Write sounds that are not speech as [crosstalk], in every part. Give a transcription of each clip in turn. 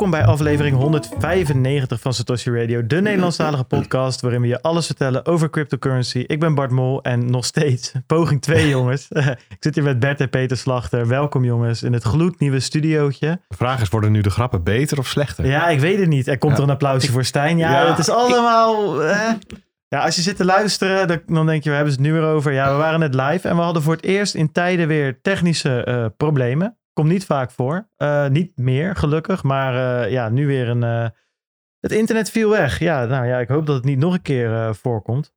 Welkom bij aflevering 195 van Satoshi Radio, de Nederlandstalige podcast waarin we je alles vertellen over cryptocurrency. Ik ben Bart Mol en nog steeds [laughs] poging 2 jongens. [laughs] Ik zit hier met Bert en Peter Slachter. Welkom jongens in het gloednieuwe studiootje. De vraag is, worden nu de grappen beter of slechter? Ja, ik weet het niet. Er komt er een applausje voor Stijn. Ja, Ja, het is allemaal... eh. Ja, als je zit te luisteren, dan- denk je, we hebben het nu weer over. Ja, we waren net live en we hadden voor het eerst in tijden weer technische eh, problemen. Komt niet vaak voor. Eh, niet meer, gelukkig. Maar eh, ja, nu weer een... eh, het internet viel weg. Ja, nou ja, ik hoop dat het niet nog een keer voorkomt.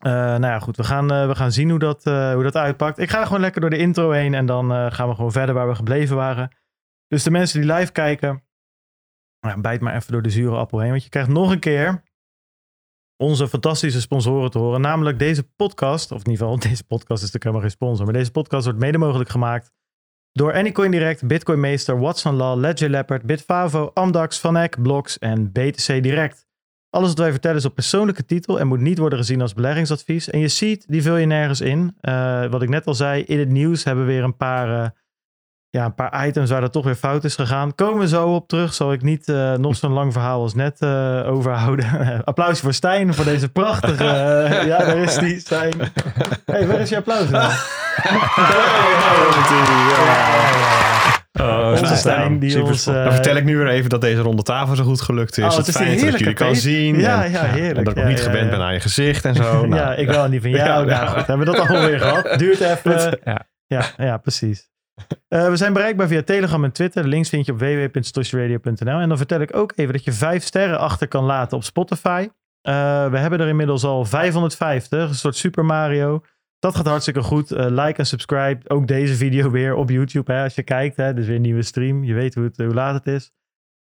Nou ja, goed. We gaan, we gaan zien hoe dat, hoe dat uitpakt. Ik ga gewoon lekker door de intro heen en dan gaan we gewoon verder waar we gebleven waren. Dus de mensen die live kijken, bijt maar even door de zure appel heen. Want je krijgt nog een keer onze fantastische sponsoren te horen. Namelijk deze podcast, of in ieder geval [laughs] deze podcast is natuurlijk helemaal geen sponsor. Maar deze podcast wordt mede mogelijk gemaakt door Anycoin Direct, Bitcoin Meester, Watson Law, Ledger Leopard, Bitfavo, Amdax, Vanek, Blocks en BTC Direct. Alles wat wij vertellen is op persoonlijke titel en moet niet worden gezien als beleggingsadvies. En je ziet, die vul je nergens in. Eh, wat ik net al zei, in het nieuws hebben we weer een paar, eh, ja, een paar items waar er toch weer fout is gegaan. Komen we zo op terug. Zal ik niet eh, nog zo'n lang verhaal als net eh, overhouden. [laughs] applaus voor Stijn voor deze prachtige... eh, ja, daar is die, Stijn. hey, waar is je applaus dan? Oh, Onze nou, Stijn die ons... dan vertel ik nu weer even dat deze ronde tafel zo goed gelukt is. Oh, het het is die fijn dat jullie kan zien. Ja, en, ja, heerlijk. En dat ik Ja, nog niet ja, gewend ja. ben aan je gezicht en zo. [laughs] Nou, ja, ik wel niet van [laughs] jou. Ja, nou, ja. goed, hebben we dat alweer gehad? Duurt even. Ja. Ja, ja precies. Eh, we zijn bereikbaar via Telegram en Twitter. De links vind je op www.stoshiradio.nl. En dan vertel ik ook even dat je vijf sterren achter kan laten op Spotify. Eh, we hebben er inmiddels al 550, een soort Super Mario. Dat gaat hartstikke goed. Eh, like en subscribe. Ook deze video weer op YouTube hè, als je kijkt. Hè. Dus weer een nieuwe stream. Je weet hoe, het, hoe laat het is.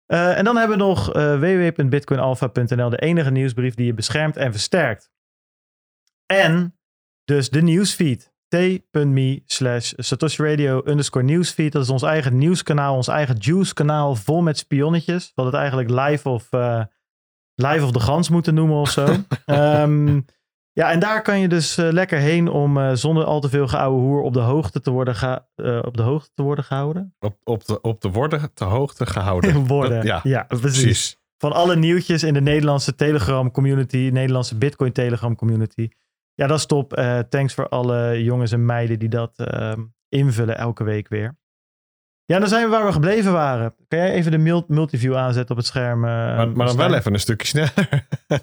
En dan hebben we nog www.bitcoinalpha.nl, de enige nieuwsbrief die je beschermt en versterkt. En dus de nieuwsfeed. t.me slash Satoshi Radio underscore nieuwsfeed. Dat is ons eigen nieuwskanaal, ons eigen juice kanaal vol met spionnetjes. Wat het eigenlijk live of, eh, live of de gans moeten noemen of zo. [laughs] Ehm, ja, en daar kan je dus eh, lekker heen om eh, zonder al te veel geouwe hoer op de hoogte te worden, eh, op de hoogte te worden gehouden. op, op, de, op de worden te hoogte gehouden. [laughs] worden. Dat- ja, ja, precies. precies. Van alle nieuwtjes in de Nederlandse Telegram community, Nederlandse Bitcoin Telegram community. Ja, dat is top. Eh, thanks voor alle jongens en meiden die dat ehm, invullen elke week weer. Ja, dan zijn we waar we gebleven waren. Kan jij even de mul- multiview aanzetten op het scherm? eh, Maar, maar dan wel even een stukje sneller.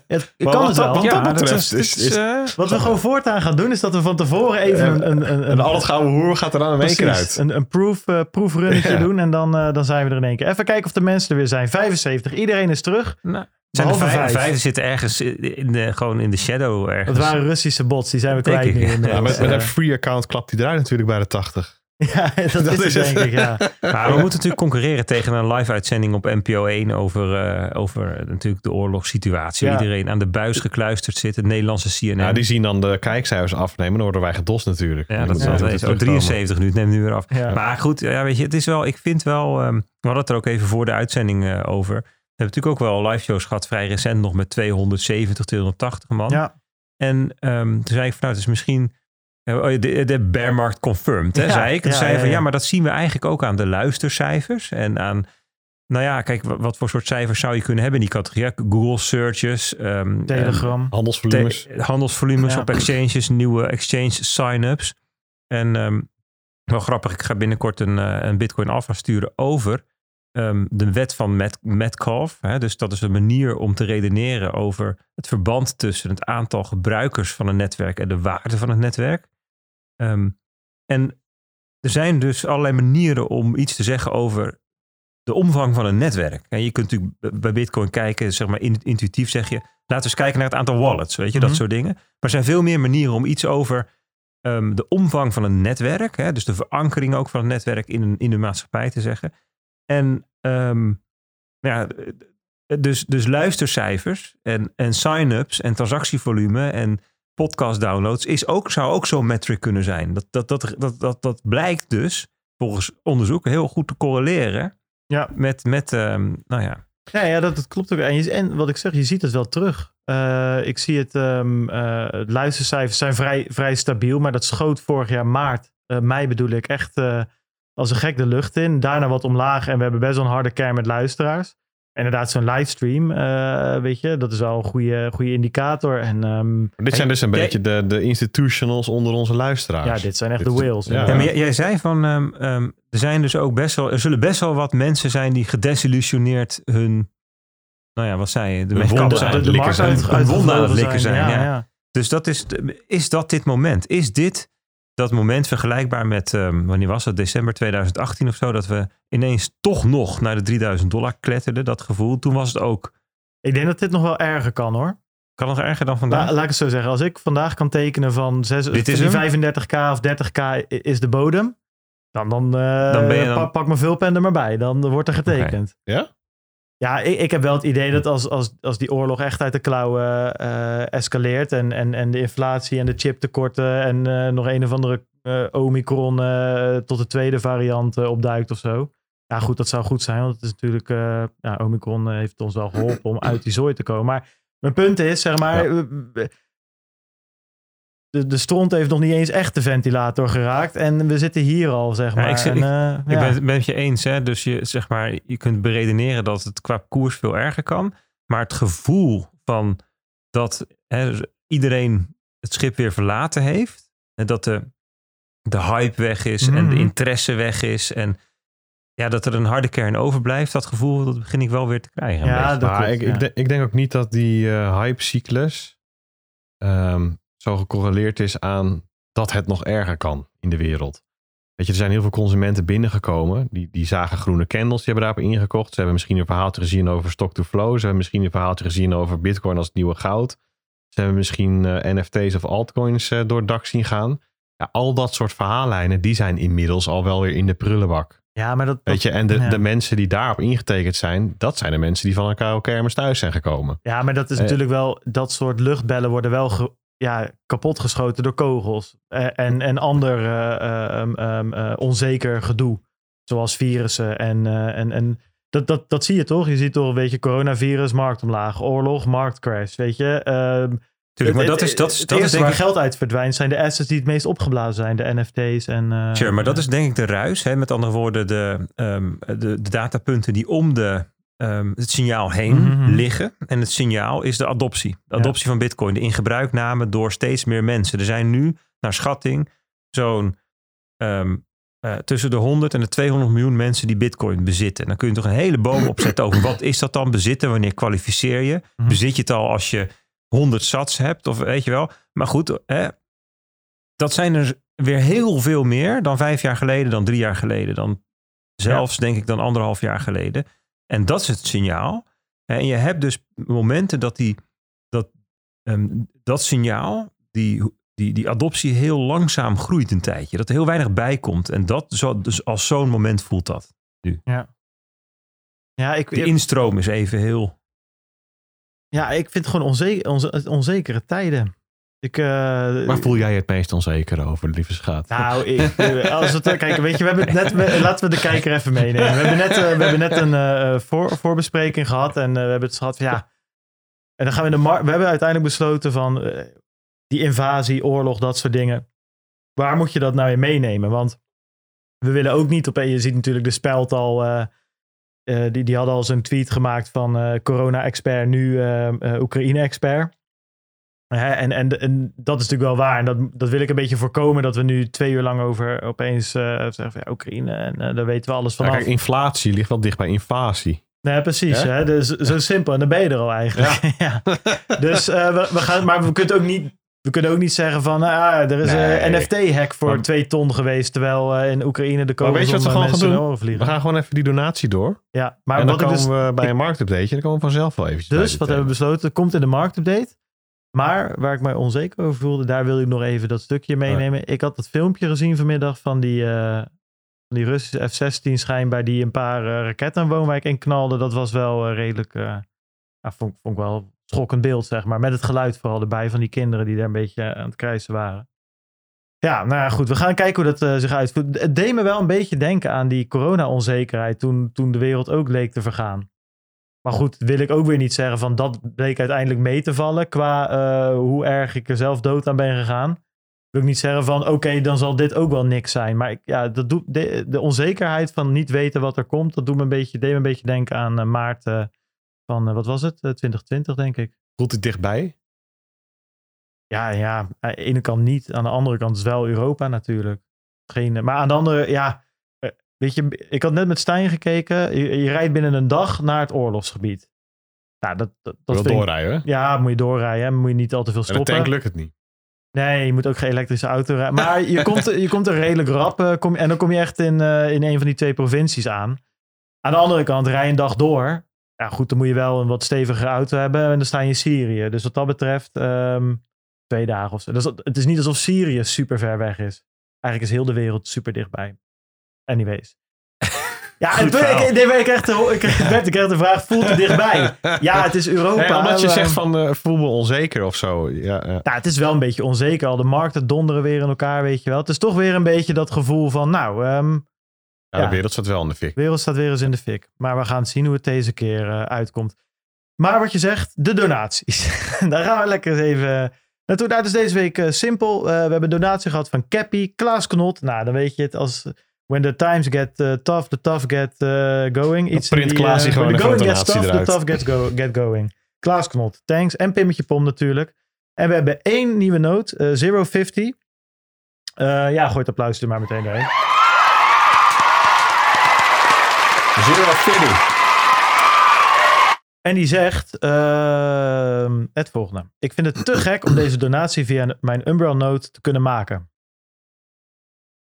Het, [laughs] ik kan wat het wel. wat Ja, dat betreft is, is- dit is, is- eh, wat we gewoon voortaan gaan doen, is dat we van tevoren even een, een, een, En al het gouden hoer gaat er dan in één keer Precies, uit. Een, een proof, eh proefrunnetje Ja. doen en dan, eh, dan zijn we er in één keer. Even kijken of de mensen er weer zijn. 75, iedereen is terug. nou, zijn er vijf, vijf. vijf zitten ergens in de, gewoon in de shadow ergens. Het waren Russische bots, die zijn we kwijt ik, nu. Ja, met, met een free account klapt hij eruit natuurlijk bij de 80. [laughs] Ja, dat, Dat is is het het. denk ik, ja. [laughs] Maar we moeten natuurlijk concurreren tegen een live uitzending op NPO 1 over, eh, over natuurlijk de oorlogssituatie. Ja. Iedereen aan de buis gekluisterd zit. Het Nederlandse CNN. Ja, die zien dan de kijkcijfers afnemen. Dan worden wij gedost natuurlijk. Ja, dat is altijd moet zo. het terugkomen. 73 nu, het neemt nu weer af. Ja. Maar goed, ja, weet je, het is wel, ik vind wel, ehm, we hadden het er ook even voor de uitzending eh, over. We hebben natuurlijk ook wel live shows gehad, vrij recent nog met 270, 280 man. ja. En ehm, toen zei ik van, nou, het is misschien eh, de, de bearmarkt confirmed, hè, Ja, zei ik. Toen ja, zei ja, van, ja. ja, maar dat zien we eigenlijk ook aan de luistercijfers en aan... Nou ja, kijk, wa- wat voor soort cijfers zou je kunnen hebben in die categorie? Google searches, ehm, Telegram. Handelsvolumes. te- handelsvolumes Ja. op exchanges, nieuwe exchange sign-ups. En ehm, wel grappig, ik ga binnenkort een, eh, een Bitcoin Alpha sturen over ehm, de wet van Met Metcalfe. Hè? Dus dat is een manier om te redeneren over het verband tussen het aantal gebruikers van een netwerk en de waarde van het netwerk. Ehm, en er zijn dus allerlei manieren om iets te zeggen over de omvang van een netwerk. En je kunt natuurlijk bij Bitcoin kijken, zeg maar in- intuïtief zeg je, laten we eens kijken naar het aantal wallets, weet je, dat Mhm. soort dingen. Maar er zijn veel meer manieren om iets over ehm, de omvang van een netwerk, hè, dus de verankering ook van het netwerk in, in de maatschappij te zeggen. En ehm, ja, eh, dus, dus luistercijfers en, en sign-ups en transactievolume en podcast downloads is ook, zou ook zo'n metric kunnen zijn. Dat, dat, dat, dat, dat, dat blijkt dus volgens onderzoek heel goed te correleren Ja. met, met ehm, nou ja, Ja, ja dat, dat klopt ook. En, je, en wat ik zeg, je ziet het wel terug. Eh, ik zie het, ehm eh, het luistercijfers zijn vrij, vrij stabiel, maar dat schoot vorig jaar maart, eh, mei bedoel ik, echt, als een gek de lucht in. Daarna wat omlaag en we hebben best wel een harde kern met luisteraars. Inderdaad, zo'n livestream, eh, weet je, dat is wel een goede, goede indicator. En ehm, dit zijn dus een Jij- beetje de, de institutionals onder onze luisteraars. ja, dit zijn echt Dit- de whales. ja. Ja, inderdaad. maar jij, jij zei van, ehm, ehm, er zijn dus ook best wel, er zullen best wel wat mensen zijn die gedesillusioneerd hun, nou ja, wat zei je, de wonden zijn. aan het de likken markt zijn. uit, zijn, ja. ja. Dus dat is, is dat dit moment? Is dit dat moment vergelijkbaar met, ehm, wanneer was dat, december 2018 of zo, dat we ineens toch nog naar de 3000 dollar kletterden, dat gevoel. Toen was het ook, Ik denk dat dit nog wel erger kan hoor. kan nog erger dan vandaag? La- laat ik het zo zeggen. Als ik vandaag kan tekenen van, zes, Dit is van hem? die 35k of 30k i- is de bodem. Dan, dan, eh, Dan ben je dan- Pak, pak mijn vulpen er maar bij. Dan wordt er getekend. Ja? Ja, ik, ik heb wel het idee dat als, als, als die oorlog echt uit de klauwen eh, escaleert en, en, en de inflatie en de chiptekorten en eh, nog een of andere eh, Omicron tot de tweede variant opduikt of zo. Ja, goed, dat zou goed zijn, want het is natuurlijk, ja, Omicron heeft ons wel geholpen om uit die zooi te komen. Maar mijn punt is, zeg maar, Ja. Eh, de, de stront heeft nog niet eens echt de ventilator geraakt en we zitten hier al, zeg Ja, maar. ik En, eh, Ik ja. ben, ben het je eens, hè? dus je, zeg maar, je kunt beredeneren dat het qua koers veel erger kan. Maar het gevoel van dat hè, dus iedereen het schip weer verlaten heeft. En dat de, de hype weg is en de Mhm. interesse weg is. En ja, dat er een harde kern overblijft. Dat gevoel dat begin ik wel weer te krijgen. Ja, beetje. dat Maar klopt, ik, ja. ik, denk, ik denk ook niet dat die eh, hypecyclus ehm, zo gecorreleerd is aan dat het nog erger kan in de wereld. Weet je, er zijn heel veel consumenten binnengekomen. Die, die zagen groene candles, die hebben daarop ingekocht. Ze hebben misschien een verhaaltje gezien over stock to flow. Ze hebben misschien een verhaaltje gezien over bitcoin als het nieuwe goud. Ze hebben misschien eh, NFT's of altcoins eh, door het dak zien gaan. Ja, al dat soort verhaallijnen, die zijn inmiddels al wel weer in de prullenbak. ja, maar dat, Weet je, en de, ja. de mensen die daarop ingetekend zijn, dat zijn de mensen die van elkaar kermis thuis zijn gekomen. Ja, maar dat is Eh. natuurlijk wel, dat soort luchtbellen worden wel ge- ja, kapotgeschoten door kogels. Eh, en, en ander eh, eh, um, um, eh, onzeker gedoe. Zoals virussen. En, en, en dat, dat, dat zie je toch? Je ziet toch, weet je, coronavirus, markt omlaag. Oorlog, marktcrash, weet je. Ehm, Tuurlijk, maar dat is, dat is, dat is denk waar geld uit verdwijnt zijn de assets die het meest opgeblazen zijn. De NFT's en... Sure, maar dat is denk ik de ruis. Hè? Met andere woorden, de, ehm, de, de datapunten die om de, ehm, het signaal heen Mhm. liggen. En het signaal is de adoptie. De Ja. adoptie van bitcoin. De ingebruikname door steeds meer mensen. Er zijn nu, naar schatting, zo'n ehm, eh, tussen de 100 en de 200 miljoen mensen die bitcoin bezitten. Dan kun je toch een hele boom [clears throat] opzetten over wat is dat dan bezitten? Wanneer kwalificeer je? Mhm. Bezit je het al als je 100 sats hebt? Of weet je wel. Maar goed, hè, dat zijn er weer heel veel meer dan vijf jaar geleden, dan drie jaar geleden, dan zelfs denk ik dan anderhalf jaar geleden. En dat is het signaal. En je hebt dus momenten dat die, dat, ehm, dat signaal, die, die, die adoptie heel langzaam groeit een tijdje. Dat er heel weinig bij komt. En dat zo, dus als zo'n moment voelt dat. Ja, ik, De instroom is even heel... ja, ik vind het gewoon onzeker, onze, onzekere tijden. Ik, eh, Waar voel jij je het meest onzeker over, lieve schat? Nou, [laughs] ik, eh, als het, kijk, weet je, we hebben net, we- laten we de kijker even meenemen. We hebben net, eh, we hebben net een eh, voor, voorbespreking gehad en eh, we hebben het gehad van ja. En dan gaan we de We hebben uiteindelijk besloten van eh, die invasie, oorlog, dat soort dingen. Waar moet je dat nou in meenemen? Want we willen ook niet op. Je ziet natuurlijk de speld al. eh, eh, die, die hadden al zo'n tweet gemaakt van eh, corona-expert, nu eh, eh, Oekraïne-expert. En, en, en dat is natuurlijk wel waar. En dat, dat wil ik een beetje voorkomen. Dat we nu twee uur lang over opeens eh, zeggen van ja, Oekraïne. En eh, daar weten we alles Ja, vanaf. kijk, inflatie ligt wel dicht bij invasie. Nee, precies. Hè? Dus zo simpel. En dan ben je er al eigenlijk. [laughs] Ja. Dus eh, we, we gaan, maar we kunnen ook niet. We kunnen ook niet zeggen van, ah, er is Nee. een NFT-hack voor Maar- twee ton geweest, terwijl in Oekraïne de Maar weet je wat we gewoon gaan doen? We gaan gewoon even die donatie door. Ja, maar en dan wat ik komen dus, we bij ik- een marktupdate. En dan komen we vanzelf wel eventjes Dus wat hebben we besloten? Komt in de marktupdate. Maar waar ik mij onzeker over voelde, daar wil ik nog even dat stukje meenemen. Ik had dat filmpje gezien vanmiddag van die, van die Russische F-16 schijnbaar die een paar eh, raketten een woonwijk in knalde. Dat was wel eh, redelijk, vond, vond ik wel een schokkend beeld, zeg maar. Met het geluid vooral erbij van die kinderen die daar een beetje aan het krijsen waren. Ja, nou ja, goed. We gaan kijken hoe dat zich uitvoert. Het deed me wel een beetje denken aan die corona-onzekerheid toen, toen de wereld ook leek te vergaan. Maar goed, wil ik ook weer niet zeggen van dat bleek uiteindelijk mee te vallen qua eh, hoe erg ik er zelf dood aan ben gegaan. wil ik niet zeggen van oké, dan zal dit ook wel niks zijn. Maar ik, ja, dat doet de, de onzekerheid van niet weten wat er komt, dat doet me een beetje, deed me een beetje denken aan eh, maart eh, van, wat was het? Eh, 2020 denk ik. Voelt het dichtbij? Ja, ja, aan de ene kant niet. Aan de andere kant is wel Europa natuurlijk. Geen, maar aan de andere, ja, weet je, ik had net met Stijn gekeken. Je, je rijdt binnen een dag naar het oorlogsgebied. Nou, dat, dat, dat Wil vind ik- doorrijden, hè? Ja, moet je doorrijden. hè. Moet je niet al te veel En de stoppen. tank lukt het niet. Nee, je moet ook geen elektrische auto rijden. Maar je komt, [laughs] je komt er redelijk rap. eh, kom, en dan kom je echt in, eh, in een van die twee provincies aan. Aan de andere kant, rij een dag door. Ja, goed, dan moet je wel een wat stevigere auto hebben. En dan sta je in Syrië. Dus wat dat betreft, ehm, twee dagen of zo. Dus dat- het is niet alsof Syrië super ver weg is. Eigenlijk is heel de wereld super dichtbij. Anyways. [laughs] Ja, ik, nee, maar ik krijg de, ik, Bert, ik krijg de vraag, voelt het dichtbij? Ja, het is Europa. Nee, omdat je Eh, zegt van eh, voel me onzeker of zo. Ja, ja. nou, het is wel een beetje onzeker. Al de markten donderen weer in elkaar, weet je wel. Het is toch weer een beetje dat gevoel van, nou, ehm, Ja, Ja. de wereld staat wel in de fik. de wereld staat weer eens in de fik. Maar we gaan zien hoe het deze keer eh, uitkomt. Maar wat je zegt, de donaties. [laughs] Daar gaan we lekker eens even naartoe. Nou, het is deze week eh, simpel. Eh, we hebben een donatie gehad van Cappy, Klaas Knot. Nou, dan weet je het als... When the times get eh, tough, the tough get eh, going. Iets in print die, Klaasie gewoon when the going een gets donatie tough, the tough gets go, get going. Klaas Knot, thanks. En Pimmetje Pom natuurlijk. En we hebben één nieuwe noot, eh 050. Eh, ja, gooi het applaus er maar meteen doorheen. Zero. En die zegt ehm, het volgende. Ik vind het te gek om deze donatie via mijn Umbrella Note te kunnen maken.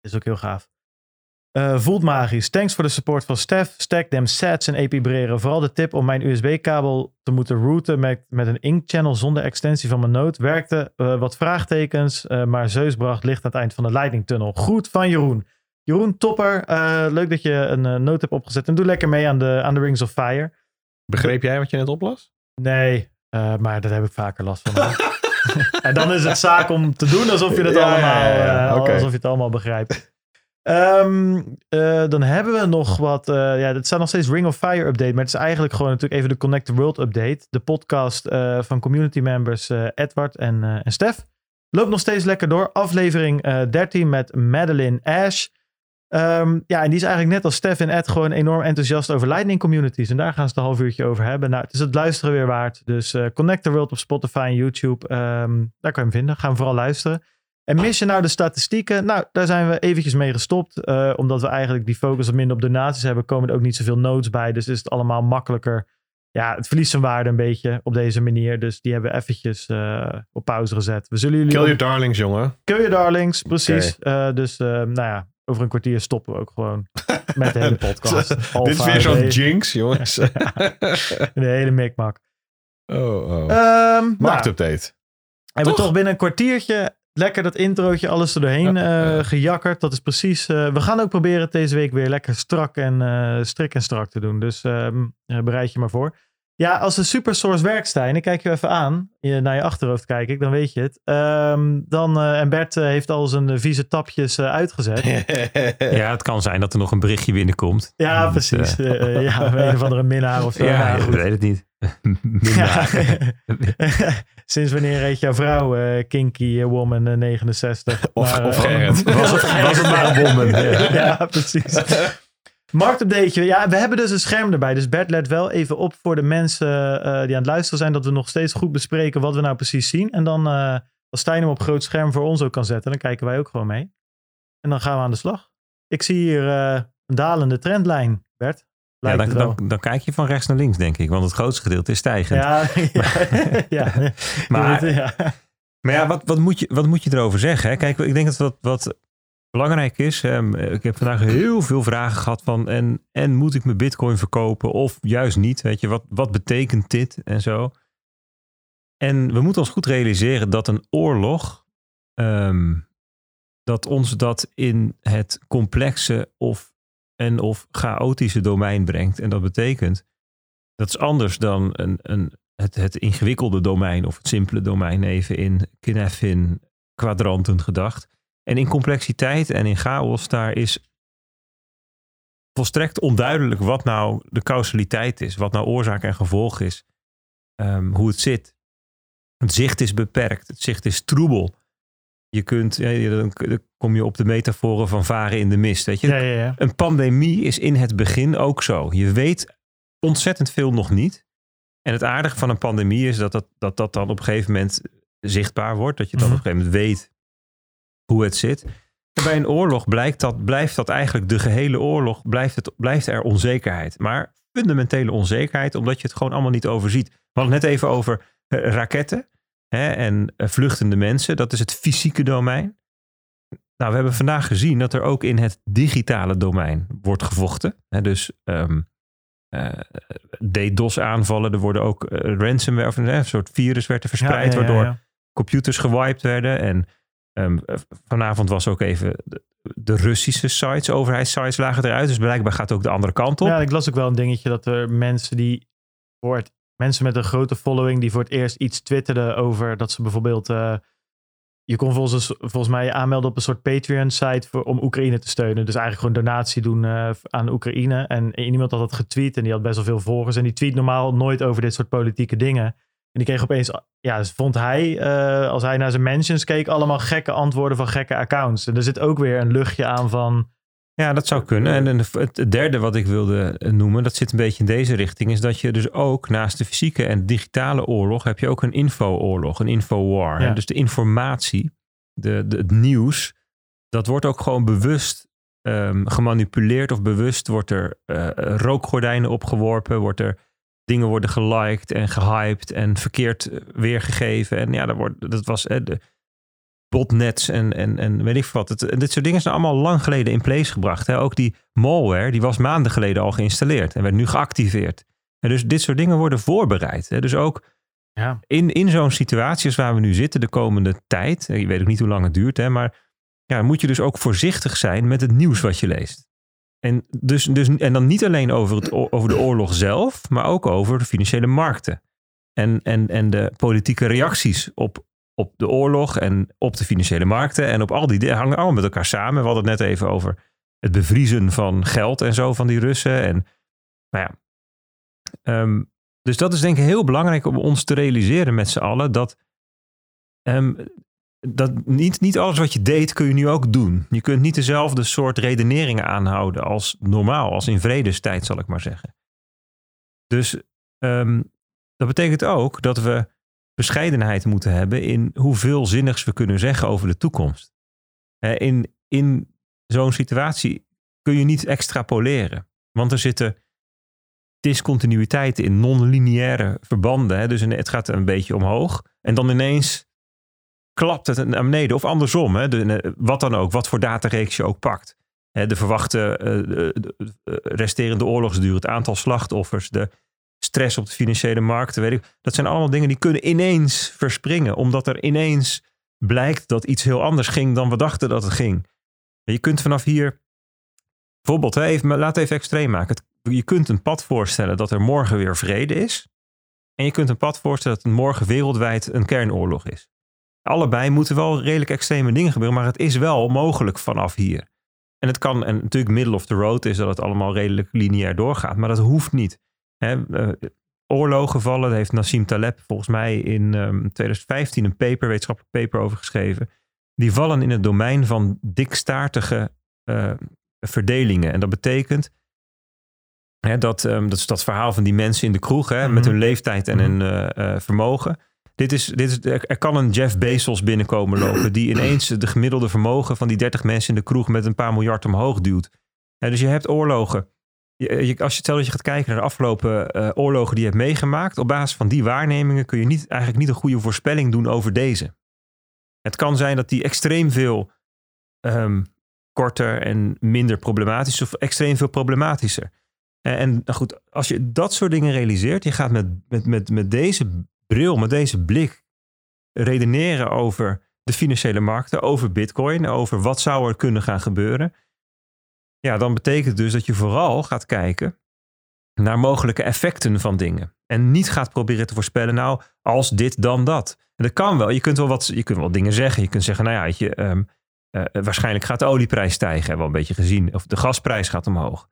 Is ook heel gaaf. Eh, voelt magisch. Thanks voor de support van Stef. Stack them sets en epibreren. Vooral de tip om mijn USB-kabel te moeten routen met, met een ink channel zonder extensie van mijn Note. Werkte eh, wat vraagtekens, eh, maar Zeus bracht licht aan het eind van de Lightning Tunnel. Goed van Jeroen. Jeroen, topper. Leuk dat je een note hebt opgezet. En doe lekker mee aan de, aan de Rings of Fire. Begreep jij wat je net oplas? Nee, maar daar heb ik vaker last van. [laughs] en dan is het zaak om te doen alsof je het Ja, allemaal, ja, alsof je het allemaal begrijpt. Ehm, eh, dan hebben we nog wat. eh, ja, het staat nog steeds Ring of Fire update, maar het is eigenlijk gewoon natuurlijk even de Connect the World update. De podcast eh, van community members Edward en, en Stef. Loopt nog steeds lekker door. Aflevering eh 13 met Madeline Ash. Ehm, ja, en die is eigenlijk net als Stef en Ed gewoon enorm enthousiast over Lightning communities. En daar gaan ze het een half uurtje over hebben. Nou, het is het luisteren weer waard. Dus Connect the World op Spotify en YouTube. Ehm, daar kan je hem vinden. Gaan we vooral luisteren. En mis je nou de statistieken? Nou, daar zijn we eventjes mee gestopt. eh, omdat we eigenlijk die focus wat minder op donaties hebben, komen er ook niet zoveel notes bij. Dus is het allemaal makkelijker. Ja, het verliest zijn waarde een beetje op deze manier. Dus die hebben we eventjes eh, op pauze gezet. We zullen jullie... Kill your darlings, jongen. Kill your darlings, precies. Eh, dus nou ja, over een kwartier stoppen we ook gewoon met de hele [laughs] podcast. Dit is weer zo'n jinx, jongens. [laughs] De hele mikmak. oh, oh. Ehm nou, Marktupdate. hebben we toch binnen een kwartiertje lekker dat introotje, alles er doorheen Ja. eh, gejakkerd. Dat is precies... eh, we gaan ook proberen het deze week weer lekker strak en eh, strik en strak te doen. Dus ehm, eh, bereid je maar voor. Ja, als de supersource werkt, Stijn, ik kijk je even aan. Je, naar je achterhoofd kijk ik, dan weet je het. Ehm, dan, eh, en Bert eh, heeft al zijn eh, vieze tapjes eh, uitgezet. [laughs] Ja, het kan zijn dat er nog een berichtje binnenkomt. Ja, precies. ja, een of andere minnaar of zo. ja, ik weet het niet. [laughs] Ja. [laughs] Sinds wanneer heet jouw vrouw eh, Kinky Woman eh, 69? Of- Maar, of Gerrit. Was het, was het maar een woman, ja. precies. Marktupdateje. Ja, we hebben dus een scherm erbij. Dus Bert let wel even op voor de mensen eh, die aan het luisteren zijn. Dat we nog steeds goed bespreken wat we nou precies zien. En dan, eh als Stijn hem op groot scherm voor ons ook kan zetten, dan kijken wij ook gewoon mee. En dan gaan we aan de slag. Ik zie hier eh, een dalende trendlijn, Bert. Ja, dan, dan, dan kijk je van rechts naar links, denk ik. Want het grootste gedeelte is stijgend. Ja, [laughs] ja, [laughs] [laughs] ja. Maar- ja. Maar ja, wat, wat, moet je, wat moet je erover zeggen? Hè? Kijk, ik denk dat wat, wat belangrijk is. Hè? Ik heb vandaag heel veel vragen gehad van... En, en moet ik mijn bitcoin verkopen of juist niet? Weet je, wat, wat betekent dit en zo? En we moeten ons goed realiseren dat een oorlog... ehm, dat ons dat in het complexe of, en of chaotische domein brengt. En dat betekent... Dat is anders dan een, een, het, het ingewikkelde domein of het simpele domein even in Kneffin kwadranten gedacht. En in complexiteit en in chaos, daar is volstrekt onduidelijk wat nou de causaliteit is, wat nou oorzaak en gevolg is, ehm, hoe het zit. Het zicht is beperkt, het zicht is troebel. Je kunt, ja, dan kom je op de metaforen van varen in de mist. Weet je? Ja, ja, ja. Een pandemie is in het begin ook zo. Je weet ontzettend veel nog niet. En het aardige van een pandemie is dat dat, dat, dat dan op een gegeven moment zichtbaar wordt. Dat je dan Mhm. op een gegeven moment weet hoe het zit. En bij een oorlog blijkt dat, blijft dat eigenlijk de gehele oorlog, blijft, het, blijft er onzekerheid. Maar fundamentele onzekerheid, omdat je het gewoon allemaal niet overziet. We hadden het net even over eh, raketten hè, en eh, vluchtende mensen. Dat is het fysieke domein. Nou, we hebben vandaag gezien dat er ook in het digitale domein wordt gevochten. Hè, dus ehm eh, DDoS-aanvallen, er worden ook ransomware, of een, soort virus werd er verspreid, Ja, ja, ja, waardoor computers gewiped werden. En ehm, eh, vanavond was ook even de, de Russische sites, overheidssites lagen eruit. Dus blijkbaar gaat het ook de andere kant op. Ja, ik las ook wel een dingetje dat er mensen die voor het, mensen met een grote following die voor het eerst iets twitterden over dat ze bijvoorbeeld eh, je kon volgens, volgens mij je aanmelden op een soort Patreon site voor, om Oekraïne te steunen. Dus eigenlijk gewoon donatie doen eh, aan Oekraïne. En iemand had dat getweet en die had best wel veel volgers. En die tweet normaal nooit over dit soort politieke dingen. En die kreeg opeens, ja, dus vond hij, eh, als hij naar zijn mentions keek, allemaal gekke antwoorden van gekke accounts. En er zit ook weer een luchtje aan van, Ja, dat zou kunnen. En het derde wat ik wilde eh, noemen, dat zit een beetje in deze richting, is dat je dus ook naast de fysieke en digitale oorlog, heb je ook een info-oorlog, een infowar. Ja. Dus de informatie, de, de, het nieuws, dat wordt ook gewoon bewust ehm, gemanipuleerd of bewust wordt er eh, rookgordijnen opgeworpen, wordt er dingen worden geliked en gehyped en verkeerd eh, weergegeven. En ja, dat, wordt, dat was eh, de botnets en, en, en weet ik veel wat. Het, en dit soort dingen zijn allemaal lang geleden in place gebracht. Hè? Ook die malware, die was maanden geleden al geïnstalleerd en werd nu geactiveerd. En dus dit soort dingen worden voorbereid. Hè? Dus ook ja, in, in zo'n situatie als waar we nu zitten de komende tijd. Je weet ook niet hoe lang het duurt, hè, maar ja, moet je dus ook voorzichtig zijn met het nieuws wat je leest. En, dus, dus, en dan niet alleen over, het, over de oorlog zelf, maar ook over de financiële markten. En, en, en de politieke reacties op, op de oorlog en op de financiële markten. En op al die dingen hangen allemaal met elkaar samen. We hadden het net even over het bevriezen van geld en zo van die Russen. En nou ja, ehm, dus dat is denk ik heel belangrijk om ons te realiseren met z'n allen. Dat, ehm, dat niet, niet alles wat je deed kun je nu ook doen. Je kunt niet dezelfde soort redeneringen aanhouden als normaal, als in vredestijd zal ik maar zeggen. Dus ehm, dat betekent ook dat we bescheidenheid moeten hebben in hoeveel zinnigs we kunnen zeggen over de toekomst. In, in zo'n situatie kun je niet extrapoleren. Want er zitten discontinuïteiten in non-lineaire verbanden. Dus het gaat een beetje omhoog. En dan ineens klapt het naar beneden. Of andersom. Hè? De, wat dan ook. Wat voor datareeks je ook pakt. Hè, de verwachte eh, de resterende oorlogsduur. Het aantal slachtoffers. De stress op de financiële markten. Weet ik. Dat zijn allemaal dingen die kunnen ineens verspringen. Omdat er ineens blijkt dat iets heel anders ging dan we dachten dat het ging. Je kunt vanaf hier... Bijvoorbeeld, hè, even, laat even extreem maken. Je kunt een pad voorstellen dat er morgen weer vrede is. En je kunt een pad voorstellen dat morgen wereldwijd een kernoorlog is. Allebei moeten wel redelijk extreme dingen gebeuren, maar het is wel mogelijk vanaf hier. En het kan, en natuurlijk middle of the road is dat het allemaal redelijk lineair doorgaat, maar dat hoeft niet. Hè, eh, oorlogen vallen, daar heeft Nassim Taleb volgens mij in ehm, 2015 een paper, wetenschappelijk paper over geschreven. Die vallen in het domein van dikstaartige eh, verdelingen. En dat betekent Hè, dat, ehm, dat is dat verhaal van die mensen in de kroeg hè, met Mhm. hun leeftijd en hun eh, eh, vermogen. Dit is, dit is, er kan een Jeff Bezos binnenkomen lopen die [clears throat] ineens de gemiddelde vermogen van die 30 mensen in de kroeg met een paar miljard omhoog duwt. Hè, dus je hebt oorlogen. Je, je- als je stel dat je gaat kijken naar de afgelopen eh, oorlogen die je hebt meegemaakt, op basis van die waarnemingen kun je niet, eigenlijk niet een goede voorspelling doen over deze. Het kan zijn dat die extreem veel ehm, korter en minder problematisch is of extreem veel problematischer. En, en nou goed, als je dat soort dingen realiseert, je gaat met, met, met, met deze bril, met deze blik redeneren over de financiële markten, over bitcoin, over wat zou er kunnen gaan gebeuren. Ja, dan betekent dus dat je vooral gaat kijken naar mogelijke effecten van dingen. En niet gaat proberen te voorspellen, nou, als dit, dan dat. En dat kan wel. Je kunt wel, wat, je kunt wel dingen zeggen. Je kunt zeggen, nou ja, weet je, ehm, eh, waarschijnlijk gaat de olieprijs stijgen. Hebben we al een beetje gezien. Of de gasprijs gaat omhoog.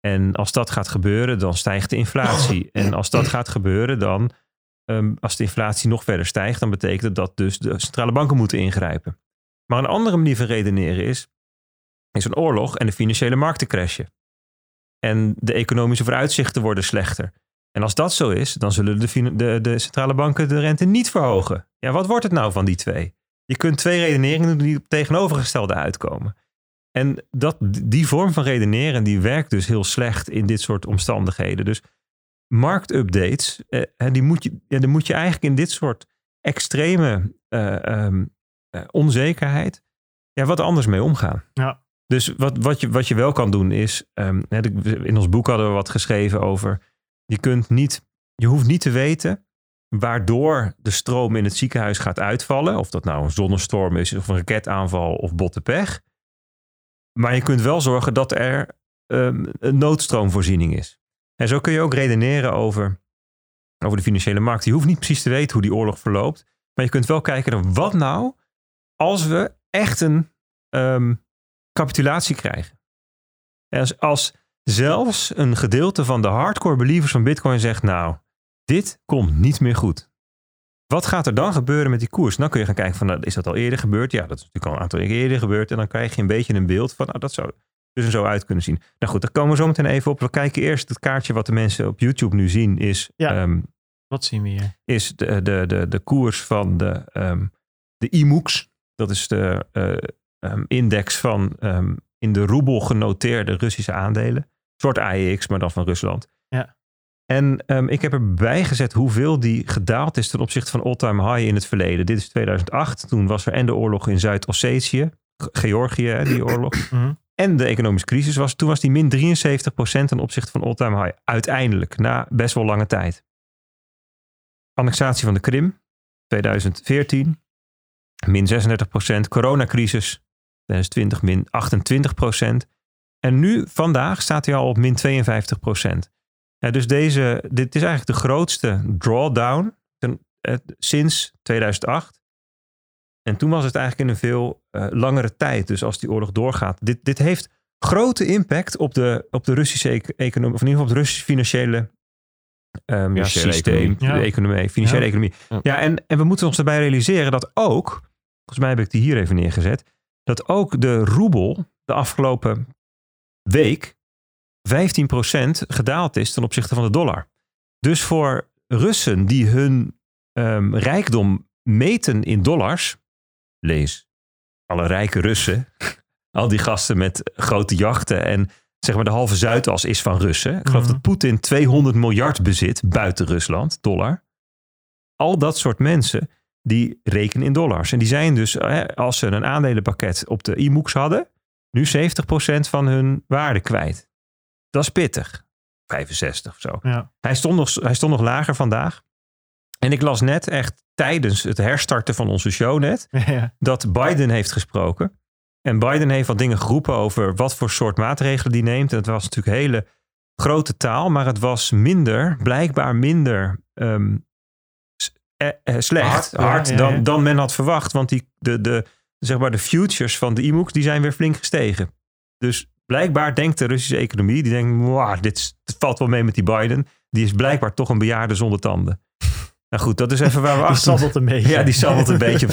En als dat gaat gebeuren, dan stijgt de inflatie. [clears throat] En als dat gaat gebeuren, dan, ehm, als de inflatie nog verder stijgt, dan betekent het dat dus de centrale banken moeten ingrijpen. Maar een andere manier van redeneren is, is een oorlog en de financiële markten crashen. En de economische vooruitzichten worden slechter. En als dat zo is, dan zullen de, de, de centrale banken de rente niet verhogen. Ja, wat wordt het nou van die twee? Je kunt twee redeneringen doen die op tegenovergestelde uitkomen. En dat, die vorm van redeneren die werkt dus heel slecht in dit soort omstandigheden. Dus marktupdates, eh, die moet je, ja, daar moet je eigenlijk in dit soort extreme eh, ehm, eh, onzekerheid ja, wat anders mee omgaan. Ja. Dus wat, wat, je, wat je wel kan doen is, ehm, in ons boek hadden we wat geschreven over, je kunt niet, je hoeft niet te weten waardoor de stroom in het ziekenhuis gaat uitvallen. Of dat nou een zonnestorm is, of een raketaanval of botte pech. Maar je kunt wel zorgen dat er ehm, een noodstroomvoorziening is. En zo kun je ook redeneren over, over de financiële markt. Je hoeft niet precies te weten hoe die oorlog verloopt. Maar je kunt wel kijken naar wat nou als we echt een ehm, capitulatie krijgen. En als, als zelfs een gedeelte van de hardcore believers van Bitcoin zegt, nou, dit komt niet meer goed. Wat gaat er dan gebeuren met die koers? Dan kun je gaan kijken van, nou, is dat al eerder gebeurd? Ja, dat is natuurlijk al een aantal keer eerder gebeurd. En dan krijg je een beetje een beeld van, nou, dat zou dus er zo uit kunnen zien. Nou goed, daar komen we zo meteen even op. We kijken eerst het kaartje wat de mensen op YouTube nu zien is, Ja. ehm, Wat zien we hier? is de, de, de, de koers van de, ehm de IMUX. Dat is de eh, ehm, index van in de roebel genoteerde Russische aandelen. Een soort AEX, maar dan van Rusland. Ja. En ik heb erbij gezet hoeveel die gedaald is ten opzichte van all-time high in het verleden. Dit is 2008. Toen was er en de oorlog in Zuid-Ossetië, Ge- Georgië, hè, die oorlog. Mhm. En de economische crisis was. Toen was die min 73% ten opzichte van all-time high. Uiteindelijk, na best wel lange tijd. Annexatie van de Krim, 2014, min 36%. Coronacrisis, 2020, min 28%. En nu, vandaag, staat hij al op min 52%. Ja, dus deze, dit is eigenlijk de grootste drawdown eh, sinds 2008. En toen was het eigenlijk in een veel eh, langere tijd. Dus als die oorlog doorgaat. Dit, dit heeft grote impact op de, op de Russische ec- economie. Of in ieder geval op het Russische financiële, ehm, ja, systeem. economie. Ja. De economie, financiële Ja. economie. Ja. Ja, en, en we moeten ons daarbij realiseren dat ook, volgens mij heb ik die hier even neergezet, dat ook de roebel de afgelopen week 15% gedaald is ten opzichte van de dollar. Dus voor Russen die hun ehm, rijkdom meten in dollars, lees alle rijke Russen, [laughs] al die gasten met grote jachten en zeg maar de halve Zuidas is van Russen. Ik geloof Mhm. dat Poetin 200 miljard bezit buiten Rusland, dollar. Al dat soort mensen die rekenen in dollars. En die zijn dus, als ze een aandelenpakket op de e-mooks hadden, nu 70% van hun waarde kwijt. Dat is pittig. 65 of zo. Ja. Hij stond, nog, hij stond nog lager vandaag. En ik las net echt tijdens het herstarten van onze show net [laughs] ja. dat Biden heeft gesproken. En Biden heeft wat dingen geroepen over wat voor soort maatregelen die neemt. En het was natuurlijk hele grote taal, maar het was minder, blijkbaar minder ehm, eh, eh, slecht, Hard, hard, ja, ja, ja. Dan, dan men had verwacht. Want die, de, de, zeg maar de futures van de e-mooks die zijn weer flink gestegen. Dus blijkbaar denkt de Russische economie, die denkt, "Mwah, dit, is- dit valt wel mee met die Biden. Die is blijkbaar toch een bejaarde zonder tanden. Nou goed, dat is even waar we Die achter... sabbelt een beetje. Ja, die sabbelt een [laughs] beetje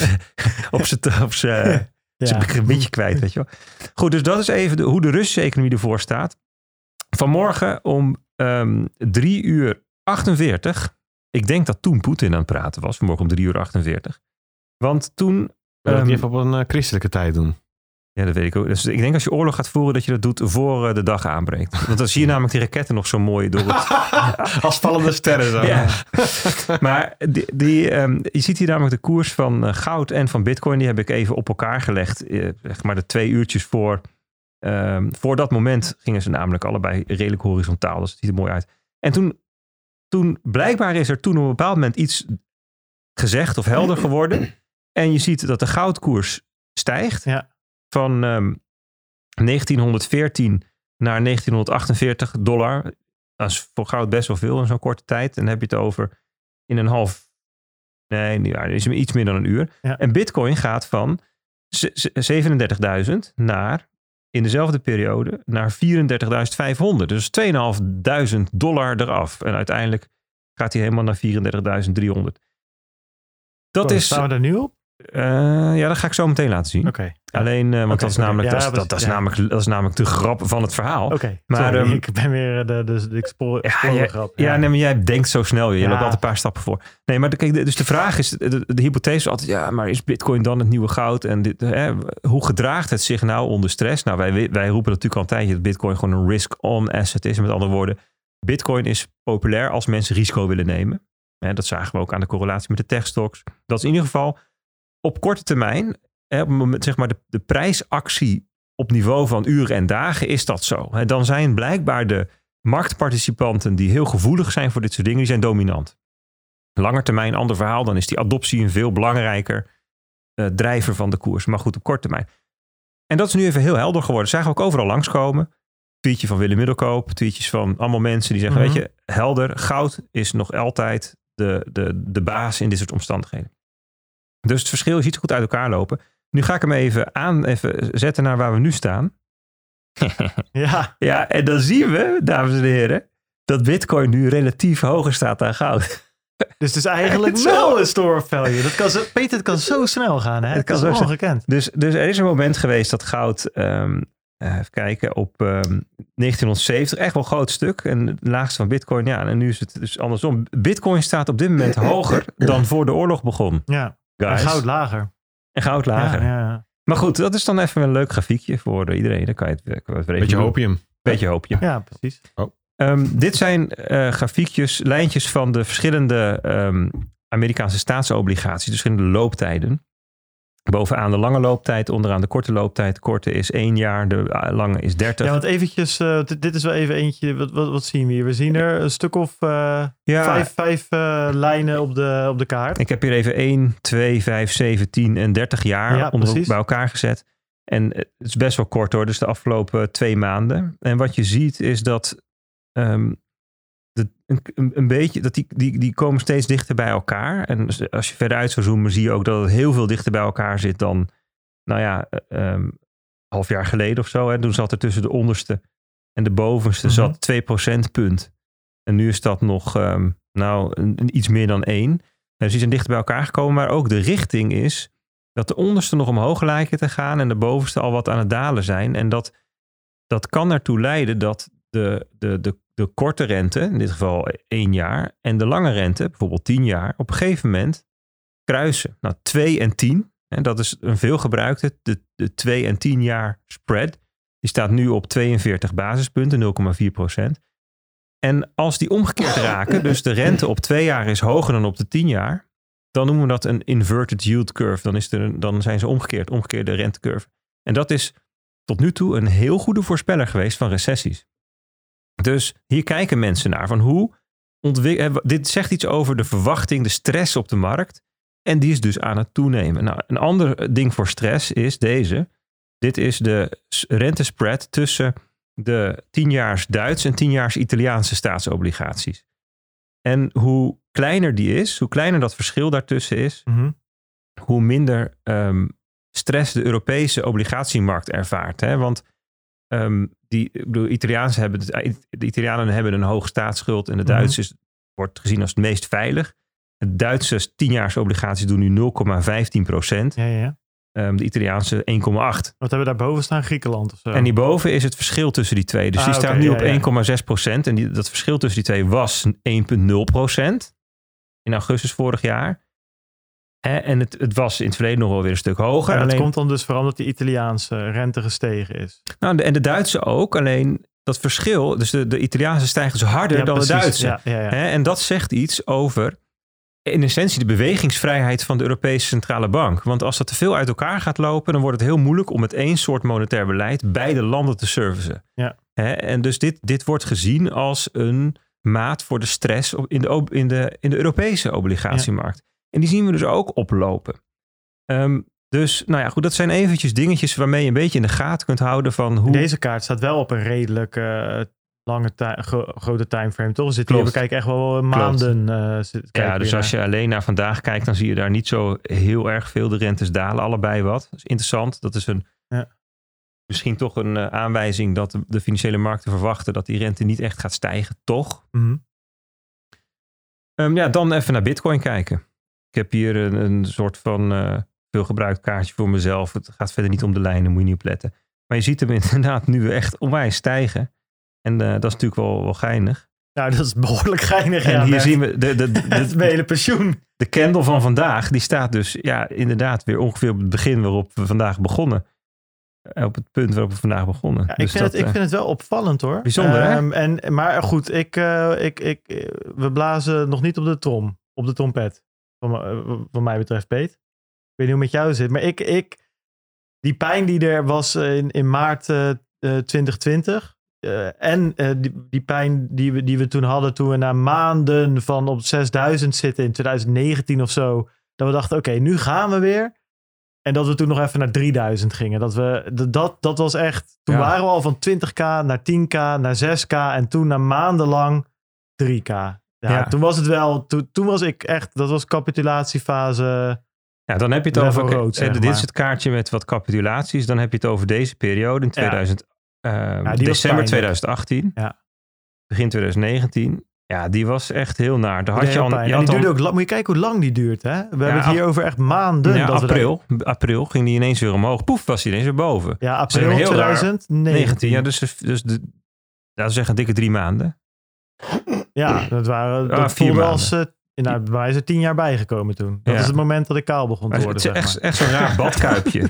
op, zijn op zijn Ja. een beetje kwijt, weet je wel. Goed, dus dat is even de, hoe de Russische economie ervoor staat. Vanmorgen om ehm 3 uur 48. Ik denk dat toen Poetin aan het praten was. Vanmorgen om 3 uur 48. Want toen... Wil je dat ehm, niet even op een eh, christelijke tijd doen? Ja, dat weet ik ook. Dus ik denk als je oorlog gaat voeren, dat je dat doet voor eh, de dag aanbreekt. Want dan zie je namelijk die raketten nog zo mooi door het, [laughs] Als vallende sterren zo. Ja. [laughs] maar die, die, ehm, je ziet hier namelijk de koers van eh, goud en van bitcoin. Die heb ik even op elkaar gelegd. eh, zeg maar de twee uurtjes voor. ehm, voor dat moment gingen ze namelijk allebei redelijk horizontaal. Dus het ziet er mooi uit. En toen, toen blijkbaar is er toen op een bepaald moment iets gezegd of helder geworden. [clears throat] En je ziet dat de goudkoers stijgt. Ja. Van ehm, 1914 naar 1948 dollar. Dat is voor goud best wel veel in zo'n korte tijd. En dan heb je het over in een half... Nee, niet waar. is iets meer dan een uur. Ja. En bitcoin gaat van z- z- 37.000 naar in dezelfde periode naar 34.500. Dus 2.500 dollar eraf. En uiteindelijk gaat hij helemaal naar 34.300. Dat is... Staan we daar nu op? Eh, ja, dat ga ik zo meteen laten zien. Oké. Alleen, eh, want dat, is namelijk, Ja, dat, is, dat, namelijk, dat is namelijk de grap van het verhaal. Oké, Maar, sorry, ehm, ik ben weer de, de, de expo- Ja, explorergrap. Ja, nee, maar jij denkt zo snel. Je loopt altijd een paar stappen voor. Nee, maar de, kijk, dus de vraag is, de, hypothese is altijd, ja, maar is bitcoin dan het nieuwe goud? En dit, hè, hoe gedraagt het zich nou onder stress? Nou, wij, wij roepen natuurlijk al een tijdje dat bitcoin gewoon een risk-on asset is. Met andere woorden, bitcoin is populair als mensen risico willen nemen. Hè, dat zagen we ook aan de correlatie met de techstocks. Dat is in ieder geval op korte termijn, hè, op het moment, zeg maar de, de prijsactie op niveau van uren en dagen is dat zo. Hè, dan zijn blijkbaar de marktparticipanten die heel gevoelig zijn voor dit soort dingen, die zijn dominant. Langer termijn, ander verhaal, dan is die adoptie een veel belangrijker eh, drijver van de koers. Maar goed, op korte termijn. En dat is nu even heel helder geworden. Zagen we ook overal langskomen. Tweetje van Willem Middelkoop, tweetjes van allemaal mensen die zeggen, Mhm. weet je, helder, goud is nog altijd de, de, de baas in dit soort omstandigheden. Dus het verschil is niet goed uit elkaar lopen. Nu ga ik hem even aan, even zetten naar waar we nu staan. [laughs] Ja, Ja, en dan zien we, dames en heren, dat Bitcoin nu relatief hoger staat dan goud. [laughs] dus het is eigenlijk wel een store of value. Dat kan zo, Peter, het kan zo snel gaan. Hè? Het Het kan is zo ongekend. Dus, dus er is een moment geweest dat goud, ehm, eh, even kijken, op ehm, 1970, echt wel een groot stuk. En het laagste van Bitcoin, ja, en nu is het dus andersom. Bitcoin staat op dit moment hoger [clears throat] dan voor de oorlog begon, Ja, en guys. goud lager. En goud lager. Ja, ja. Maar goed, dat is dan even een leuk grafiekje voor iedereen. Dan kan je het, kan je het weer even Beetje doen. opium. Beetje hoopje. ja precies. Ehm, dit zijn eh, grafiekjes, lijntjes van de verschillende ehm, Amerikaanse staatsobligaties, de verschillende looptijden. Bovenaan de lange looptijd, onderaan de korte looptijd. De korte is één jaar, de eh, lange is 30. Ja, want eventjes, eh, dit, is wel even eentje. Wat, wat, wat zien we hier? We zien er een stuk of eh, Ja, vijf, vijf lijnen op de, op de kaart. ik heb hier even 1, 2, 5, 7, 10 en 30 jaar Ja, onder, bij elkaar gezet. En het is best wel kort hoor, dus de afgelopen twee maanden. En wat je ziet is dat ehm, een, een- een beetje, dat die, die, die komen steeds dichter bij elkaar. En dus als je verder uit zou zoomen, zie je ook dat het heel veel dichter bij elkaar zit dan, nou ja, eh, ehm, half jaar geleden of zo. Hè. Toen zat er tussen de onderste en de bovenste Mhm. zat 2 procentpunt. En nu is dat nog, ehm, nou, een, iets meer dan één. En dus die zijn dichter bij elkaar gekomen, maar ook de richting is dat de onderste nog omhoog lijken te gaan en de bovenste al wat aan het dalen zijn. En dat, dat kan ertoe leiden dat de, de, de, de korte rente, in dit geval één jaar, en de lange rente, bijvoorbeeld tien jaar, op een gegeven moment kruisen. Nou, 2 en 10, en dat is een veelgebruikte, de, de 2 en 10 jaar spread, die staat nu op 42 basispunten, 0,4 procent. En als die omgekeerd [laughs] raken, dus de rente op twee jaar is hoger dan op de 10 jaar, dan noemen we dat een inverted yield curve. Dan, is er dan zijn ze omgekeerd, omgekeerde rentecurve. En dat is tot nu toe een heel goede voorspeller geweest van recessies. Dus hier kijken mensen naar van hoe eh, dit zegt iets over de verwachting, de stress op de markt. En die is dus aan het toenemen. Nou, een ander ding voor stress is deze. Dit is de rentespread tussen de 10-jaars Duits en 10-jaars Italiaanse staatsobligaties. En hoe kleiner die is, hoe kleiner dat verschil daartussen is, Mhm. hoe minder ehm, stress de Europese obligatiemarkt ervaart. Hè? Want ehm, die, ik bedoel, Italiaanse hebben, de Italianen hebben een hoge staatsschuld en de Mhm. Duitsers wordt gezien als het meest veilig. De Duitse 10-jaars obligaties doen nu 0,15 procent. Ja, ja. Ehm, de Italiaanse 1,8. Wat hebben we daarboven staan? Griekenland of zo? En hierboven is het verschil tussen die twee. Dus Ah, die staat nu ja, op ja. 1,6 procent. En die, dat verschil tussen die twee was 1,0 procent in augustus vorig jaar. Hè, En het, het was in het verleden nog wel weer een stuk hoger. En dat alleen, komt dan dus vooral omdat de Italiaanse rente gestegen is. nou, de- en de Duitse ook. Alleen dat verschil, dus de, de Italiaanse stijgen dus harder Ja, dan de. Duitse. Ja, ja, ja. Hè, en dat zegt iets over in essentie de bewegingsvrijheid van de Europese Centrale Bank. Want als dat te veel uit elkaar gaat lopen, dan wordt het heel moeilijk om met één soort monetair beleid beide landen te servicen. Ja. Hè, en dus dit, dit wordt gezien als een maat voor de stress op- in de, in de, in de Europese obligatiemarkt. En die zien we dus ook oplopen. Ehm, dus, nou ja, goed, dat zijn eventjes dingetjes waarmee je een beetje in de gaten kunt houden van hoe... Deze kaart staat wel op een redelijk eh, lange gro- grote timeframe, toch? We, zitten hier, we kijken echt wel maanden. eh, zit- Ja, dus als naar. je alleen naar vandaag kijkt, dan zie je daar niet zo heel erg veel. De rentes dalen allebei wat. Dat is interessant. Dat is een, Ja. misschien toch een eh, aanwijzing dat de, de financiële markten verwachten dat die rente niet echt gaat stijgen, toch? Mhm. Ehm, ja, dan even naar Bitcoin kijken. Ik heb hier een, een soort van eh, veel gebruikt kaartje voor mezelf. Het gaat verder niet om de lijnen, moet je niet opletten. Maar je ziet hem [laughs] inderdaad nu echt onwijs stijgen. En eh, dat is natuurlijk wel, wel geinig. Nou, dat is behoorlijk geinig. En ja, hier zien we de, de, de, [laughs] het hele pensioen. de candle van vandaag. Die staat dus ja, inderdaad weer ongeveer op het begin waarop we vandaag begonnen. Eh, Op het punt waarop we vandaag begonnen. Ja, ik, Dus vind dat, het, ik eh, vind het wel opvallend hoor. Bijzonder, hè? Ehm, en, maar goed, ik, eh, ik, ik, eh, we blazen nog niet op de trom. Op de trompet. Van, eh, wat mij betreft, Peet. Ik weet niet hoe het met jou zit. Maar ik, ik die pijn die er was eh, in, in maart eh, 2020. eh, en eh, die, die pijn die we, die we toen hadden toen we na maanden van op 6000 zitten in 2019 of zo. Dat we dachten, oké, nu gaan we weer. En dat we toen nog even naar 3000 gingen. Dat, we, dat, dat was echt. Toen Ja. waren we al van 20k naar 10k naar 6k. En toen na maandenlang 3k. Ja, Ja. toen was het wel. Toen, toen was ik echt. Dat was capitulatiefase. Ja, dan heb je het over. rood, eh, zeg dit is het kaartje met wat capitulaties. Dan heb je het over deze periode in 2000, eh, december pijnlijk. 2018. Ja. Begin 2019. Ja, die was echt heel naar. Daar had je al, je had die al- ook lang. Moet je kijken hoe lang die duurt. Hè? We hebben het hier over echt maanden. ja, dat we april, april ging die ineens weer omhoog. Poef, was hij ineens weer boven. ja, april maar heel raar. 2019. 19, ja, dus, dus de, laten we zeggen dikke drie maanden. Ja, dat waren. Dat Ah, vier voelde maanden. als. eh, nou, bij mij is er tien jaar bijgekomen toen. Dat Ja. is het moment dat ik kaal begon te worden. het is Zeg echt, maar. echt zo'n raar [laughs] badkuipje.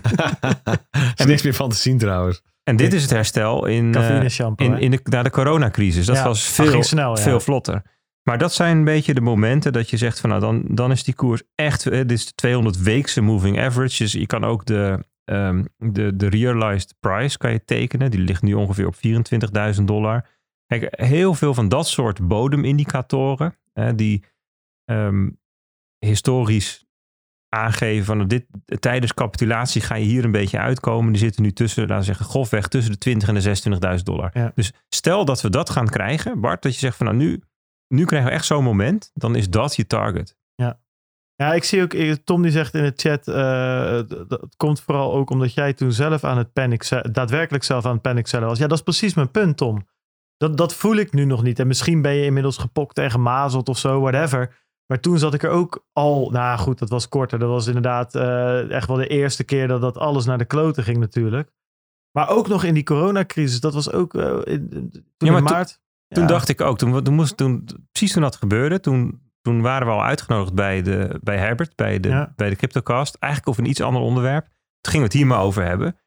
is niks meer van te zien trouwens. En dit is het herstel in, eh, shampoo. in, de, na de coronacrisis. Dat Ja, was dat veel, ging snel, ja. veel vlotter. Maar dat zijn een beetje de momenten dat je zegt van nou dan, dan is die koers echt, eh, dit is de 200 weekse moving average. Dus je kan ook de, ehm, de, de realized price kan je tekenen. Die ligt nu ongeveer op 24.000 dollar. Kijk, heel veel van dat soort bodemindicatoren eh, die ehm, historisch aangeven van nou, dit, tijdens capitulatie ga je hier een beetje uitkomen. Die zitten nu tussen, laten we zeggen, grofweg tussen de 20 en de 26.000 dollar. Ja. Dus stel dat we dat gaan krijgen, Bart, dat je zegt van nou nu, nu krijgen we echt zo'n moment, dan is dat je target. Ja, ik zie ook, eh, Tom die zegt in de chat, eh, d- dat het komt vooral ook omdat jij toen zelf aan het panic, daadwerkelijk zelf aan het panic cellen was. Ja, dat is precies mijn punt, Tom. Dat, dat voel ik nu nog niet. En misschien ben je inmiddels gepokt en gemazeld of zo, whatever. Maar toen zat ik er ook al, nou goed, dat was korter. Dat was inderdaad eh, echt wel de eerste keer dat dat alles naar de kloten ging natuurlijk. Maar ook nog in die coronacrisis, dat was ook eh, in, toen Ja, maar in toen- maart. Toen Ja. dacht ik ook, toen, toen, moest, toen, precies toen dat gebeurde, toen, toen waren we al uitgenodigd bij, de, bij Herbert, bij de, Ja. bij de CryptoCast. Eigenlijk over een iets ander onderwerp. Toen gingen we het hier maar over hebben.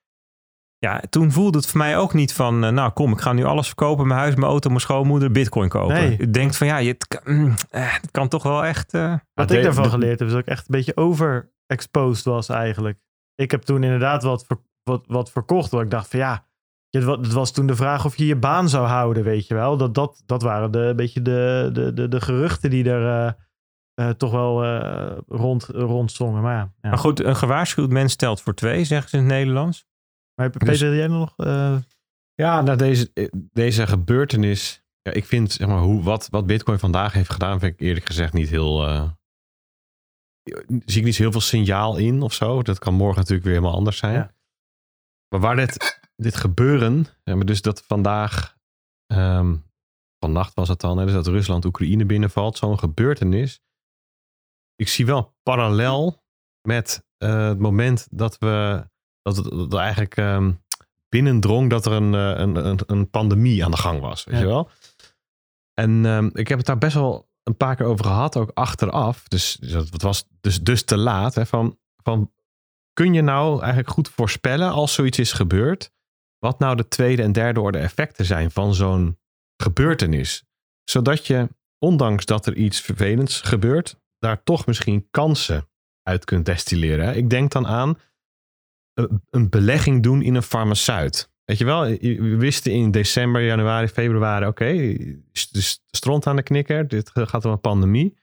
Ja, toen voelde het voor mij ook niet van, eh, nou kom, ik ga nu alles verkopen. Mijn huis, mijn auto, mijn schoonmoeder, bitcoin kopen. Nee. Ik denk van, ja, je, het, kan, mm, eh, het kan toch wel echt... eh, Wat ik daarvan geleerd heb, is dat ik echt een beetje overexposed was eigenlijk. Ik heb toen inderdaad wat, ver- wat, wat verkocht, waar ik dacht van ja, het wa- het was toen de vraag of je je baan zou houden, weet je wel. Dat, dat, dat waren de, een beetje de, de, de, de geruchten die er eh, eh, toch wel eh, rond, rondzongen. Maar ja, ja. Maar goed, een gewaarschuwd mens stelt voor twee, zeggen ze in het Nederlands. Maar Peter, Dus- jij nog? eh, Ja, na deze, deze gebeurtenis. Ja, ik vind zeg maar, hoe, wat, wat Bitcoin vandaag heeft gedaan, vind ik eerlijk gezegd niet heel. eh, zie ik niet zo heel veel signaal in of zo. Dat kan morgen natuurlijk weer helemaal anders zijn. Ja. Maar waar dit, dit gebeuren, ja, maar dus dat vandaag, ehm, vannacht was het dan, hè, dus dat Rusland Oekraïne binnenvalt, zo'n gebeurtenis. Ik zie wel een parallel met eh, het moment dat we, dat het dat eigenlijk ehm, binnendrong dat er een, eh, een, een, een pandemie aan de gang was. Weet Ja. je wel? En ehm, ik heb het daar best wel een paar keer over gehad, ook achteraf. Dus dat was dus, dus te laat. Hè, van, van, kun je nou eigenlijk goed voorspellen als zoiets is gebeurd, wat nou de tweede en derde orde effecten zijn van zo'n gebeurtenis? Zodat je, ondanks dat er iets vervelends gebeurt, daar toch misschien kansen uit kunt destilleren. hè. Ik denk dan aan een- belegging doen in een farmaceut. Weet je wel, we wisten in december, januari, februari, oké, dus stront aan de knikker, dit gaat om een pandemie.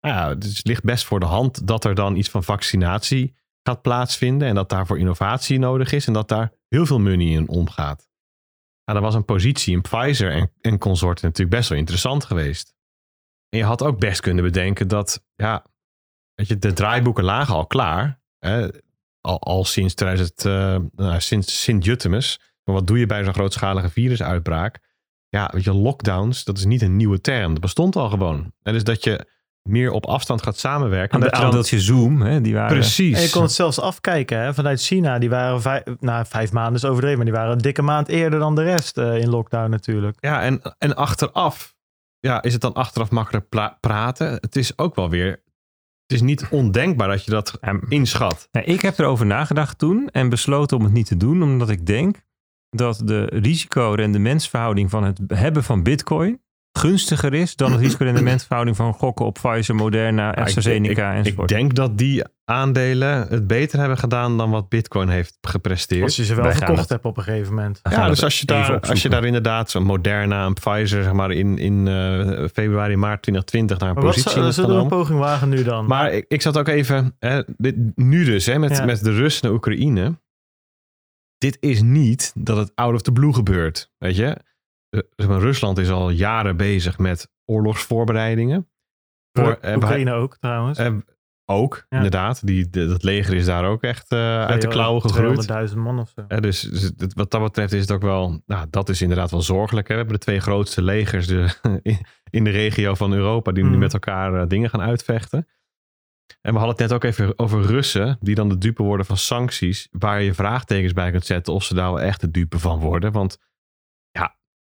Nou ja, het ligt best voor de hand dat er dan iets van vaccinatie gaat plaatsvinden en dat daarvoor innovatie nodig is en dat daar heel veel money in omgaat. Nou, dan was een positie in Pfizer en, en consorten natuurlijk best wel interessant geweest. En je had ook best kunnen bedenken dat, ja, weet je, de draaiboeken lagen al klaar. Hè, al, al sinds 2000, eh, nou, sinds Sint-Jutemus. Maar wat doe je bij zo'n grootschalige virusuitbraak? Ja, weet je, lockdowns, dat is niet een nieuwe term. Dat bestond al gewoon. En dus dat je meer op afstand gaat samenwerken. Aan de dat je dan- Zoom, hè, die waren... Precies. En je kon het zelfs afkijken hè, vanuit China. Die waren vijf, nou, vijf maanden is overdreven, maar die waren een dikke maand eerder dan de rest eh, in lockdown natuurlijk. Ja, en, en achteraf, ja, is het dan achteraf makkelijk praten? Het is ook wel weer, het is niet ondenkbaar dat je dat Ja, inschat. Nou, ik heb erover nagedacht toen en besloten om het niet te doen, omdat ik denk dat de risico-rendementsverhouding van het hebben van Bitcoin gunstiger is dan het [clears throat] risico-rendementsverhouding van gokken op Pfizer, Moderna, ik- AstraZeneca ik, ik enzovoort. denk dat die aandelen het beter hebben gedaan dan wat Bitcoin heeft gepresteerd. Als je ze wel Wij gaan verkocht het- hebt op een gegeven moment. Ja, dus als je, daar, als je daar inderdaad zo'n Moderna en Pfizer zeg maar, in, in eh, februari, maart 2020 naar een Maar wat positie zou- in zullen we een genomen. poging wagen nu dan? Maar ik, ik zat ook even, hè, dit, nu dus, hè, met, Ja. met de Russen en Oekraïne. Dit is niet dat het out of the blue gebeurt. Weet je, Rusland is al jaren bezig met oorlogsvoorbereidingen. Voor, eh, Oekraïne ook trouwens. eh, ook, Ja. inderdaad. Die, de- dat leger is daar ook echt eh, uit de klauwen gegroeid. 200.000 man of zo. Dus, dus wat dat betreft is het ook wel, nou, dat is inderdaad wel zorgelijk. Hè. We hebben de twee grootste legers de, [laughs] in, de regio van Europa die nu Mhm. met elkaar eh, dingen gaan uitvechten. En we hadden het net ook even over Russen, die dan de dupe worden van sancties, waar je vraagtekens bij kunt zetten of ze daar wel echt de dupe van worden. Want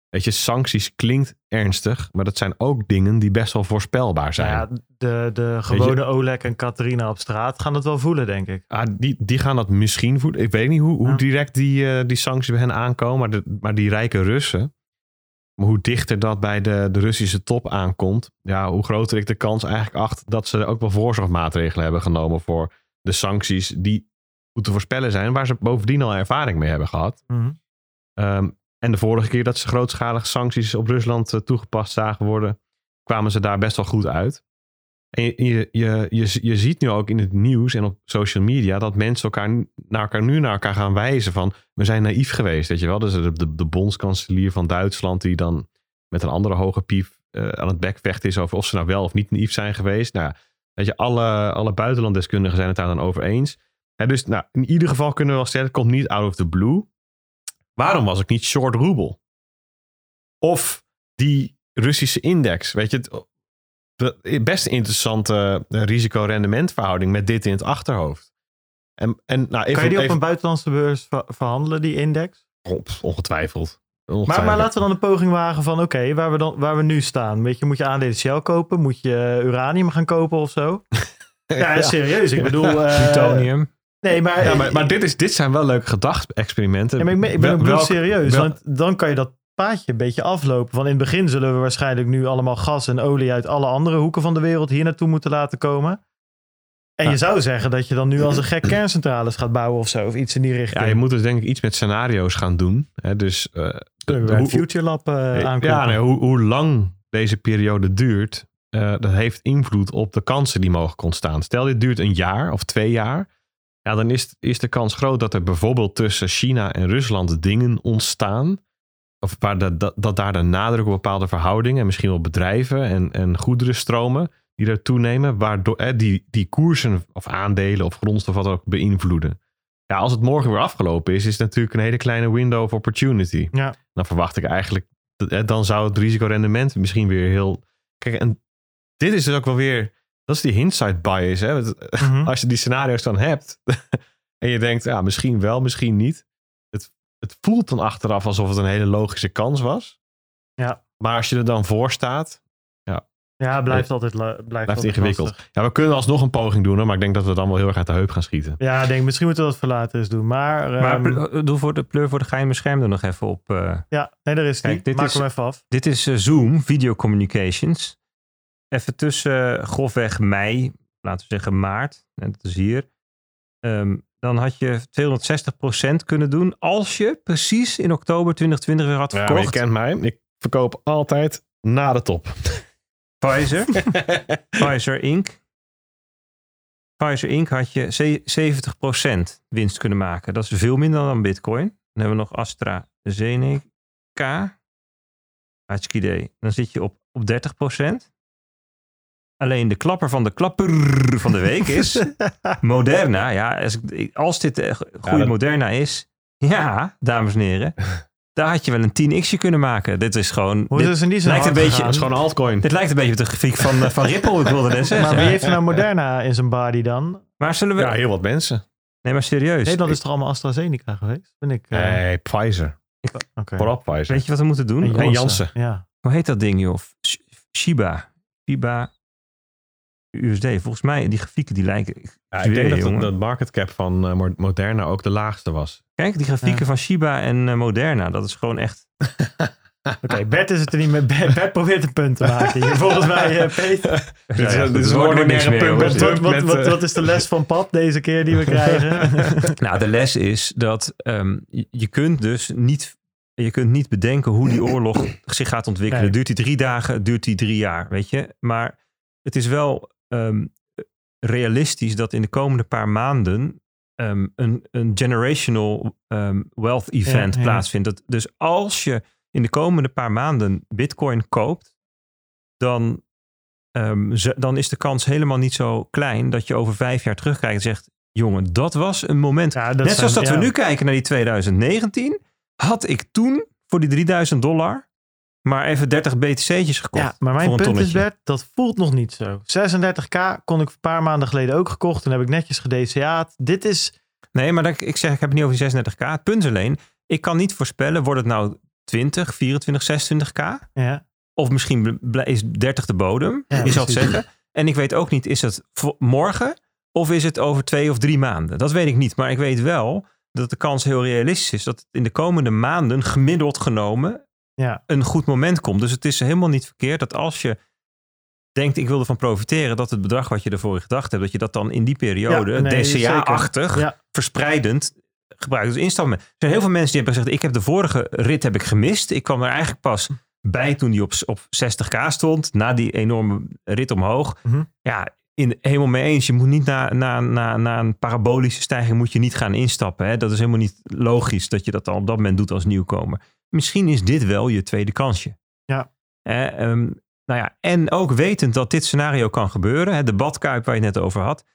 weet je, sancties klinkt ernstig, maar dat zijn ook dingen die best wel voorspelbaar zijn. Nou ja, de, de gewone Oleg en Katerina op straat gaan het wel voelen, denk ik. Ah, die, die gaan dat misschien voeden. Ik weet niet hoe, hoe Ja. direct die, eh, die sancties bij hen aankomen. Maar, de, maar die rijke Russen. Maar hoe dichter dat bij de, de Russische top aankomt. Ja, hoe groter ik de kans eigenlijk acht dat ze ook wel voorzorgmaatregelen hebben genomen voor de sancties die goed te voorspellen zijn. Waar ze bovendien al ervaring mee hebben gehad. Ehm, en de vorige keer dat ze grootschalige sancties op Rusland eh, toegepast zagen worden, kwamen ze daar best wel goed uit. En je, je, je, je, ziet nu ook in het nieuws en op social media dat mensen elkaar, naar elkaar nu naar elkaar gaan wijzen van we zijn naïef geweest, weet je wel. Dus de, de, de bondskanselier van Duitsland die dan met een andere hoge pief eh, aan het bekvechten is over of ze nou wel of niet naïef zijn geweest. Nou, weet je, alle, alle buitenlanddeskundigen zijn het daar dan over eens. Dus nou, in ieder geval kunnen we wel stellen, het komt niet out of the blue. Waarom was ik niet short roebel? Of die Russische index, weet je, het, de- best een interessante eh, risico-rendementverhouding met dit in het achterhoofd. En, en nou, even, kan je die op even- een buitenlandse beurs ver- verhandelen, die index? op, ongetwijfeld. Maar, Ongetwijfeld. maar laten we dan een poging wagen van, oké, waar, we dan waar we nu staan. Weet je, moet je aandelen Shell kopen? Moet je eh, uranium gaan kopen of zo? [laughs] Ja, serieus. Ik bedoel... [laughs] eh, Plutonium. Nee, maar... Ja, maar, maar dit, is, dit zijn wel leuke gedachte-experimenten. Ja, maar ik ben, ik ben Wel- ook welk- serieus. wel- want dan kan je dat paadje een beetje aflopen. Want in het begin zullen we waarschijnlijk nu allemaal gas en olie uit alle andere hoeken van de wereld hier naartoe moeten laten komen. En Ja. je zou zeggen dat je dan nu als een gek [clears throat] kerncentrales gaat bouwen of zo. Of iets in die richting. Ja, je moet dus denk ik iets met scenario's gaan doen. Hè? Dus eh, Kunnen we hoe- Future Lab aankloppen. ja, nee, hoe, hoe lang deze periode duurt, eh, dat heeft invloed op de kansen die mogelijk ontstaan. Stel dit duurt een jaar of twee jaar. Ja, dan is, is de kans groot dat er bijvoorbeeld tussen China en Rusland dingen ontstaan. Of waar de, dat, dat daar de nadruk op bepaalde verhoudingen, en misschien wel bedrijven en, en goederenstromen, die er toenemen, waardoor eh, die, die koersen of aandelen of grondstof wat ook beïnvloeden. Ja, als het morgen weer afgelopen is, is het natuurlijk een hele kleine window of opportunity. Ja. Dan verwacht ik eigenlijk, eh, dan zou het risicorendement misschien weer heel... Kijk, en dit is dus ook wel weer, dat is die hindsight bias. Hè? Want, Mhm. [laughs] Als je die scenario's dan hebt [laughs] en je denkt, ja, misschien wel, misschien niet. Het, het voelt dan achteraf alsof het een hele logische kans was. Ja. Maar als je er dan voor staat, Ja, blijft altijd, blijft blijft altijd ingewikkeld. lastig. Ja, we kunnen alsnog een poging doen, maar ik denk dat we dan wel heel erg uit de heup gaan schieten. Ja, ik denk misschien moeten we dat voor later eens doen. Maar, Maar ehm, pl- doe voor de pleur voor de geheime scherm er nog even op. eh. ja, nee, daar is Kijk, die. dit Maak is- hem even af. Dit is eh, Zoom, Video Communications. Even tussen eh, grofweg mei, laten we zeggen maart, en dat is hier. Ehm, dan had je 260% kunnen doen als je precies in oktober 2020 weer had Ja, maar je verkocht. kent mij. Ik verkoop altijd na de top. Pfizer, [laughs] Pfizer Inc. Pfizer Inc. had je ze- 70% winst kunnen maken. Dat is veel minder dan Bitcoin. Dan hebben we nog AstraZeneca. Hartstikke idee. Dan zit je op, op 30%. Alleen de klapper van de klapper van de week is [laughs] Moderna. Ja, als, ik- als dit eh, goede dat- Moderna is. Ja, dames en heren. [laughs] Daar had je wel een 10x'je kunnen maken. Dit is gewoon... Hoe dit, is in die zin lijkt een beetje- Dat is gewoon een altcoin. dit lijkt een beetje op de grafiek van, eh, van Ripple, ik wilde net [laughs] zeggen. Maar wie heeft er nou Moderna in zijn body dan? Maar zullen we... Ja, heel wat mensen. Nee, maar serieus. Nederland is toch allemaal AstraZeneca geweest? Ben ik... eh, Nee, Pfizer. oké. Vooral Pfizer. Weet je wat we moeten doen? En En Janssen. Ja. Hoe heet dat ding, joh? Sh- Shiba. Shiba USD. Volgens mij, die grafieken die lijken... Ja, ik denk dat de market cap van eh, Mo- Moderna ook de laagste was. Kijk, die grafieken Ja. van Shiba en eh, Moderna. Dat is gewoon echt... [laughs] Oké, Bert is het er niet mee. Bert, Bert probeert een punt te maken hier. Volgens mij, eh, Peter. Dit is- Ja, dit dat is een ordinaire meer, punt hoor. met- Wat, wat, met, wat, wat is de les van pap deze keer die we [laughs] krijgen? Nou, de les is dat ehm, je, je kunt dus niet, je kunt niet bedenken hoe die oorlog zich gaat ontwikkelen. Nee. Duurt die drie dagen, duurt die drie jaar, weet je. Maar het is wel ehm, realistisch dat in de komende paar maanden ehm, een, een generational ehm, wealth event Ja, ja. plaatsvindt. Dat, dus als je in de komende paar maanden bitcoin koopt, dan, ze- dan is de kans helemaal niet zo klein dat je over vijf jaar terugkijkt en zegt, jongen, dat was een moment. Ja, Net zijn- zoals dat we nu kijken naar die 2019, had ik toen voor die 3000 dollar maar even 30 BTC'tjes gekocht. Ja, maar mijn voor een punt is. Bert, dat voelt nog niet zo. 36k kon ik een paar maanden geleden ook gekocht. Toen heb ik netjes gedCA'd. Dit is... Nee, maar dat, ik zeg, ik heb het niet over die 36k. Het punt alleen, ik kan niet voorspellen, wordt het nou 20, 24, 26k? Ja, Of misschien is 30 de bodem, Ja, je zal het zeggen. En ik weet ook niet, is het morgen of is het over twee of drie maanden? Dat weet ik niet, maar ik weet wel dat de kans heel realistisch is dat het in de komende maanden gemiddeld genomen ja. een goed moment komt. Dus het is helemaal niet verkeerd dat als je denkt ik wil ervan profiteren, dat het bedrag wat je ervoor in gedacht hebt, dat je dat dan in die periode Ja, nee, DCA-achtig. Ja. verspreidend gebruikt. Dus instappen. Er zijn heel veel mensen die hebben gezegd, ik heb de vorige rit heb ik gemist. Ik kwam er eigenlijk pas bij toen die op, op 60k stond, na die enorme rit omhoog. Mhm. Ja, in, helemaal mee eens. Je moet niet na, na, na, na een parabolische stijging moet je niet gaan instappen. Hè? Dat is helemaal niet logisch dat je dat dan op dat moment doet als nieuwkomer. Misschien is dit wel je tweede kansje. Ja. Eh, ehm, nou ja, en ook wetend dat dit scenario kan gebeuren, hè, de badkuip waar je het net over had. Op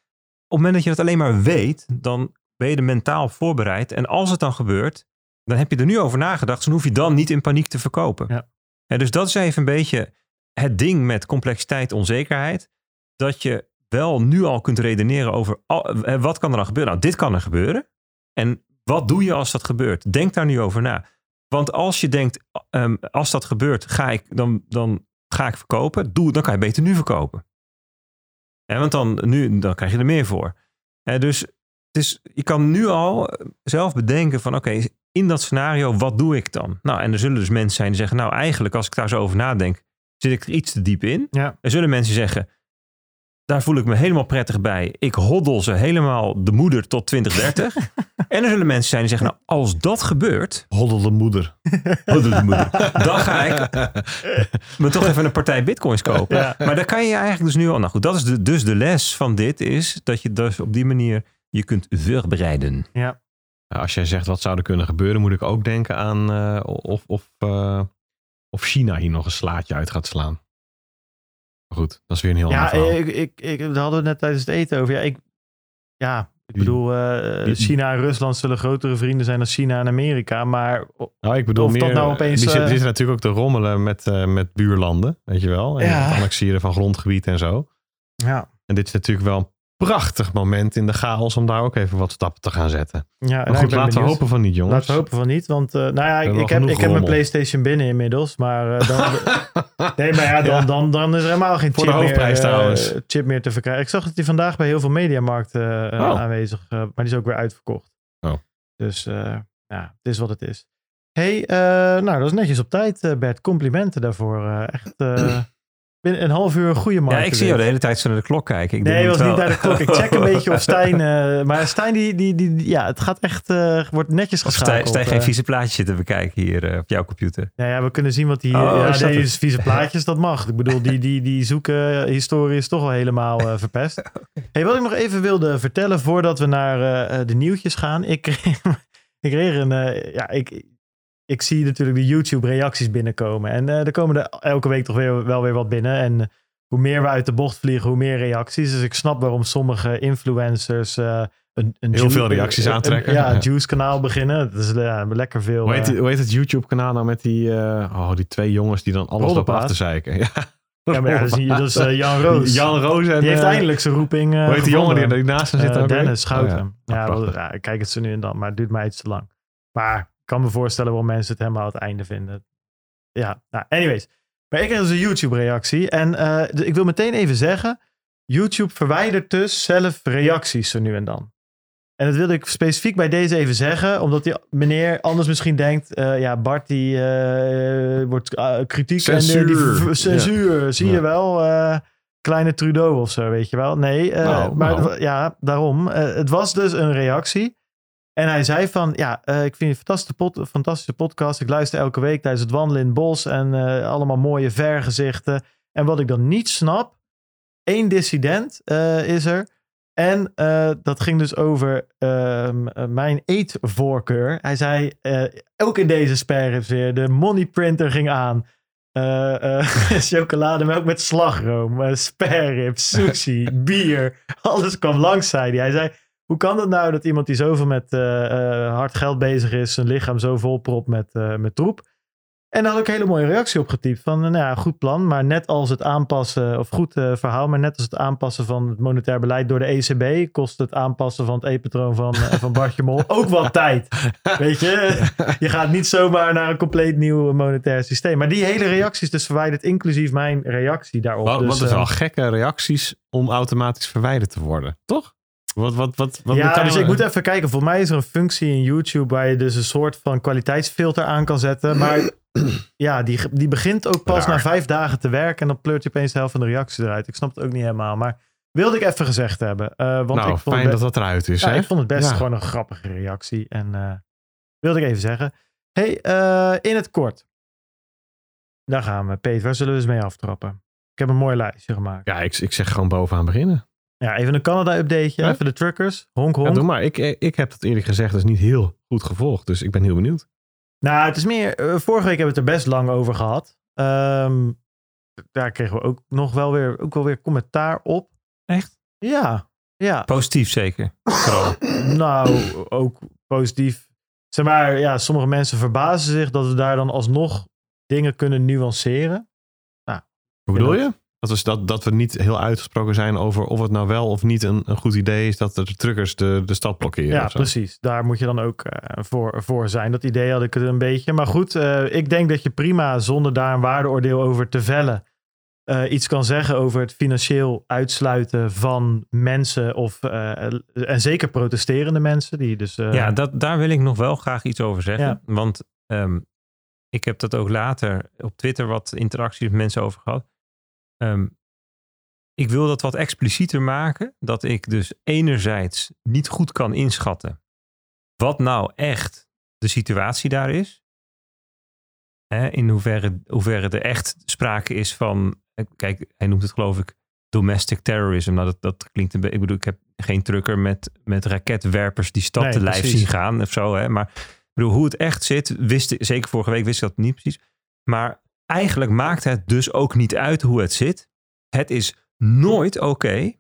het moment dat je dat alleen maar weet, dan ben je er mentaal voorbereid. En als het dan gebeurt, dan heb je er nu over nagedacht. Dus dan hoef je dan niet in paniek te verkopen. Ja. En dus dat is even een beetje het ding met complexiteit, onzekerheid. Dat je wel nu al kunt redeneren over eh, wat kan er dan gebeuren. Nou, dit kan er gebeuren. En wat doe je als dat gebeurt? Denk daar nu over na. Want als je denkt, ehm, als dat gebeurt, ga ik, dan, dan ga ik verkopen. Doe, dan kan je beter nu verkopen. Want dan, nu, dan krijg je er meer voor. Dus het is, je kan nu al eh, zelf bedenken van oké, in dat scenario, wat doe ik dan? Nou, en er zullen dus mensen zijn die zeggen, nou eigenlijk als ik daar zo over nadenk, zit ik er iets te diep in. Ja. Er zullen mensen zeggen, daar voel ik me helemaal prettig bij. Ik hoddel ze helemaal de moeder tot 2030. [laughs] en er zullen mensen zijn die zeggen, nou als dat gebeurt, Hoddelde moeder. hoddel de moeder, [laughs] dan ga ik me toch even een partij bitcoins kopen. Ja. Maar dan kan je eigenlijk dus nu al, nou goed, dat is de, dus de les van dit is dat je dus op die manier je kunt voorbereiden. Ja. Als jij zegt wat zou er kunnen gebeuren, moet ik ook denken aan eh, of, of, eh, of China hier nog een slaatje uit gaat slaan. Maar goed, dat is weer een heel Ja, ander ik, ik, ik, daar hadden we het net tijdens het eten over. Ja, ik, ja, ik bedoel, eh, die- China en Rusland zullen grotere vrienden zijn dan China en Amerika. Maar Nou, ik bedoel Of dat meer, nou opeens, die, zit- eh, die zitten natuurlijk ook te rommelen met, eh, met buurlanden, weet je wel. En Ja. het annexeren van grondgebied en zo. ja, En dit is natuurlijk wel prachtig moment in de chaos om daar ook even wat stappen te gaan zetten. ja Maar goed, laten we hopen van niet, jongens. Laten we hopen van niet, want eh, nou ja, ik, heb, ik heb mijn. PlayStation binnen inmiddels, maar eh, dan, [laughs] nee, maar ja, dan, Ja. Dan, dan is er helemaal geen Voor chip, de hoofdprijs meer, eh, chip meer te verkrijgen. Ik zag dat die vandaag bij heel veel mediamarkten Oh. aanwezig, maar die is ook weer uitverkocht. Oh. Dus ja, het is wat het is. hey, nou dat is netjes op tijd Bert, complimenten daarvoor. echt binnen een half uur een goede markt. Ja, ik zie jou de hele tijd zo naar de klok kijken. Ik Nee, het was niet naar de klok. Ik check een beetje of Stijn... [laughs] eh, maar Stijn, die, die, die, ja, het gaat echt... eh, wordt netjes geschakeld. Stijn, Stijn geen eh. vieze plaatjes zitten bekijken hier op jouw computer. Ja, ja, we kunnen zien wat die... Oh, ja, nee, dus vieze [laughs] plaatjes, dat mag. Ik bedoel, die, die, die zoeken historie is toch wel helemaal verpest. [laughs] Hey, wat ik nog even wilde vertellen voordat we naar de nieuwtjes gaan. Ik kreeg, ik kreeg een... ja, ik, ik zie natuurlijk de YouTube reacties binnenkomen. En eh, er komen er elke week toch weer, wel weer wat binnen. En hoe meer we uit de bocht vliegen, hoe meer reacties. Dus ik snap waarom sommige influencers eh, een, een Heel veel reacties een- aantrekken. een- ja, een [laughs] Ja. Juice kanaal beginnen. Dat is ja, lekker veel. Hoe heet, eh, het- hoe heet het YouTube-kanaal nou met die, eh, oh, die twee jongens die dan alles Roddelplaat. af te zeiken? [laughs] Ja, ja, maar ja, dat is, dat is eh, Jan [laughs] Roos. Jan Roos en... die heeft eh, eindelijk zijn roeping. eh, Hoe heet die jongen die, naast hem zit? Eh? Dennis Schouten. Oh, ja, Ah, ja, kijk het zo nu en dan, maar het duurt mij iets te lang. Maar kan me voorstellen waarom mensen het helemaal het einde vinden. Ja, nou, anyways. Maar ik kreeg dus een YouTube-reactie. En eh, ik wil meteen even zeggen: YouTube verwijdert dus zelf reacties zo nu en dan. En dat wilde ik specifiek bij deze even zeggen, omdat die meneer anders misschien denkt: eh, ja, Bart die eh, wordt kritiek en die Censuur. zie je wel. kleine Trudeau of zo, weet je wel. Nee, Nou, maar nou. ja, daarom. Het was dus een reactie. En hij zei van, ja, eh, ik vind een fantastische, pod- fantastische podcast. Ik luister elke week tijdens het wandelen in het bos en eh, allemaal mooie vergezichten. En wat ik dan niet snap, één dissident eh, is er. En dat ging dus over ehm, eh, mijn eetvoorkeur. Hij zei, ook in deze sperrips weer, de money printer ging aan. [laughs] Chocolademelk met slagroom, spareribs, sushi, [laughs] bier. Alles kwam langs, zei hij. Hij zei, hoe kan het nou dat iemand die zoveel met eh, eh, hard geld bezig is, zijn lichaam zo volpropt met, eh, met troep? En daar had ik een hele mooie reactie op getypt. Van, nou ja, goed plan, maar net als het aanpassen, of goed verhaal, maar net als het aanpassen van het monetair beleid door de ECB, kost het aanpassen van het eetpatroon van, van Bartje Mol ook wat tijd. Weet je, je gaat niet zomaar naar een compleet nieuw monetair systeem. Maar die hele reactie is dus verwijderd, inclusief mijn reactie daarop. Wat, dus, wat is eh, wel gekke reacties om automatisch verwijderd te worden, toch? Wat, wat, wat, wat ja, kan dus ik moet even kijken. Voor mij is er een functie in YouTube waar je dus een soort van kwaliteitsfilter aan kan zetten. Maar [clears throat] ja, die, die begint ook pas Raar. na vijf dagen te werken. En dan pleurt je opeens de helft van de reacties eruit. Ik snap het ook niet helemaal. Maar wilde ik even gezegd hebben. Eh, want nou, ik vond fijn dat dat eruit is, ja, hè? ik vond het best Ja. gewoon een grappige reactie. En eh, wilde ik even zeggen. hey, eh, in het kort. Daar gaan we. Peter, waar zullen we eens mee aftrappen? Ik heb een mooi lijstje gemaakt. Ja, ik, ik zeg gewoon bovenaan beginnen. Ja, even een Canada-updateje. Even de truckers. Honk, honk. Ja, doe maar. Ik, ik heb dat eerlijk gezegd dus niet heel goed gevolgd. Dus ik ben heel benieuwd. Nou, het is meer. eh, vorige week hebben we het er best lang over gehad. Ehm, daar kregen we ook nog wel weer, ook wel weer commentaar op. Echt? Ja, ja. Positief zeker. [coughs] Nou, ook positief. Zeg maar, ja, sommige mensen verbazen zich dat we daar dan alsnog dingen kunnen nuanceren. Hoe bedoel je? Dat, is dat, dat we niet heel uitgesproken zijn over of het nou wel of niet een, een goed idee is dat de truckers de, de stad blokkeren. Ja, of zo. precies. Daar moet je dan ook eh, voor, voor zijn. Dat idee had ik er een beetje. Maar goed, eh, ik denk dat je prima zonder daar een waardeoordeel over te vellen. eh, iets kan zeggen over het financieel uitsluiten van mensen. Of, eh, en zeker protesterende mensen. Die dus, eh, Ja, dat, daar wil ik nog wel graag iets over zeggen. Ja. Want ehm, ik heb dat ook later op Twitter wat interacties met mensen over gehad. Ehm, ik wil dat wat explicieter maken. Dat ik dus enerzijds niet goed kan inschatten wat nou echt de situatie daar is. Hè, in hoeverre, hoeverre er echt sprake is van, eh, kijk, hij noemt het geloof ik domestic terrorism. Nou, dat, dat klinkt een beetje, ik bedoel, ik heb geen trucker met, met raketwerpers die stad Nee, te lijf precies. zien gaan of zo. Hè. Maar ik bedoel, hoe het echt zit, wist ik, zeker vorige week wist ik dat niet precies. Maar eigenlijk maakt het dus ook niet uit hoe het zit. Het is nooit oké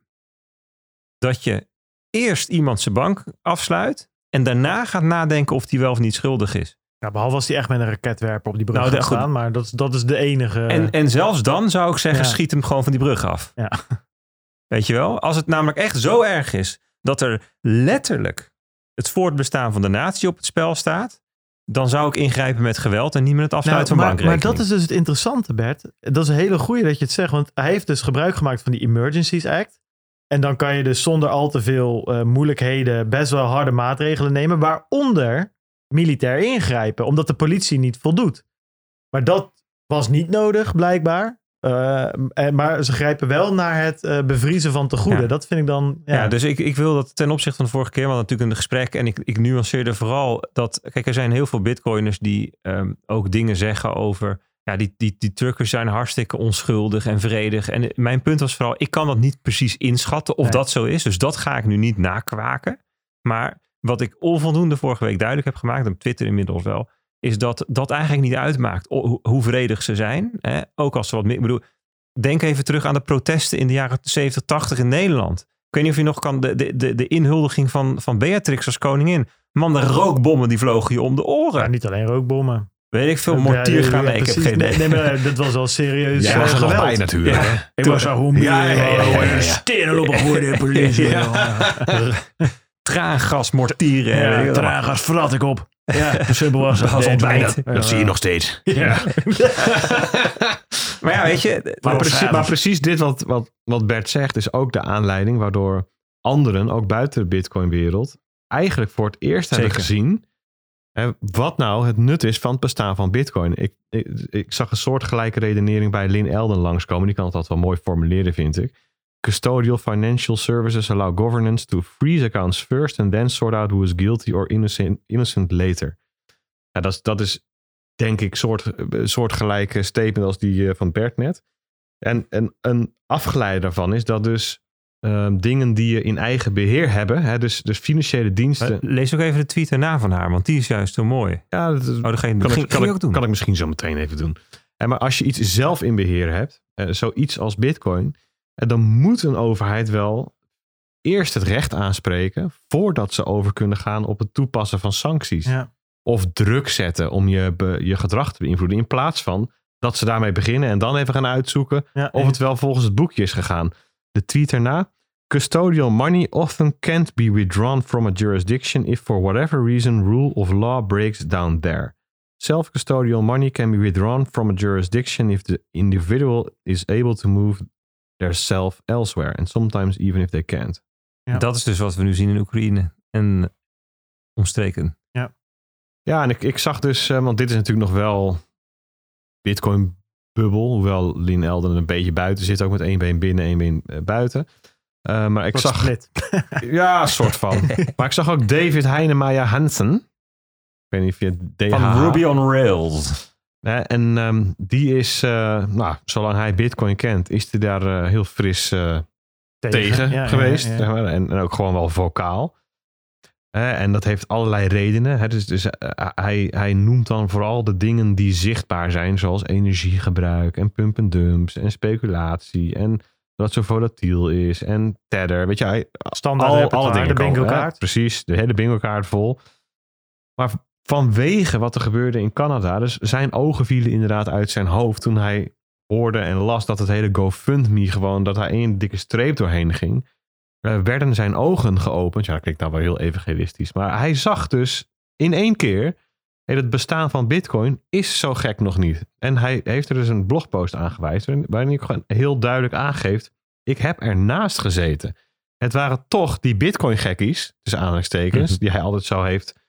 dat je eerst iemand zijn bank afsluit en daarna gaat nadenken of die wel of niet schuldig is. ja, behalve als die echt met een raketwerper op die brug Nou, gaat goed. staan. Maar dat, is- dat is de enige. En, en zelfs dan zou ik zeggen, Ja. schiet hem gewoon van die brug af. Ja. [laughs] Weet je wel? Als het namelijk echt zo erg is dat er letterlijk het voortbestaan van de natie op het spel staat, dan zou ik ingrijpen met geweld en niet met het afsluiten Nou, van maar, maar bankrekening. dat is dus het interessante, Bert. Dat is een hele goeie dat je het zegt. Want hij heeft dus gebruik gemaakt van die Emergencies Act. En dan kan je dus zonder al te veel eh, moeilijkheden best wel harde maatregelen nemen. Waaronder militair ingrijpen. Omdat de politie niet voldoet. Maar dat was niet nodig, blijkbaar. Eh, maar ze grijpen wel naar het eh, bevriezen van tegoeden. Ja. Dat vind ik dan... Ja, Ja, dus ik, ik wil dat ten opzichte van de vorige keer, want natuurlijk een gesprek en ik, ik nuanceerde vooral dat, kijk, er zijn heel veel bitcoiners die ehm, ook dingen zeggen over, ja, die, die, die truckers zijn hartstikke onschuldig en vredig. En mijn punt was vooral, ik kan dat niet precies inschatten of Nee. dat zo is, dus dat ga ik nu niet nakwaken. Maar wat ik onvoldoende vorige week duidelijk heb gemaakt, op Twitter inmiddels wel, is dat dat eigenlijk niet uitmaakt o- hoe, hoe vredig ze zijn. Hè? Ook als ze wat meer, ik bedoel, denk even terug aan de protesten in de jaren 70, 80 in Nederland. Ik weet niet of je nog kan, de, de, de, de inhuldiging van, van Beatrix als koningin. Man, de rookbommen die vlogen je om de oren. Ja, niet alleen rookbommen. Weet ik veel, Ja, mortier ja, ja, ik heb geen idee. Nee, nee, maar dat was wel serieus Jij eh, was er nog geweld. bij natuurlijk. Ja. hè? Ik was daar gewoon Ja, ja, ja, ja, ja, ja. stenen op de politie. [laughs] Traangas, mortieren. Ja, tragas vrat ik op. Ja, [laughs] zo simpel was ontbijt. Dat zie je nog steeds. Ja. [laughs] Maar ja, weet je. Maar precies, maar precies dit wat, wat, wat Bert zegt, is ook de aanleiding waardoor anderen, ook buiten de Bitcoin-wereld, eigenlijk voor het eerst hebben gezien hè, wat nou het nut is van het bestaan van Bitcoin. Ik, ik, ik zag een soortgelijke redenering bij Lynn Elden langskomen. Die kan het altijd wel mooi formuleren, vind ik. Custodial financial services allow governance to freeze accounts first and then sort out who is guilty or innocent, innocent later. Ja, dat, is, dat is denk ik soort, soortgelijke statement als die eh, van Bert net. En, en een afgeleide daarvan is dat dus ehm, dingen die je in eigen beheer hebben, hè, dus, dus financiële diensten. Lees ook even de tweet erna van haar, want die is juist zo mooi. ja, dat, Oh, dat kan, ik, kan, ging ik, ook doen. kan ik misschien zo meteen even doen. En maar als je iets zelf in beheer hebt, eh, zoiets als Bitcoin, eh, dan moet een overheid wel eerst het recht aanspreken voordat ze over kunnen gaan op het toepassen van sancties. Ja. Of druk zetten om je, be- je gedrag te beïnvloeden. In plaats van dat ze daarmee beginnen en dan even gaan uitzoeken Ja, of het wel volgens het boekje is gegaan. De tweet erna. Custodial money often can't be withdrawn from a jurisdiction if for whatever reason rule of law breaks down there. Self-custodial money can be withdrawn from a jurisdiction if the individual is able to move their self elsewhere. And sometimes even if they can't. Ja. Dat is dus wat we nu zien in Oekraïne en omstreken. Ja, en ik, ik zag dus, eh, want dit is natuurlijk nog wel Bitcoin-bubbel. Hoewel Lin Elden een beetje buiten zit, ook met één been binnen, één been eh, buiten. Eh, maar ik zag, split. [laughs] [laughs] ja, soort van. [laughs] maar ik zag ook David Heinemeier Hansen. Ik weet niet of je DH... Van Ruby on Rails. En ehm, die is, eh, nou, zolang hij Bitcoin kent, is hij daar eh, heel fris eh, tegen, ja, geweest. ja, ja. Zeg maar, en, en ook gewoon wel vocaal. En dat heeft allerlei redenen. Hè, dus dus hij, hij noemt dan vooral de dingen die zichtbaar zijn, zoals energiegebruik en pump en dumps en speculatie en dat zo volatiel is en tether. Weet je, hij, Standaard al, alle dingen de bingo kaart. precies, de hele bingo kaart vol. Maar vanwege wat er gebeurde in Canada, dus zijn ogen vielen inderdaad uit zijn hoofd toen hij hoorde en las dat het hele GoFundMe gewoon, dat hij één dikke streep doorheen ging. eh, werden zijn ogen geopend. Ja, dat klinkt nou wel heel evangelistisch. Maar hij zag dus in één keer. het bestaan van Bitcoin is zo gek nog niet. En hij heeft er dus een blogpost aan gewijs. waarin- hij gewoon heel duidelijk aangeeft. Ik heb ernaast gezeten. Het waren toch die Bitcoin-gekkies, tussen aanhalingstekens, Mhm. die hij altijd zo heeft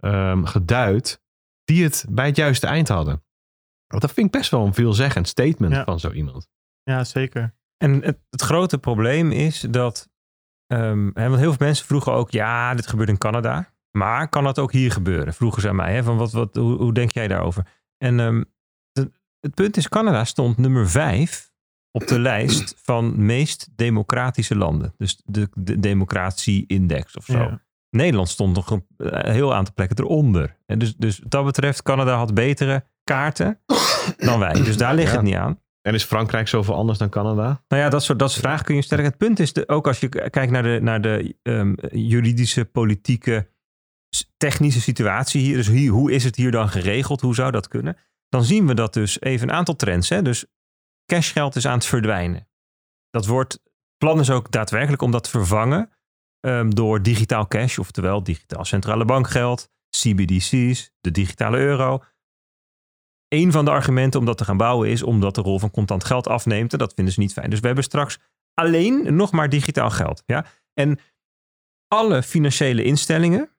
ehm, geduid, die het bij het juiste eind hadden. Want dat vind ik best wel een veelzeggend statement Ja. van zo iemand. Ja, zeker. En het, het grote probleem is dat. ehm, hè, want heel veel mensen vroegen ook: ja, dit gebeurt in Canada. Maar kan dat ook hier gebeuren? Vroegen ze aan mij. Hè, van wat, wat, hoe, hoe denk jij daarover? En ehm, de- het punt is: Canada stond nummer vijf op de lijst van meest democratische landen. Dus de, de democratie-index of zo. Ja. Nederland stond nog een een heel aantal plekken eronder. En dus, dus wat dat betreft, Canada had betere kaarten [coughs] dan wij. Dus daar ligt Ja. het niet aan. En is Frankrijk zoveel anders dan Canada? Nou ja, dat soort, dat soort vragen kun je stellen. Het punt is, de, ook als je kijkt naar de, naar de ehm, juridische, politieke, technische situatie hier. Dus hier, hoe is het hier dan geregeld? Hoe zou dat kunnen? Dan zien we dat dus even een aantal trends. Hè? Dus cashgeld is aan het verdwijnen. Dat wordt, plan is ook daadwerkelijk om dat te vervangen ehm, door digitaal cash. Oftewel digitaal centrale bankgeld, CBDC's, de digitale euro. Een van de argumenten om dat te gaan bouwen is omdat de rol van contant geld afneemt. En dat vinden ze niet fijn. Dus we hebben straks alleen nog maar digitaal geld. Ja? En alle financiële instellingen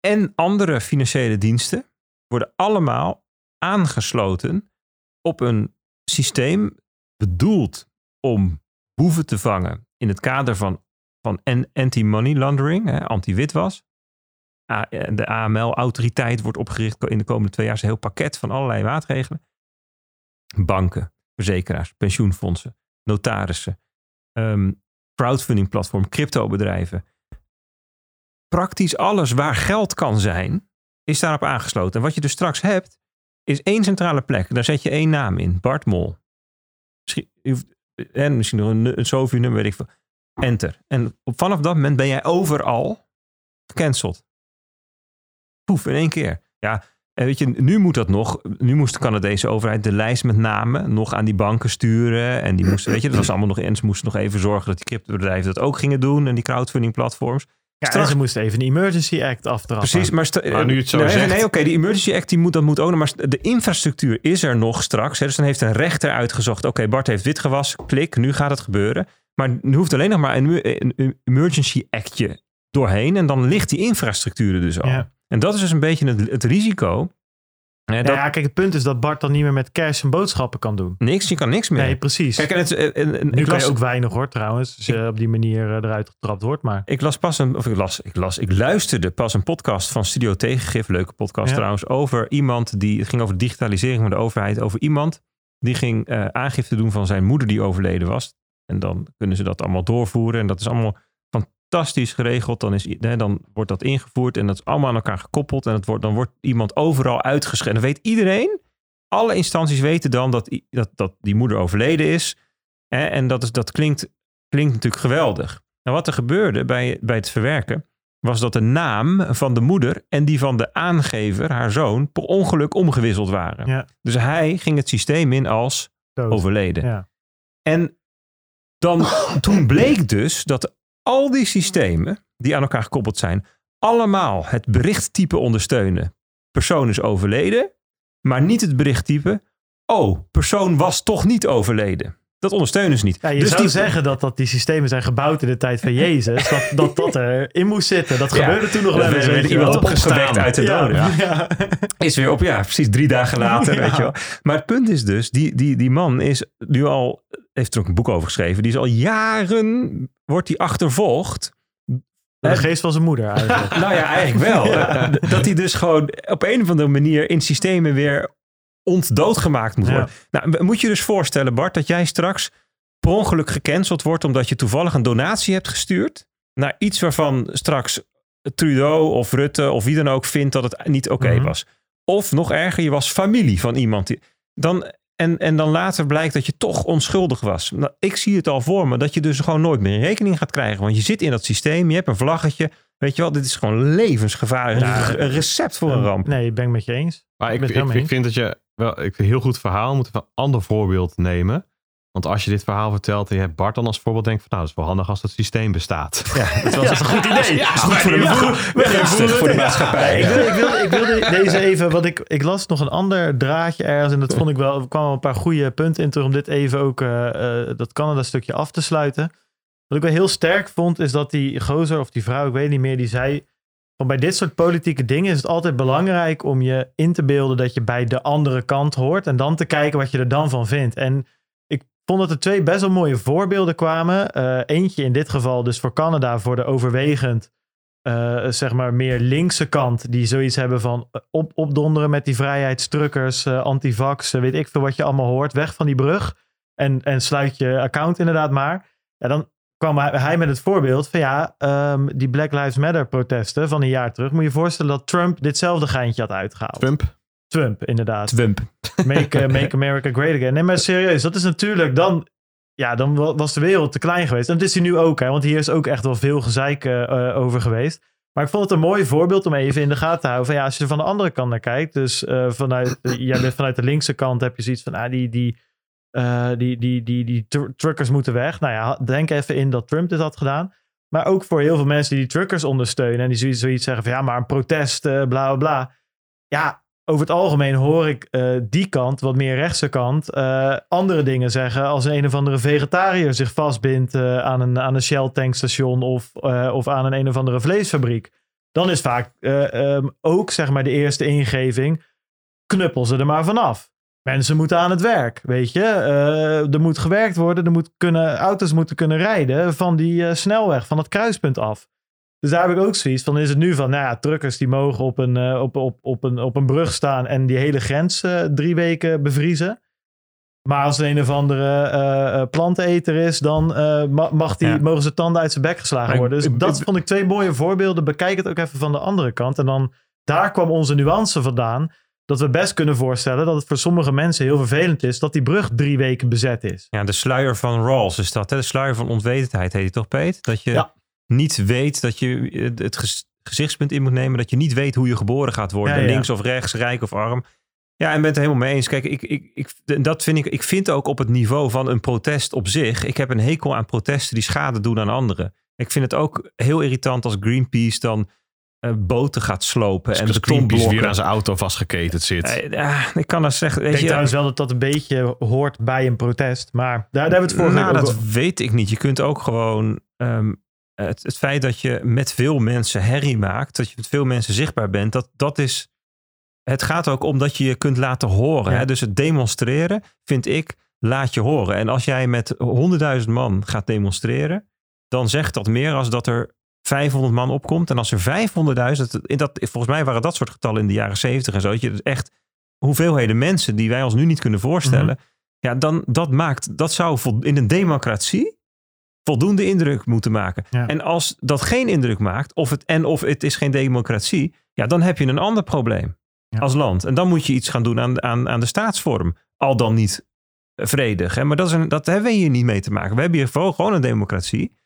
en andere financiële diensten worden allemaal aangesloten op een systeem bedoeld om boeven te vangen in het kader van, van an- anti-money laundering, anti-witwas. Eh, De AML-autoriteit wordt opgericht in de komende twee jaar. is een heel pakket van allerlei maatregelen. Banken, verzekeraars, pensioenfondsen, notarissen, ehm crowdfunding platform, cryptobedrijven. Praktisch alles waar geld kan zijn, is daarop aangesloten. En wat je dus straks hebt, is één centrale plek. Daar zet je één naam in, Bart Mol. Misschien, hoeft- en misschien nog een, een zoveel nummer, weet ik veel. Enter. En op, vanaf dat moment ben jij overal gecanceld. Poef, in één keer. Ja, en weet je, nu moet dat nog. Nu moest de Canadese overheid de lijst met namen nog aan die banken sturen. En die moesten, weet je, dat was allemaal nog. En ze moesten nog even zorgen dat die cryptobedrijven dat ook gingen doen. En die crowdfunding platforms. Ja, Straks- en ze moesten even een Emergency Act aftrappen. Precies, maar, nu het zo nee, zegt- Nee, oké, die Emergency Act die moet, dat moet ook nog. Maar de infrastructuur is er nog straks. Hè, dus dan heeft een rechter uitgezocht. Oké, Bart heeft dit gewassen. Klik, nu gaat het gebeuren. Maar nu hoeft alleen nog maar een, een Emergency Actje doorheen. En dan ligt die infrastructuur er dus al. Ja. En dat is dus een beetje het, het risico. Dat ja, kijk, het punt is dat Bart dan niet meer met cash en boodschappen kan doen. niks, je kan niks meer. Nee, precies. Kijk, en het, en, en- nu ik, kan las, je ook weinig hoor, trouwens. Als je op die manier eh, eruit getrapt wordt. Maar ik las pas een, of ik las, ik las, ik luisterde pas een podcast van Studio Tegengif, leuke podcast Ja. trouwens, over iemand die, het ging over digitalisering van de overheid, over iemand die ging eh, aangifte doen van zijn moeder die overleden was. En dan kunnen ze dat allemaal doorvoeren en dat is allemaal fantastisch geregeld. Dan, is, hè, dan wordt dat ingevoerd en dat is allemaal aan elkaar gekoppeld en het wordt, dan wordt iemand overal uitgeschreven. Dan weet iedereen, alle instanties weten dan dat, dat, dat die moeder overleden is. Hè, en dat, is, dat klinkt, klinkt natuurlijk geweldig. Nou, wat er gebeurde bij, bij het verwerken, was dat de naam van de moeder en die van de aangever, haar zoon, per ongeluk omgewisseld waren. Ja. Dus hij ging het systeem in als dood. overleden. Ja. En dan, toen bleek dus dat al die systemen die aan elkaar gekoppeld zijn, allemaal het berichttype ondersteunen. Persoon is overleden, maar niet het berichttype. Oh, persoon was toch niet overleden. Dat ondersteunen ze niet. Ja, je dus zou die, zeggen dat, dat die systemen zijn gebouwd in de tijd van Jezus. Dat dat, dat [laughs] erin moest zitten. Dat Ja. gebeurde toen nog wel eens. weet iemand opgewekt uit de doden. ja. Is weer op, ja, precies drie dagen later, [laughs] weet je wel. Maar het punt is dus, die, die, die man is nu al, heeft er ook een boek over geschreven, die is al jaren, wordt die achtervolgd. De geest van zijn moeder eigenlijk. [laughs] Nou ja, eigenlijk wel. Ja. [laughs] Dat hij dus gewoon op een of andere manier in systemen weer ontdoodgemaakt moet Ja. worden. Nou, moet je dus voorstellen, Bart, dat jij straks per ongeluk gecanceld wordt omdat je toevallig een donatie hebt gestuurd naar iets waarvan straks Trudeau of Rutte of wie dan ook vindt dat het niet oké Mhm. was. Of nog erger, je was familie van iemand. Die, dan, en, en dan later blijkt dat je toch onschuldig was. Nou, ik zie het al voor me dat je dus gewoon nooit meer een rekening gaat krijgen. Want je zit in dat systeem, je hebt een vlaggetje. Weet je wel, dit is gewoon levensgevaarlijk. Ja. een recept voor een ramp. Nee, ik ben het met je eens. Maar ik, ik, vind dat je wel ik, een heel goed verhaal moet even een ander voorbeeld nemen. Want als je dit verhaal vertelt en je hebt Bart dan als voorbeeld, denk ik van nou, dat is wel handig als dat systeem bestaat. Ja, dat was een goed idee. Ja, is goed voor de, Ja, voor, de Ja. maatschappij. Ik wilde, ik, wilde, ik wilde deze even, want ik, ik las nog een ander draadje ergens. En dat vond ik wel, er kwamen een paar goede punten in terug om dit even ook, eh, eh, dat Canada stukje af te sluiten. Wat ik wel heel sterk vond, is dat die gozer of die vrouw, ik weet niet meer, die zei... Van bij dit soort politieke dingen is het altijd belangrijk om je in te beelden dat je bij de andere kant hoort. En dan te kijken wat je er dan van vindt. En vond dat er twee best wel mooie voorbeelden kwamen. Eh, eentje in dit geval dus voor Canada, voor de overwegend eh, zeg maar meer linkse kant. Die zoiets hebben van eh, op, opdonderen met die vrijheidstruckers, eh antivax, weet ik veel wat je allemaal hoort. Weg van die brug en, en sluit je account inderdaad maar. Ja, dan kwam hij, hij met het voorbeeld van ja, ehm, die Black Lives Matter protesten van een jaar terug. Moet je je voorstellen dat Trump ditzelfde geintje had uitgehaald. Trump. Trump, inderdaad. Twump. Make, eh, make [laughs] America Great Again. Nee, maar serieus, dat is natuurlijk dan... Ja, dan wa- was de wereld te klein geweest. En dat is hij nu ook, hè, want hier is ook echt wel veel gezeik eh, eh, over geweest. Maar ik vond het een mooi voorbeeld om even in de gaten te houden. Van, ja, als je er van de andere kant naar kijkt, dus vanuit, [laughs] jij bent vanuit de linkse kant heb je zoiets van, ah, die, die, die, die, die, die tr- truckers moeten weg. Nou ja, denk even in dat Trump dit had gedaan. Maar ook voor heel veel mensen die die truckers ondersteunen en die zoiets, zoiets zeggen van, ja, maar een protest, eh, bla bla bla. Ja, over het algemeen hoor ik eh, die kant, wat meer rechtse kant, eh, andere dingen zeggen. Als een, of andere vegetariër zich vastbindt eh, aan, een, aan een Shell tankstation of, of aan een een of andere vleesfabriek. Dan is vaak eh, ehm, ook zeg maar de eerste ingeving, knuppel ze er maar vanaf. Mensen moeten aan het werk, weet je. Er moet gewerkt worden, er moet kunnen, auto's moeten kunnen rijden van die snelweg, van het kruispunt af. Dus daar heb ik ook zoiets van, is het nu van, nou ja, truckers die mogen op een, eh, op, op, op, een, op een brug staan en die hele grens eh, drie weken bevriezen. Maar als het een of andere eh, planteneter is, dan ma- mag die, Ja. mogen ze tanden uit zijn bek geslagen Maar worden. Dus ik- dat ik- vond ik twee mooie voorbeelden. Bekijk het ook even van de andere kant. En dan daar kwam onze nuance vandaan. dat we best kunnen voorstellen dat het voor sommige mensen heel vervelend is dat die brug drie weken bezet is. Ja, de sluier van Rawls is dat. Hè? De sluier van onwetendheid heet die toch, Peet? Dat je Ja. Niet weet dat je eh, het ges- gezichtspunt in moet nemen. Dat je niet weet hoe je geboren gaat worden. Ja, ja. Links of rechts, rijk of arm. Ja, en ben het er helemaal mee eens. Kijk, ik, ik, ik, dat vind ik, ik vind ook op het niveau van een protest op zich. Ik heb een hekel aan protesten die schade doen aan anderen. Ik vind het ook heel irritant als Greenpeace dan eh, boten gaat slopen. en Dus Greenpeace weer aan zijn auto vastgeketend zit. Eh, ik kan dat zeggen. Ik Weet denk je, trouwens wel dat dat een beetje hoort bij een protest. Maar daar, daar hebben we het vorige nou, ook dat weet ik niet. Je kunt ook gewoon ehm, het, het feit dat je met veel mensen herrie maakt, dat je met veel mensen zichtbaar bent, dat, dat is. Het gaat ook om dat je je kunt laten horen. Ja. Hè? Dus het demonstreren, vind ik, laat je horen. En als jij met 100.000 man gaat demonstreren, dan zegt dat meer als dat er 500 man opkomt. En als er 500.000, in dat, volgens mij waren dat soort getallen in de jaren 70 en zo, dat je dus echt hoeveelheden mensen die wij ons nu niet kunnen voorstellen. Ja, dan dat maakt, dat zou in een democratie voldoende indruk moeten maken. Ja. En als dat geen indruk maakt, of het, en of het is geen democratie, ja, dan heb je een ander probleem Ja. als land. En dan moet je iets gaan doen aan, aan, aan de staatsvorm. Al dan niet vredig. Hè? Maar dat, is een, dat hebben we hier niet mee te maken. We hebben hier gewoon, gewoon een democratie.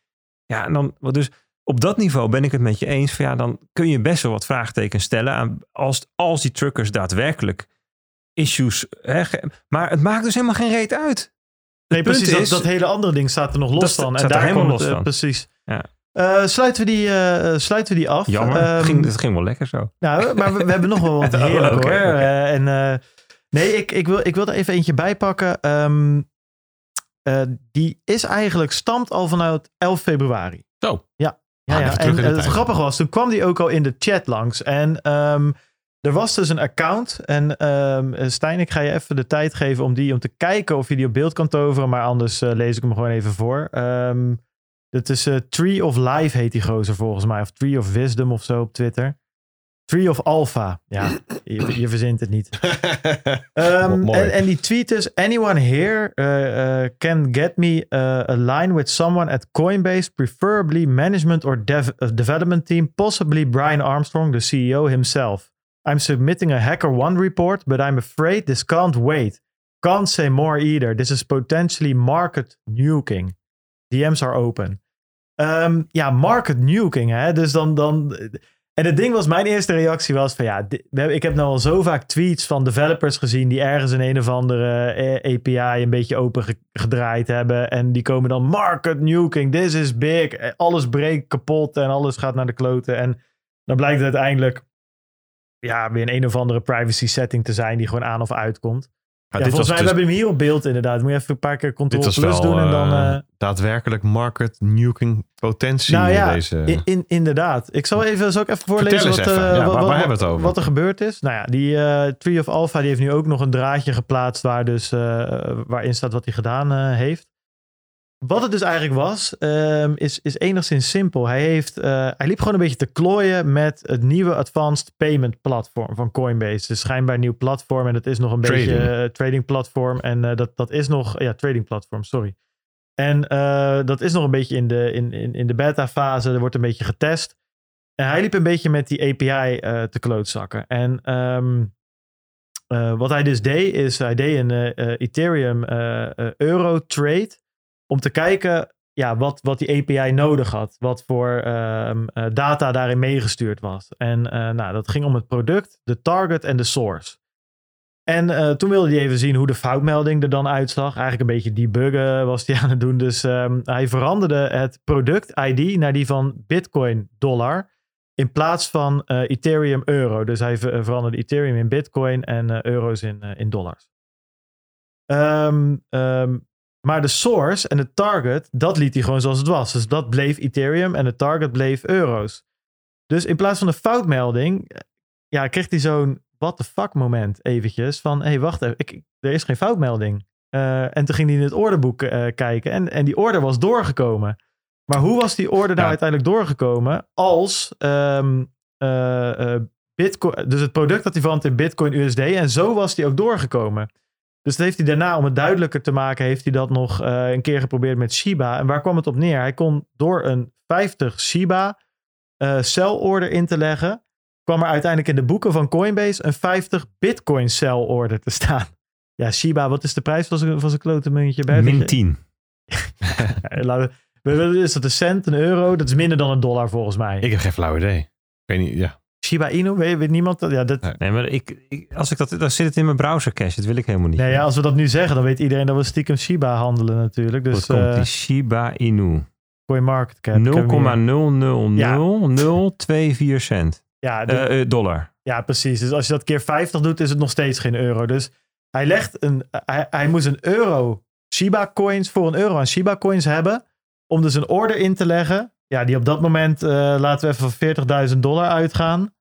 Ja, en dan, wat dus op dat niveau ben ik het met je eens. Van, ja, dan kun je best wel wat vraagtekens stellen aan als, als die truckers daadwerkelijk issues. Hè, maar het maakt dus helemaal geen reet uit. Nee, precies. Dat, is- dat hele andere ding staat er nog los van. En daar helemaal los het, eh, van. Precies. Ja. Eh, sluiten, we die, eh, sluiten we die af? Jammer. Ehm, het, ging, het ging wel lekker zo. Nou, maar we, we hebben nog wel wat [laughs] Oh, heerlijk hoor. en, nee, ik, ik, wil, ik wil er even eentje bij pakken. Ehm, eh, die is eigenlijk, stamt al vanuit 11 februari. Zo. Ja, Ah, ja. En het grappige was, toen kwam die ook al in de chat langs. En ehm, er was dus een account. En ehm Stijn, ik ga je even de tijd geven om, die, om te kijken of je die op beeld kan toveren. Maar anders eh, lees ik hem gewoon even voor. Ehm dit is eh, Tree of Life heet die gozer volgens mij. Of Tree of Wisdom of zo op Twitter. Tree of Alpha. Ja, je, je verzint het niet. [laughs] Um, Mooi. en, en die tweet is: Anyone here uh, uh, can get me uh, a line with someone at Coinbase, preferably management or dev- development team, possibly Brian Armstrong, the CEO himself. I'm submitting a Hacker One report, but I'm afraid this can't wait. Can't say more either. This is potentially market nuking. DM's are open. Um, ja, market nuking, hè? Dus dan, dan. En het ding was, mijn eerste reactie was van ja, ik heb nou al zo vaak tweets van developers gezien die ergens een een of andere eh, API een beetje open ge- gedraaid hebben. En die komen dan market nuking, this is big. Eh, Alles breekt kapot en alles gaat naar de kloten. En dan blijkt uiteindelijk ja, weer een een of andere privacy setting te zijn die gewoon aan of uitkomt. Ja, Ja, dit volgens mij dus- we hebben hem hier op beeld inderdaad. Moet je even een paar keer Ctrl plus wel doen en dan... eh, daadwerkelijk market nuking potentie Nou ja, in deze... In, in- inderdaad. Ik zal even, zal ik even voorlezen wat, eh. Ja, wat, waar- waar wat- hebben we het over? wat er gebeurd is. Nou ja, die eh, Tree of Alpha die heeft nu ook nog een draadje geplaatst waar dus, waarin staat wat hij gedaan heeft. Wat het dus eigenlijk was, ehm, is, is enigszins simpel. Hij, heeft, eh, hij liep gewoon een beetje te klooien met het nieuwe Advanced Payment platform van Coinbase. Dus schijnbaar een nieuw platform en het is nog een Trading. beetje eh, trading platform. En eh, dat, dat is nog, ja, trading platform, sorry. En dat is nog een beetje in de, in, in, in de beta fase. Er wordt een beetje getest. En hij liep een beetje met die API te klootzakken. En ehm, eh, wat hij dus deed, is hij deed een Ethereum euro trade. Om te kijken ja, wat, wat die API nodig had. Wat voor ehm, eh, data daarin meegestuurd was. En eh, nou, dat ging om het product, de target en de source. En eh, toen wilde hij even zien hoe de foutmelding er dan uitzag. Eigenlijk een beetje debuggen was hij [laughs] aan het doen. Dus ehm, hij veranderde het product ID naar die van Bitcoin dollar. In plaats van Ethereum euro. Dus hij ver- veranderde Ethereum in Bitcoin en euro's in, in dollars. Ehm, maar de source en de target, dat liet hij gewoon zoals het was. Dus dat bleef Ethereum en de target bleef euro's. Dus in plaats van een foutmelding, eh, ja, kreeg hij zo'n what the fuck moment eventjes. Van, hé, hey, wacht even, ik, er is geen foutmelding. Eh, en toen ging hij in het orderboek eh, kijken en, en die order was doorgekomen. Maar hoe was die order nou Ja. uiteindelijk doorgekomen als ehm, eh, eh, Bitcoin, dus het product dat hij veranderd in Bitcoin USD en zo was die ook doorgekomen. Dus dat heeft hij daarna, om het duidelijker te maken, heeft hij dat nog eh, een keer geprobeerd met Shiba. En waar kwam het op neer? Hij kon door een 50 Shiba order in te leggen, kwam er uiteindelijk in de boeken van Coinbase een 50 bitcoin sell order te staan. Ja, Shiba, wat is de prijs van zijn, van klote muntje? Bert? Min 10. Ja, [laughs] laten we- we- we- Is dat een cent, een euro? Dat is minder dan een dollar volgens mij. Ik heb geen flauw idee. Ik weet niet, ja. Shiba Inu, weet, weet niemand dat? Ja, dat, Nee. Maar ik, ik, als ik dat, dan zit het in mijn browser cache. Dat wil ik helemaal niet. nee, ja, als we dat nu zeggen, dan weet iedereen dat we stiekem Shiba handelen natuurlijk. Dus Wat komt eh die Shiba Inu? Hem hier. 0,00024 cent. Ja, de- Eh, eh, dollar. Ja, precies. Dus als je dat keer 50 doet, is het nog steeds geen euro. Dus hij legt een. Hij, hij moest een euro Shiba coins voor een euro aan Shiba coins hebben. Om dus een order in te leggen. Ja, die op dat moment, eh, laten we even van 40.000 dollar uitgaan.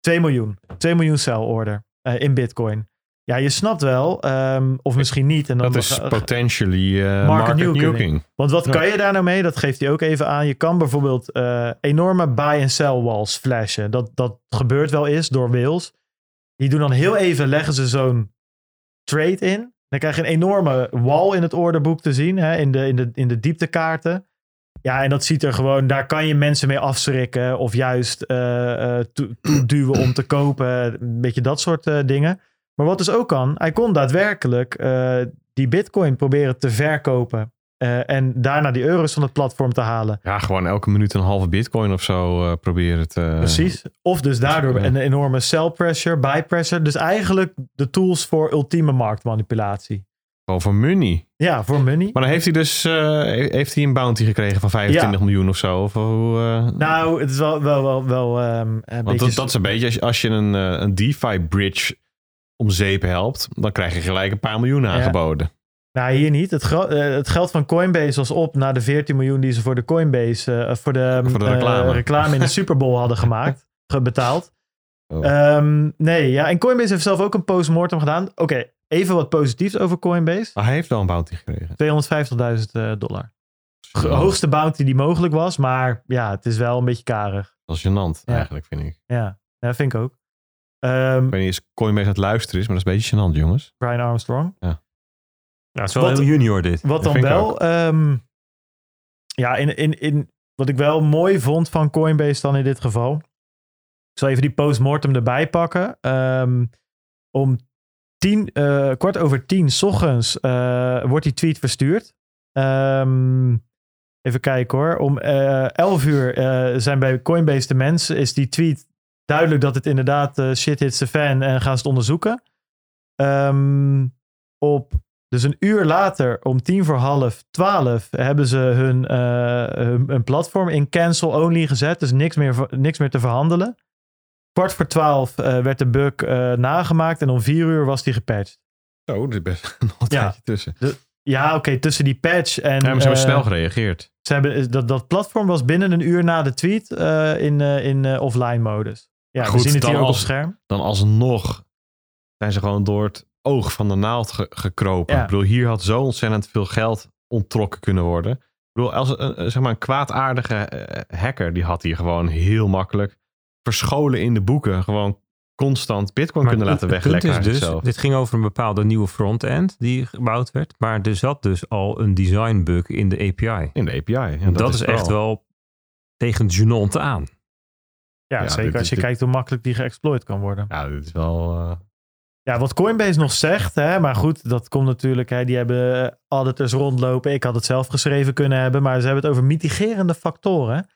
2 miljoen. 2 miljoen sell order eh, in Bitcoin. Ja, je snapt wel, ehm, of misschien niet. En dan Dat is ga- potentially eh, Market market, nuking. want wat kan je daar nou mee? Dat geeft hij ook even aan. Je kan bijvoorbeeld eh, enorme buy- en sell walls flashen. Dat, dat gebeurt wel eens door whales. Die doen dan heel even, leggen ze zo'n trade in. Dan krijg je een enorme wall in het orderboek te zien. Hè, in, de, in, de, in de dieptekaarten. Ja, en dat ziet er gewoon, daar kan je mensen mee afschrikken. Of juist toe- toeduwen om te kopen. Een beetje dat soort eh, dingen. Maar wat dus ook kan, hij kon daadwerkelijk die bitcoin proberen te verkopen. en daarna die euro's van het platform te halen. Ja, gewoon elke minuut een halve bitcoin of zo proberen te... Precies. Of dus daardoor een enorme sell pressure, buy pressure. Dus eigenlijk de tools voor ultieme marktmanipulatie. Gewoon voor money. Ja, voor money. Maar dan heeft hij dus eh, heeft hij een bounty gekregen van 25 miljoen of zo. Of, hoe, eh, Nou, het is wel, wel, wel, wel ehm, een want beetje... dat, dat is een beetje, als je, als je een, eh, een DeFi bridge om zeep helpt, dan krijg je gelijk een paar miljoen aangeboden. Nou, hier niet. Het, het geld van Coinbase was op na de 14 miljoen die ze voor de Coinbase, eh, voor de, Voor de eh, reclame. reclame in de [laughs] Super Bowl hadden gemaakt, ge- betaald. Oh. Ehm, nee, ja. En Coinbase heeft zelf ook een postmortem gedaan. Oké, even wat positiefs over Coinbase. Maar hij heeft wel een bounty gekregen. 250.000 eh, dollar. Ge- hoogste bounty die mogelijk was, maar ja, het is wel een beetje karig. Dat is gênant Ja. eigenlijk, vind ik. Ja, ja vind ik ook. Ehm, Ik weet niet eens Coinbase aan het luisteren is, maar dat is een beetje gênant, jongens. Brian Armstrong. Ja, het is wel Wat- heel junior dit. Wat Dat dan wel, ehm, ja, in, in, in, wat ik wel mooi vond van Coinbase dan in dit geval. Ik zal even die postmortem erbij pakken. Ehm, om tien, eh, kwart over tien 's ochtends eh, wordt die tweet verstuurd. Ehm, even kijken hoor. Om eh 11 uur zijn bij Coinbase de mensen. Is die tweet duidelijk dat het inderdaad shit hits the fan en gaan ze het onderzoeken. Ehm, op dus een uur later, om tien voor half twaalf, hebben ze hun, hun, platform in cancel only gezet. Dus niks meer, niks meer te verhandelen. Kwart voor twaalf eh, werd de bug eh, nagemaakt en om vier uur was die gepatcht. Zo, er is best [laughs] nog een Ja. tijdje tussen. Ja, oké, tussen die patch en... Ja, maar ze hebben eh, snel gereageerd. ze hebben, dat, dat platform was binnen een uur na de tweet eh, in, eh, in eh, offline modus. Ja, Maar we goed, zien het dan hier ook op als- scherm. Dan alsnog zijn ze gewoon door het oog van de naald ge- gekropen. Ja. Ik bedoel, hier had zo ontzettend veel geld onttrokken kunnen worden. Ik bedoel, als een, zeg maar een kwaadaardige eh, hacker, die had hier gewoon heel makkelijk verscholen in de boeken. Gewoon constant bitcoin Maar kunnen laten het- weglekken dus. Dit ging over een bepaalde nieuwe front-end die gebouwd werd. Maar er zat dus al een design bug in de API. In de API. En dat, is echt wel tegen gênant aan. Ja, Ja, zeker dit als je dit- kijkt hoe makkelijk die geëxploit kan worden. Ja, dit is wel... eh, Ja, wat Coinbase nog zegt, hè, maar goed, dat komt natuurlijk, hè, die hebben auditors rondlopen. Ik had het zelf geschreven kunnen hebben, maar ze hebben het over mitigerende factoren.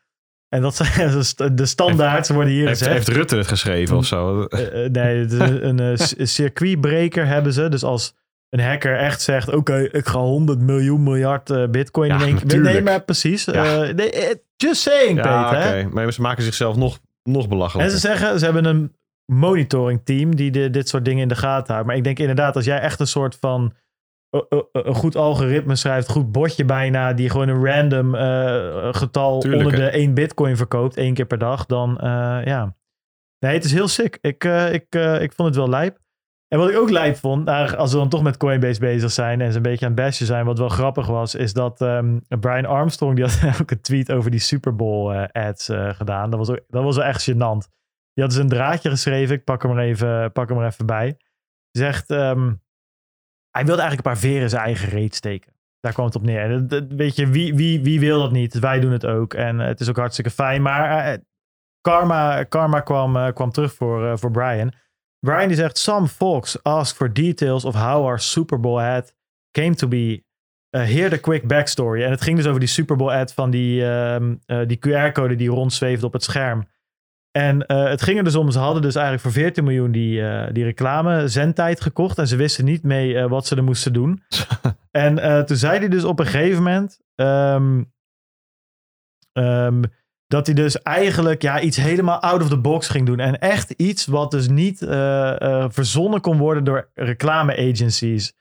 En dat zijn [laughs] de standaards worden hier heeft, gezegd. heeft Rutte het geschreven of zo? Eh, eh, nee, een, eh, c- circuitbreaker hebben ze. Dus als een hacker echt zegt, oké, ik ga 100 miljoen miljard bitcoin Ja, in één keer. Nee, maar precies. Ja. Nee, just saying, Ja, Peter. hè. oké. Maar ze maken zichzelf nog, nog belachelijk. En ze zeggen, ze hebben een monitoring team die de, dit soort dingen in de gaten houdt. Maar ik denk inderdaad, als jij echt een soort van een goed algoritme schrijft, goed botje bijna, die gewoon een random eh, getal Tuurlijk, onder hè. de 1 bitcoin verkoopt, één keer per dag, dan eh, ja. Nee, het is heel sick. Ik, eh, ik, ik vond het wel lijp. En wat ik ook lijp vond, nou, als we dan toch met Coinbase bezig zijn en ze een beetje aan het bashen zijn, wat wel grappig was, is dat ehm, Brian Armstrong, die had [laughs] ook een tweet over die Super Bowl ads gedaan. Dat was, ook, dat was wel echt gênant. Die had dus een draadje geschreven, ik pak hem er even, pak hem er even bij. Zegt, ehm, hij wilde eigenlijk een paar veren zijn eigen reet steken. Daar kwam het op neer. Dat- weet je, wie, wie, wie wil dat niet? Wij doen het ook. En het is ook hartstikke fijn. Maar eh, karma, karma kwam, eh, kwam terug voor, eh, voor Brian. Brian die zegt, some folks ask for details of how our Super Bowl ad came to be. Uh, here the quick backstory. En het ging dus over die Super Bowl ad van die, ehm, eh, die QR-code die rondzweefde op het scherm. En eh, het ging er dus om, ze hadden dus eigenlijk voor 14 miljoen die, eh, die reclame zendtijd gekocht. En ze wisten niet mee eh, wat ze er moesten doen. [laughs] en toen zei hij dus op een gegeven moment... ehm, ehm, dat hij dus eigenlijk ja, iets helemaal out of the box ging doen. En echt iets wat dus niet verzonnen kon worden door reclame agencies.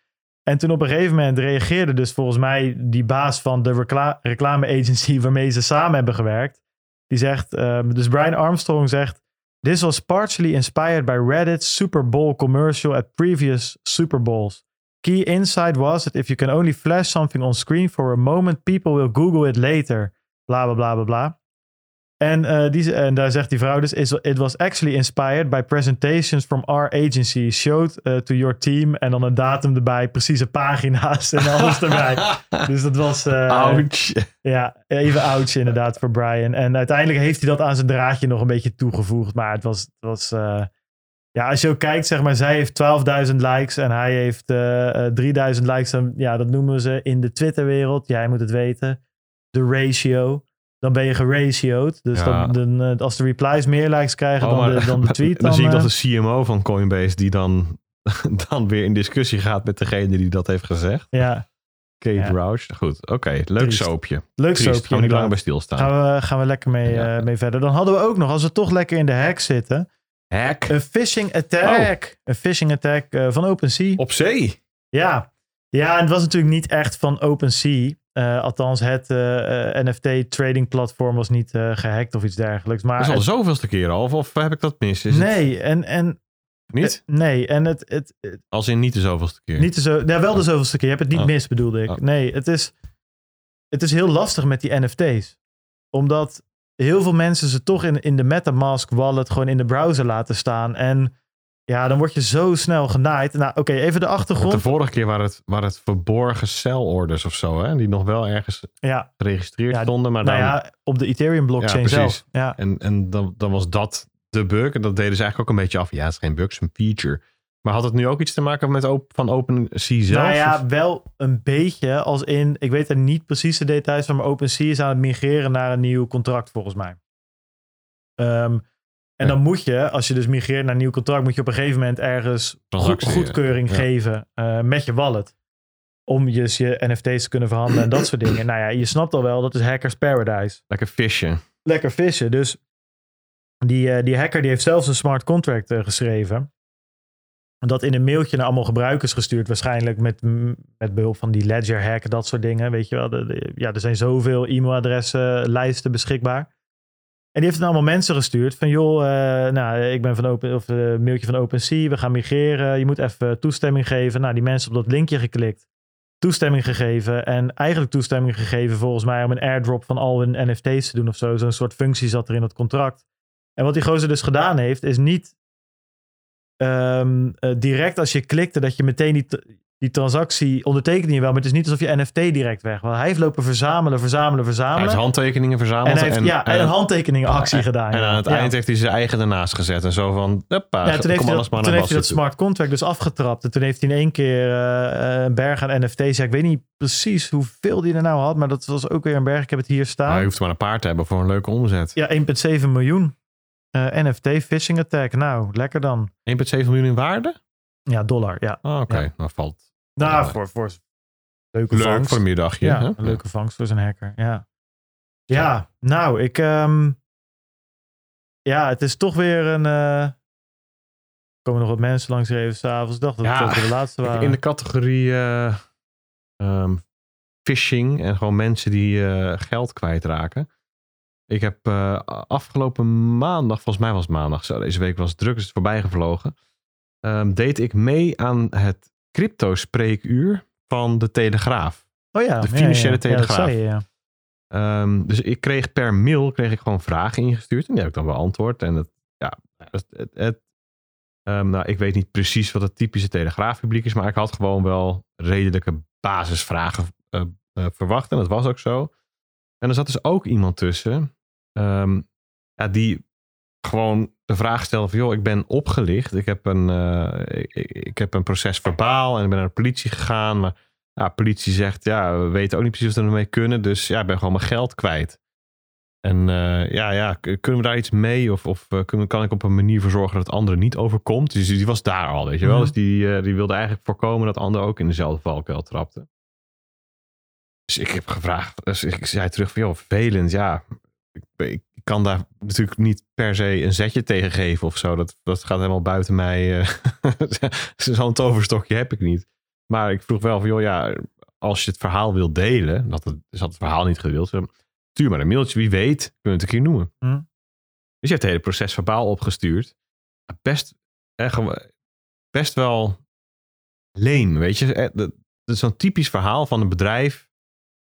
En toen op een gegeven moment reageerde dus volgens mij die baas van de recla reclame agency waarmee ze samen hebben gewerkt. Die zegt, ehm, dus Brian Armstrong zegt, This was partially inspired by Reddit's Super Bowl commercial at previous Super Bowls. Key insight was that if you can only flash something on screen for a moment, people will Google it later. Bla bla bla bla bla. En, eh, die, en daar zegt die vrouw dus: "Is- It was actually inspired by presentations from our agency. Showed eh, to your team. En dan een datum erbij, precieze pagina's en alles erbij. [laughs] Dus dat was. eh, Ouch. ja, even ouch inderdaad voor Brian. En uiteindelijk heeft hij dat aan zijn draadje nog een beetje toegevoegd. Maar het was, het was ja, als je ook kijkt, zeg maar, zij heeft 12.000 likes en hij heeft eh, eh, 3000 likes. Dan, ja, dat noemen ze in de Twitterwereld, jij moet het weten, de ratio. Dan ben je geratioed. Dus Ja. dan, dan, eh, als de replies meer likes krijgen Oh, dan, de, dan de [laughs] tweet. Dan, zie ik eh, dat de CMO van Coinbase die dan, [laughs] dan weer in discussie gaat met degene die dat heeft gezegd. Ja, Kate Ja. Rouch. Goed, oké. Leuk Triest. soapje. leuk Triest. soapje. Gaan we niet langer inderdaad. bij stilstaan. Gaan we, gaan we lekker mee, Ja. eh, mee verder. Dan hadden we ook nog, als we toch lekker in de hack zitten, Hack. een phishing attack. Een phishing attack eh, van OpenSea. Op zee. Ja. ja, en het was natuurlijk niet echt van OpenSea. Eh, althans, het eh, eh, NFT trading platform was niet eh, gehackt of iets dergelijks. Maar Dat is al het- zoveelste keer al. Of, of heb ik dat mis? Is het nee, en, en, niet? nee, en het, het, het- Als in niet de zoveelste keer. niet de zo, ja, wel de zoveelste keer. Je hebt het niet Oh. mis, bedoelde ik. Oh. Nee, het is, het is heel lastig met die NFT's. Omdat heel veel mensen ze toch in, in de MetaMask wallet gewoon in de browser laten staan. En ja, dan word je zo snel genaaid. Nou, oké, even de Want achtergrond. de vorige keer waren het, waren het verborgen celorders of zo. Hè? Die nog wel ergens Ja, geregistreerd Ja, stonden. Maar nou dan, ja, op de Ethereum blockchain Ja, zelf. Ja, En, en dan, dan was dat de bug. En dat deden ze eigenlijk ook een beetje af. Ja, het is geen bug, het is een feature. Maar had het nu ook iets te maken met van OpenSea zelf? Nou ja, wel een beetje. Als in, ik weet er niet precies de details van, maar OpenSea is aan het migreren naar een nieuw contract volgens mij. Ehm, en dan moet je, als je dus migreert naar een nieuw contract, moet je op een gegeven moment ergens goed, Transactie, goedkeuring geven eh, met je wallet. Om dus je NFT's te kunnen verhandelen en dat soort dingen. Nou ja, je snapt al wel, dat is Hackers Paradise. Lekker visje. Lekker vissen. Dus die, eh, die hacker die heeft zelfs een smart contract eh, geschreven. Dat in een mailtje naar allemaal gebruikers gestuurd. Waarschijnlijk met, met behulp van die Ledger hack, dat soort dingen. Weet je wel. De, de- ja, er zijn zoveel e-mailadressen, lijsten beschikbaar. En die heeft het naar allemaal mensen gestuurd. Van joh, eh, nou, ik ben van Open, of eh, mailtje van OpenSea. We gaan migreren. Je moet even toestemming geven. Nou, die mensen op dat linkje geklikt. Toestemming gegeven. En eigenlijk toestemming gegeven volgens mij om een airdrop van al hun NFT's te doen of zo. Zo'n soort functie zat er in het contract. En wat die gozer dus gedaan heeft, is niet ehm, eh, direct als je klikte dat je meteen die, die transactie ondertekende je wel, maar het is niet alsof je NFT direct weg. Want hij heeft lopen verzamelen, verzamelen, Hij verzamelen. heeft handtekeningen verzameld. en hij ja, en een handtekeningenactie en- gedaan. En ja. aan het Ja. eind heeft hij zijn eigen ernaast gezet. En zo van, hoppa, Ja, toen heeft, hij dat, toen heeft hij dat smart contract dus afgetrapt. En toen heeft hij in één keer eh, een berg aan NFT's. Ik weet niet precies hoeveel die er nou had, maar dat was ook weer een berg. Ik heb het hier staan. Maar je hoeft maar een paar te hebben voor een leuke omzet. Ja, 1,7 miljoen. Eh, NFT phishing attack. Nou, lekker dan. 1,7 miljoen in waarde? Ja, dollar. Ja. Ah, Oké, Ja. nou valt Nou, Ja. voor, voor leuke leuk vangst. voor een middagje. ja, hè? een leuke vangst voor zijn hacker. Ja, ja nou, ik... ehm, ja, het is toch weer een... eh, komen nog wat mensen langs even s'avonds. Ik dacht dat Ja, het de laatste waren. In de categorie eh, ehm, phishing en gewoon mensen die eh, geld kwijtraken. Ik heb eh, afgelopen maandag, volgens mij was het maandag, zo deze week was het druk, is het voorbij gevlogen. ehm, deed ik mee aan het crypto-spreekuur van de Telegraaf. oh ja, de financiële ja, ja, dat telegraaf. zei je, ja. Ehm, dus ik kreeg per mail kreeg ik gewoon vragen ingestuurd. En die heb ik dan beantwoord. En het, ja, het, het, het- ehm, nou, ik weet niet precies wat het typische telegraafpubliek is. Maar ik had gewoon wel redelijke basisvragen eh, eh, verwacht. En dat was ook zo. En er zat dus ook iemand tussen. ehm, ja, die gewoon de vraag stellen van... joh, ik ben opgelicht. Ik heb een, eh, ik, ik heb een proces verbaal en ik ben naar de politie gegaan. Maar ja, politie zegt, ja, we weten ook niet precies wat we ermee kunnen. Dus ja, ik ben gewoon mijn geld kwijt. En eh, ja, ja, kunnen we daar iets mee? Of, of eh, kunnen, kan ik op een manier voor zorgen dat het andere niet overkomt? Dus die was daar al, weet je wel. Mhm. Dus die, die wilde eigenlijk voorkomen dat anderen ook in dezelfde valkuil trapten. Dus ik heb gevraagd, dus ik zei terug van, joh, vervelend, ja. Ik, kan daar natuurlijk niet per se een zetje tegen geven of zo. Dat, dat gaat helemaal buiten mij. eh, [laughs] Zo'n toverstokje heb ik niet. Maar ik vroeg wel van, joh, ja, als je het verhaal wil delen, dat het, dus had het verhaal niet gedeeld, stuur maar een mailtje, wie weet, kunnen we het een keer noemen. Hm. Dus je hebt het hele proces verbaal opgestuurd. Best, gewo- best wel leem, weet je. Eh, Dat, dat is zo'n typisch verhaal van een bedrijf.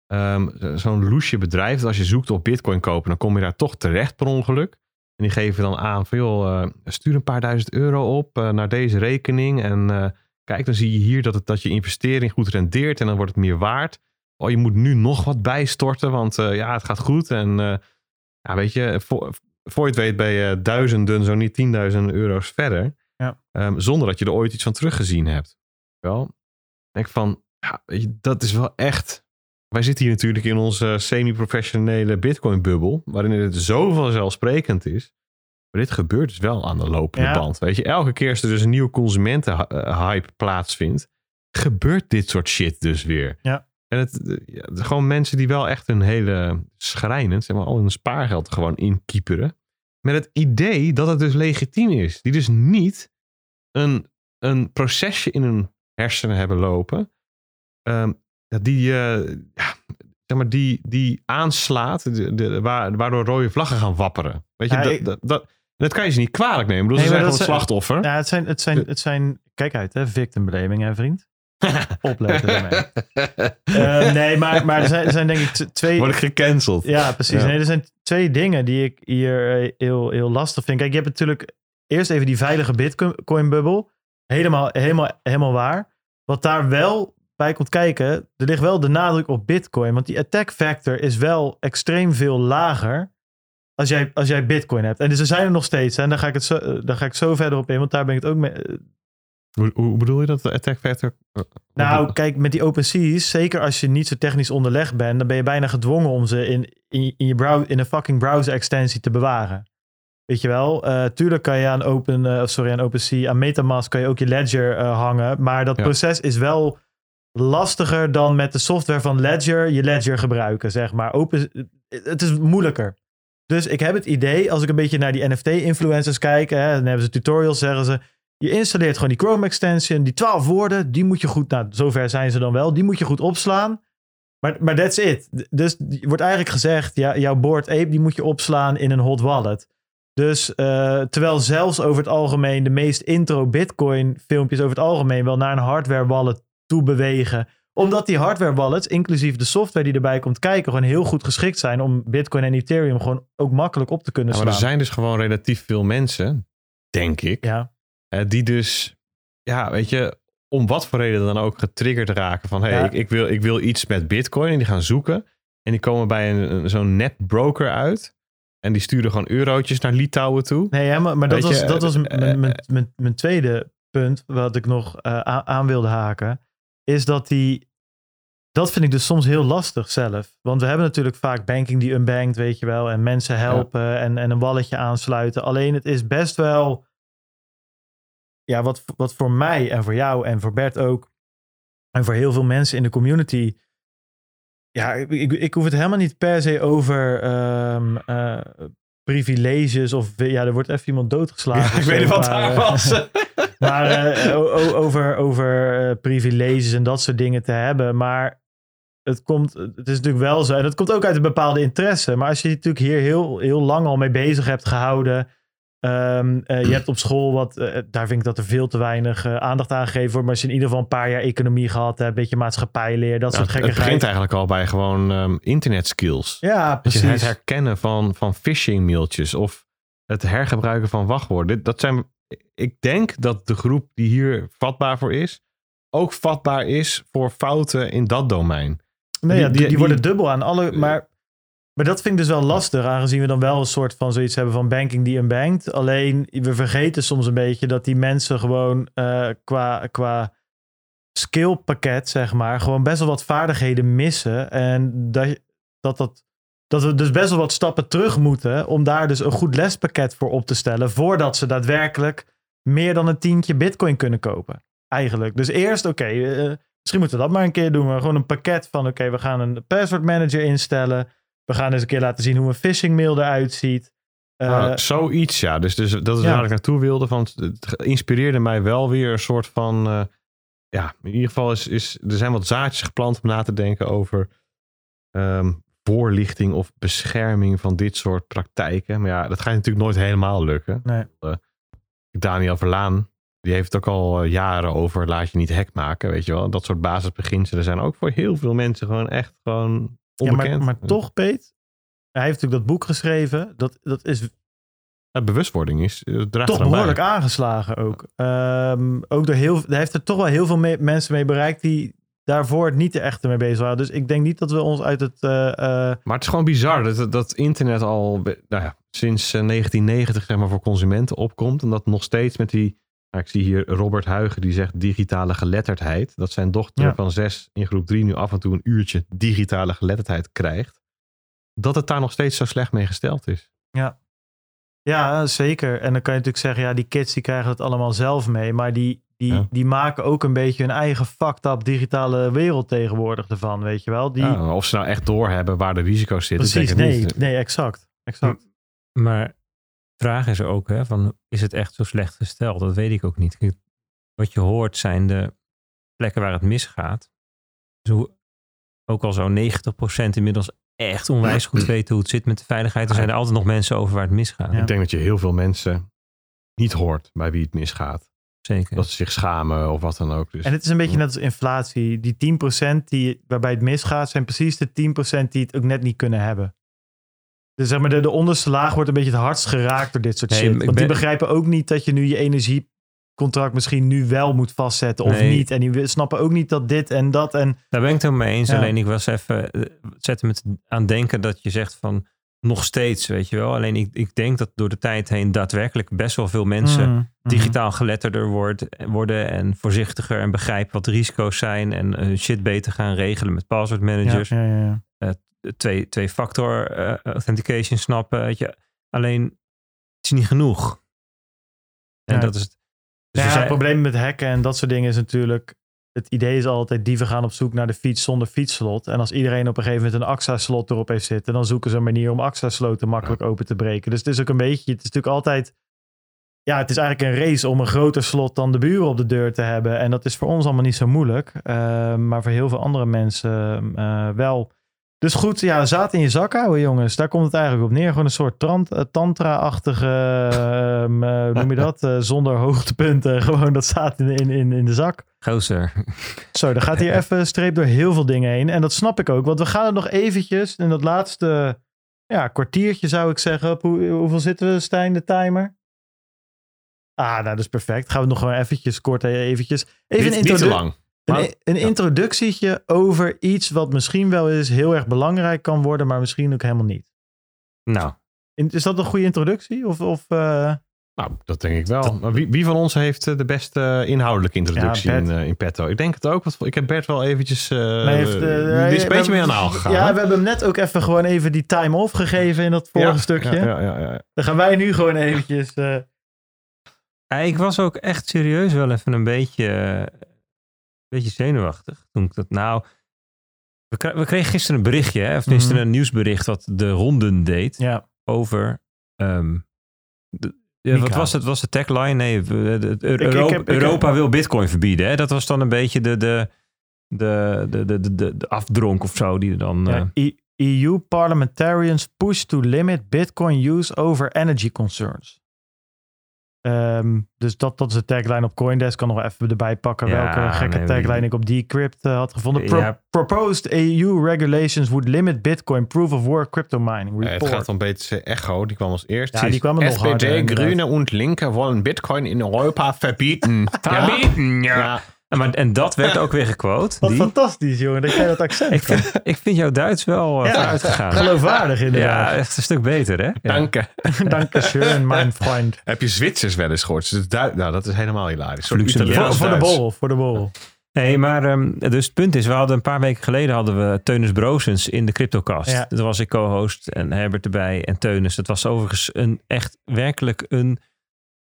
Ehm, zo'n loesje bedrijf. Dat als je zoekt op bitcoin kopen, dan kom je daar toch terecht per ongeluk. En die geven dan aan van joh, eh, stuur een paar duizend euro op eh, naar deze rekening. En eh, kijk, dan zie je hier dat, het, dat je investering goed rendeert en dan wordt het meer waard. Oh, je moet nu nog wat bijstorten, want ja, het gaat goed. En ja, weet je, voor, voor je het weet ben je duizenden, zo niet tienduizenden euro's verder. Ja. Ehm, zonder dat je er ooit iets van teruggezien hebt. Wel, ik denk van, ja, weet je, dat is wel echt. Wij zitten hier natuurlijk in onze semi-professionele Bitcoin-bubbel, waarin het zo vanzelfsprekend is. Maar dit gebeurt dus wel aan de lopende Ja. band. Weet je, elke keer als er dus een nieuwe consumentenhype plaatsvindt, gebeurt dit soort shit dus weer. Ja. En het, ja, het- gewoon mensen die wel echt een hele schrijnend, zeg maar, al hun spaargeld gewoon inkieperen. Met het idee dat het dus legitiem is. Die dus niet een, een procesje in hun hersenen hebben lopen. ehm, ja, die, eh, ja, zeg maar, die, die aanslaat, de, de, waar, waardoor rode vlaggen gaan wapperen. Weet je, Ja, dat, dat, dat, dat kan je ze niet kwalijk nemen. Ik bedoel, Nee, ze zijn gewoon dat slachtoffer. Ja, het zijn, het zijn, het zijn, kijk uit hè, victimblaming hè vriend. [laughs] Opletten ermee. Eh, nee, maar, maar er, zijn, er zijn denk ik twee... Word ik gecanceld. Ja, precies. Ja. Nee, er zijn twee dingen die ik hier eh, heel, heel lastig vind. Kijk, je hebt natuurlijk eerst even die veilige Bitcoin-bubbel. Helemaal, helemaal, helemaal waar. Wat daar wel bij komt kijken, er ligt wel de nadruk op Bitcoin. Want die attack factor is wel extreem veel lager als jij, als jij Bitcoin hebt. En dus er zijn er nog steeds. Hè, en daar ga, ik het zo, eh, daar ga ik zo verder op in, want daar ben ik het ook mee. eh, Hoe, hoe bedoel je dat, de attack factor? nou, kijk, met die OpenSea's, zeker als je niet zo technisch onderlegd bent, dan ben je bijna gedwongen om ze in, in, in, je brow, in een fucking browser extensie te bewaren. Weet je wel? Eh, tuurlijk kan je aan, open, eh, sorry, aan OpenSea, aan Metamask kan je ook je ledger eh, hangen. Maar dat Ja. proces is wel lastiger dan met de software van Ledger je ledger gebruiken, zeg maar. Open, het is moeilijker. Dus ik heb het idee, als ik een beetje naar die NFT-influencers kijk, hè, dan hebben ze tutorials, zeggen ze, je installeert gewoon die Chrome extension, die 12 woorden, die moet je goed, nou, zover zijn ze dan wel, die moet je goed opslaan. Maar, maar that's it. Dus wordt eigenlijk gezegd, ja, jouw Board Ape, die moet je opslaan in een hot wallet. Dus eh, terwijl zelfs over het algemeen de meest intro Bitcoin filmpjes over het algemeen wel naar een hardware wallet toe bewegen. Omdat die hardware wallets, inclusief de software die erbij komt kijken, gewoon heel goed geschikt zijn om Bitcoin en Ethereum gewoon ook makkelijk op te kunnen Ja, maar er slaan. zijn dus gewoon relatief veel mensen, denk ik, Ja, eh, die dus, ja, weet je, om wat voor reden dan ook getriggerd raken van, hé, hey, Ja. ik, ik, wil, ik wil iets met Bitcoin en die gaan zoeken en die komen bij een, zo'n net broker uit en die sturen gewoon eurotjes naar Litouwen toe. nee, maar, maar dat was, dat was eh, mijn, eh, mijn, mijn, mijn tweede punt wat ik nog aan wilde haken. Is dat die, dat vind ik dus soms heel lastig zelf. Want we hebben natuurlijk vaak banking die unbanked, weet je wel. En mensen helpen en, en een walletje aansluiten. Alleen het is best wel, ja, wat, wat voor mij en voor jou en voor Bert ook. En voor heel veel mensen in de community. Ja, ik, ik, ik hoef het helemaal niet per se over ehm, eh, privileges of ja, er wordt even iemand doodgeslagen. Ja, ik zo, weet niet wat daar eh, was. [laughs] maar eh, over, over eh, privileges en dat soort dingen te hebben. Maar het, komt, het is natuurlijk wel zo. En het komt ook uit een bepaalde interesse. Maar als je je natuurlijk hier heel, heel lang al mee bezig hebt gehouden. Ehm, eh, je hebt op school wat, eh, daar vind ik dat er veel te weinig eh, aandacht aan gegeven wordt. Maar als je in ieder geval een paar jaar economie gehad hebt, een beetje maatschappijleer, dat Ja, soort het, het begint eigenlijk al bij gewoon ehm, internet skills. Ja, Dus je het precies. herkennen van, van phishing mailtjes of het hergebruiken van wachtwoorden. Dat zijn, ik denk dat de groep die hier vatbaar voor is, ook vatbaar is voor fouten in dat domein. Nee, ja, die- die, die, die- worden dubbel aan alle. Maar Maar dat vind ik dus wel lastig, aangezien we dan wel een soort van zoiets hebben van banking die unbanked. Alleen we vergeten soms een beetje dat die mensen gewoon eh, qua, qua skillpakket, zeg maar, gewoon best wel wat vaardigheden missen. En dat, dat, dat, dat we dus best wel wat stappen terug moeten om daar dus een goed lespakket voor op te stellen, voordat ze daadwerkelijk meer dan een tientje bitcoin kunnen kopen. Eigenlijk. Dus eerst, oké, eh, misschien moeten we dat maar een keer doen. Maar gewoon een pakket van, oké, we gaan een password manager instellen. We gaan eens een keer laten zien hoe een phishing mail eruit ziet. Uh, Nou, zoiets, ja. Dus, dus dat is Ja. waar ik naartoe wilde. Van, het inspireerde mij wel weer een soort van... eh, ja, in ieder geval is, is... Er zijn wat zaadjes geplant om na te denken over... ehm, voorlichting of bescherming van dit soort praktijken. Maar ja, dat gaat natuurlijk nooit helemaal lukken. Nee. Eh, Daniel Verlaan, die heeft het ook al eh, jaren over... laat je niet hek maken, weet je wel. Dat soort basisbeginselen zijn ook voor heel veel mensen gewoon echt gewoon ja, onbekend. maar, maar toch, Peet, hij heeft natuurlijk dat boek geschreven. Dat, dat is Ja, bewustwording is... eh, draagt toch bij. behoorlijk aangeslagen ook. Ehm, ook door heel, hij heeft er toch wel heel veel mee- mensen mee bereikt die daarvoor het niet de echte mee bezig waren. Dus ik denk niet dat we ons uit het... eh, eh, Maar het is gewoon bizar dat, dat internet al nou ja, sinds eh, 1990 zeg maar, voor consumenten opkomt. En dat nog steeds met die. Nou, ik zie hier Robert Huigen die zegt digitale geletterdheid. Dat zijn dochter Ja. van zes in groep drie nu af en toe een uurtje digitale geletterdheid krijgt. Dat het daar nog steeds zo slecht mee gesteld is. ja, zeker. En dan kan je natuurlijk zeggen, ja, die kids die krijgen het allemaal zelf mee. Maar die, die, Ja. die maken ook een beetje hun eigen fucked up digitale wereld tegenwoordig ervan, weet je wel. Die, Ja, of ze nou echt doorhebben waar de risico's zitten. precies, nee, niet. nee, exact. exact. Maar vraag is er ook, hè, van, is het echt zo slecht gesteld? Dat weet ik ook niet. Wat je hoort zijn de plekken waar het misgaat. Dus hoe, ook al zo 90% inmiddels echt onwijs goed [clears throat] weten hoe het zit met de veiligheid. Er zijn er altijd nog mensen over waar het misgaat. Ja. Ik denk dat je heel veel mensen niet hoort bij wie het misgaat. Zeker. Dat ze zich schamen of wat dan ook. Dus En het is een beetje net als inflatie. Die 10% die, waarbij het misgaat, zijn precies de 10% die het ook net niet kunnen hebben. Dus zeg maar, de, de onderste laag wordt een beetje het hardst geraakt door dit soort Nee, shit. Want die begrijpen ook niet dat je nu je energiecontract misschien nu wel moet vastzetten of Nee. niet. En die snappen ook niet dat dit en dat en... Daar ben ik het helemaal mee eens. Ja. Alleen ik was even eh, zette me aan denken dat je zegt van nog steeds, weet je wel. Alleen ik, ik denk dat door de tijd heen daadwerkelijk best wel veel mensen Mm, mm. digitaal geletterder wordt, worden en voorzichtiger en begrijpen wat de risico's zijn en eh, shit beter gaan regelen met password managers. ja, ja, ja. Twee, twee factor eh, authentication snappen. Weet je. Alleen het is niet genoeg. En Ja. dat is het. Dus Ja, zijn- het probleem met hacken en dat soort dingen is natuurlijk... Het idee is altijd, dieven gaan op zoek naar de fiets zonder fietsslot. En als iedereen op een gegeven moment een AXA-slot erop heeft zitten... dan zoeken ze een manier om AXA-sloten makkelijk open te breken. Dus het is ook een beetje... Het is natuurlijk altijd... Ja, het is eigenlijk een race om een groter slot dan de buren op de deur te hebben. En dat is voor ons allemaal niet zo moeilijk. Eh, maar voor heel veel andere mensen eh, wel. Dus goed, ja, zaad in je zak houden, jongens. Daar komt het eigenlijk op neer. Gewoon een soort eh, tantra-achtige, hoe noem je dat? Zonder hoogtepunten. [laughs] Gewoon dat zaad in, in, in, de zak. Gozer. Zo, dan gaat hier [laughs] even streep door heel veel dingen heen. En dat snap ik ook. Want we gaan het nog eventjes in dat laatste ja, kwartiertje zou ik zeggen. Op hoe, hoeveel zitten we, Stijn, de timer? Ah, nou, dat is perfect. Gaan we nog gewoon eventjes kort eventjes. Even niet, niet te lang. Een, een introductietje over iets wat misschien wel eens heel erg belangrijk kan worden, maar misschien ook helemaal niet. Nou, Is dat een goede introductie? Of, of eh, Nou, dat denk ik wel. Maar wie, wie van ons heeft eh, de beste inhoudelijke introductie Ja, in, eh, in petto? Ik denk het ook. Want ik heb Bert wel eventjes... eh heeft, eh, die is een beetje mee aan de haal gegaan. Ja, hè? we hebben hem net ook even gewoon even die time-off gegeven in dat vorige Ja, stukje. Ja, ja, ja, ja. Dan gaan wij nu gewoon eventjes... eh, ik was ook echt serieus wel even een beetje, eh, beetje zenuwachtig. Toen ik dat nou. We, kre- we kregen gisteren een berichtje, hè, of tenminste Mhm. een nieuwsbericht wat de ronden deed ja, over. ehm, de- ja, wat was het? Was de tagline? Nee, we- de- de- ik Europa, heb- ik Europa heb- wil Bitcoin verbieden. Hè? Dat was dan een beetje de, de, de, de, de, de, afdronk of zo die er dan. eh, ja, E- EU parliamentarians push to limit Bitcoin use over energy concerns. Ehm, dus dat, dat is de tagline op Coindesk. Kan nog wel even erbij pakken Ja, welke gekke nee, tagline ik op Decrypt eh, had gevonden. Pro- Ja. Proposed EU regulations would limit Bitcoin proof of work crypto mining. Eh, het Report. gaat om BTC Echo. Die kwam als eerst. Ja, die kwam er nog harder, SPD. Grüne und Linke wollen Bitcoin in Europa verbieten. [laughs] Verbieten, ja. ja. En, maar, en dat werd ook weer gequote. Wat die. fantastisch, jongen, dat jij dat accent Ik vind, ik vind jouw Duits wel uh, Ja, uitgegaan. Geloofwaardig Ja, inderdaad. echt een stuk beter, hè? Ja. Dank je. [laughs] Dankeschön, mijn vriend. Heb je Zwitsers wel eens gehoord? Dus du- nou, dat is helemaal hilarisch. Voor, Italiaans voor de borrel, voor de borrel. Nee, maar ehm, dus het punt is, we hadden een paar weken geleden hadden we Teunus Broosens in de CryptoCast. Ja. Daar was ik co-host en Herbert erbij en Teunus. Het was overigens een echt werkelijk een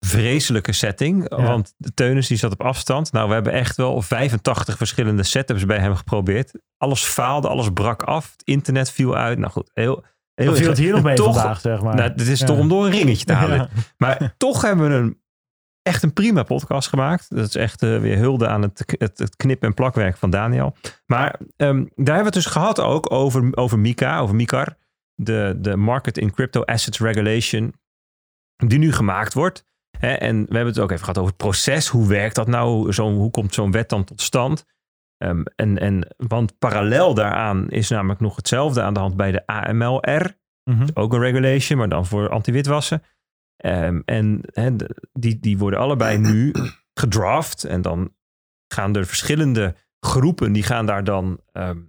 vreselijke setting. Ja. Want de Teunus die zat op afstand. Nou, we hebben echt wel 85 verschillende setups bij hem geprobeerd. Alles faalde, alles brak af. Het internet viel uit. Nou goed, heel... heel Dat viel het hier nog [laughs] mee Toch- vandaag, zeg maar. Nou, het is Ja. toch om door een ringetje te halen. Ja. Maar toch hebben we een, echt een prima podcast gemaakt. Dat is echt eh, weer hulde aan het, het, het knip- en plakwerk van Daniel. Maar ehm, daar hebben we het dus gehad ook over, over MiCA, over MiCAR. De, de Market in Crypto Assets Regulation. Die nu gemaakt wordt. Hè, en we hebben het ook even gehad over het proces. Hoe werkt dat nou? Zo, hoe komt zo'n wet dan tot stand? Ehm, en, en, want parallel daaraan is namelijk nog hetzelfde aan de hand bij de AMLR Mhm. ook een regulation, maar dan voor anti-witwassen. Ehm, en die, die worden allebei nu [clears throat] gedraft. En dan gaan er verschillende groepen, die gaan daar dan ehm,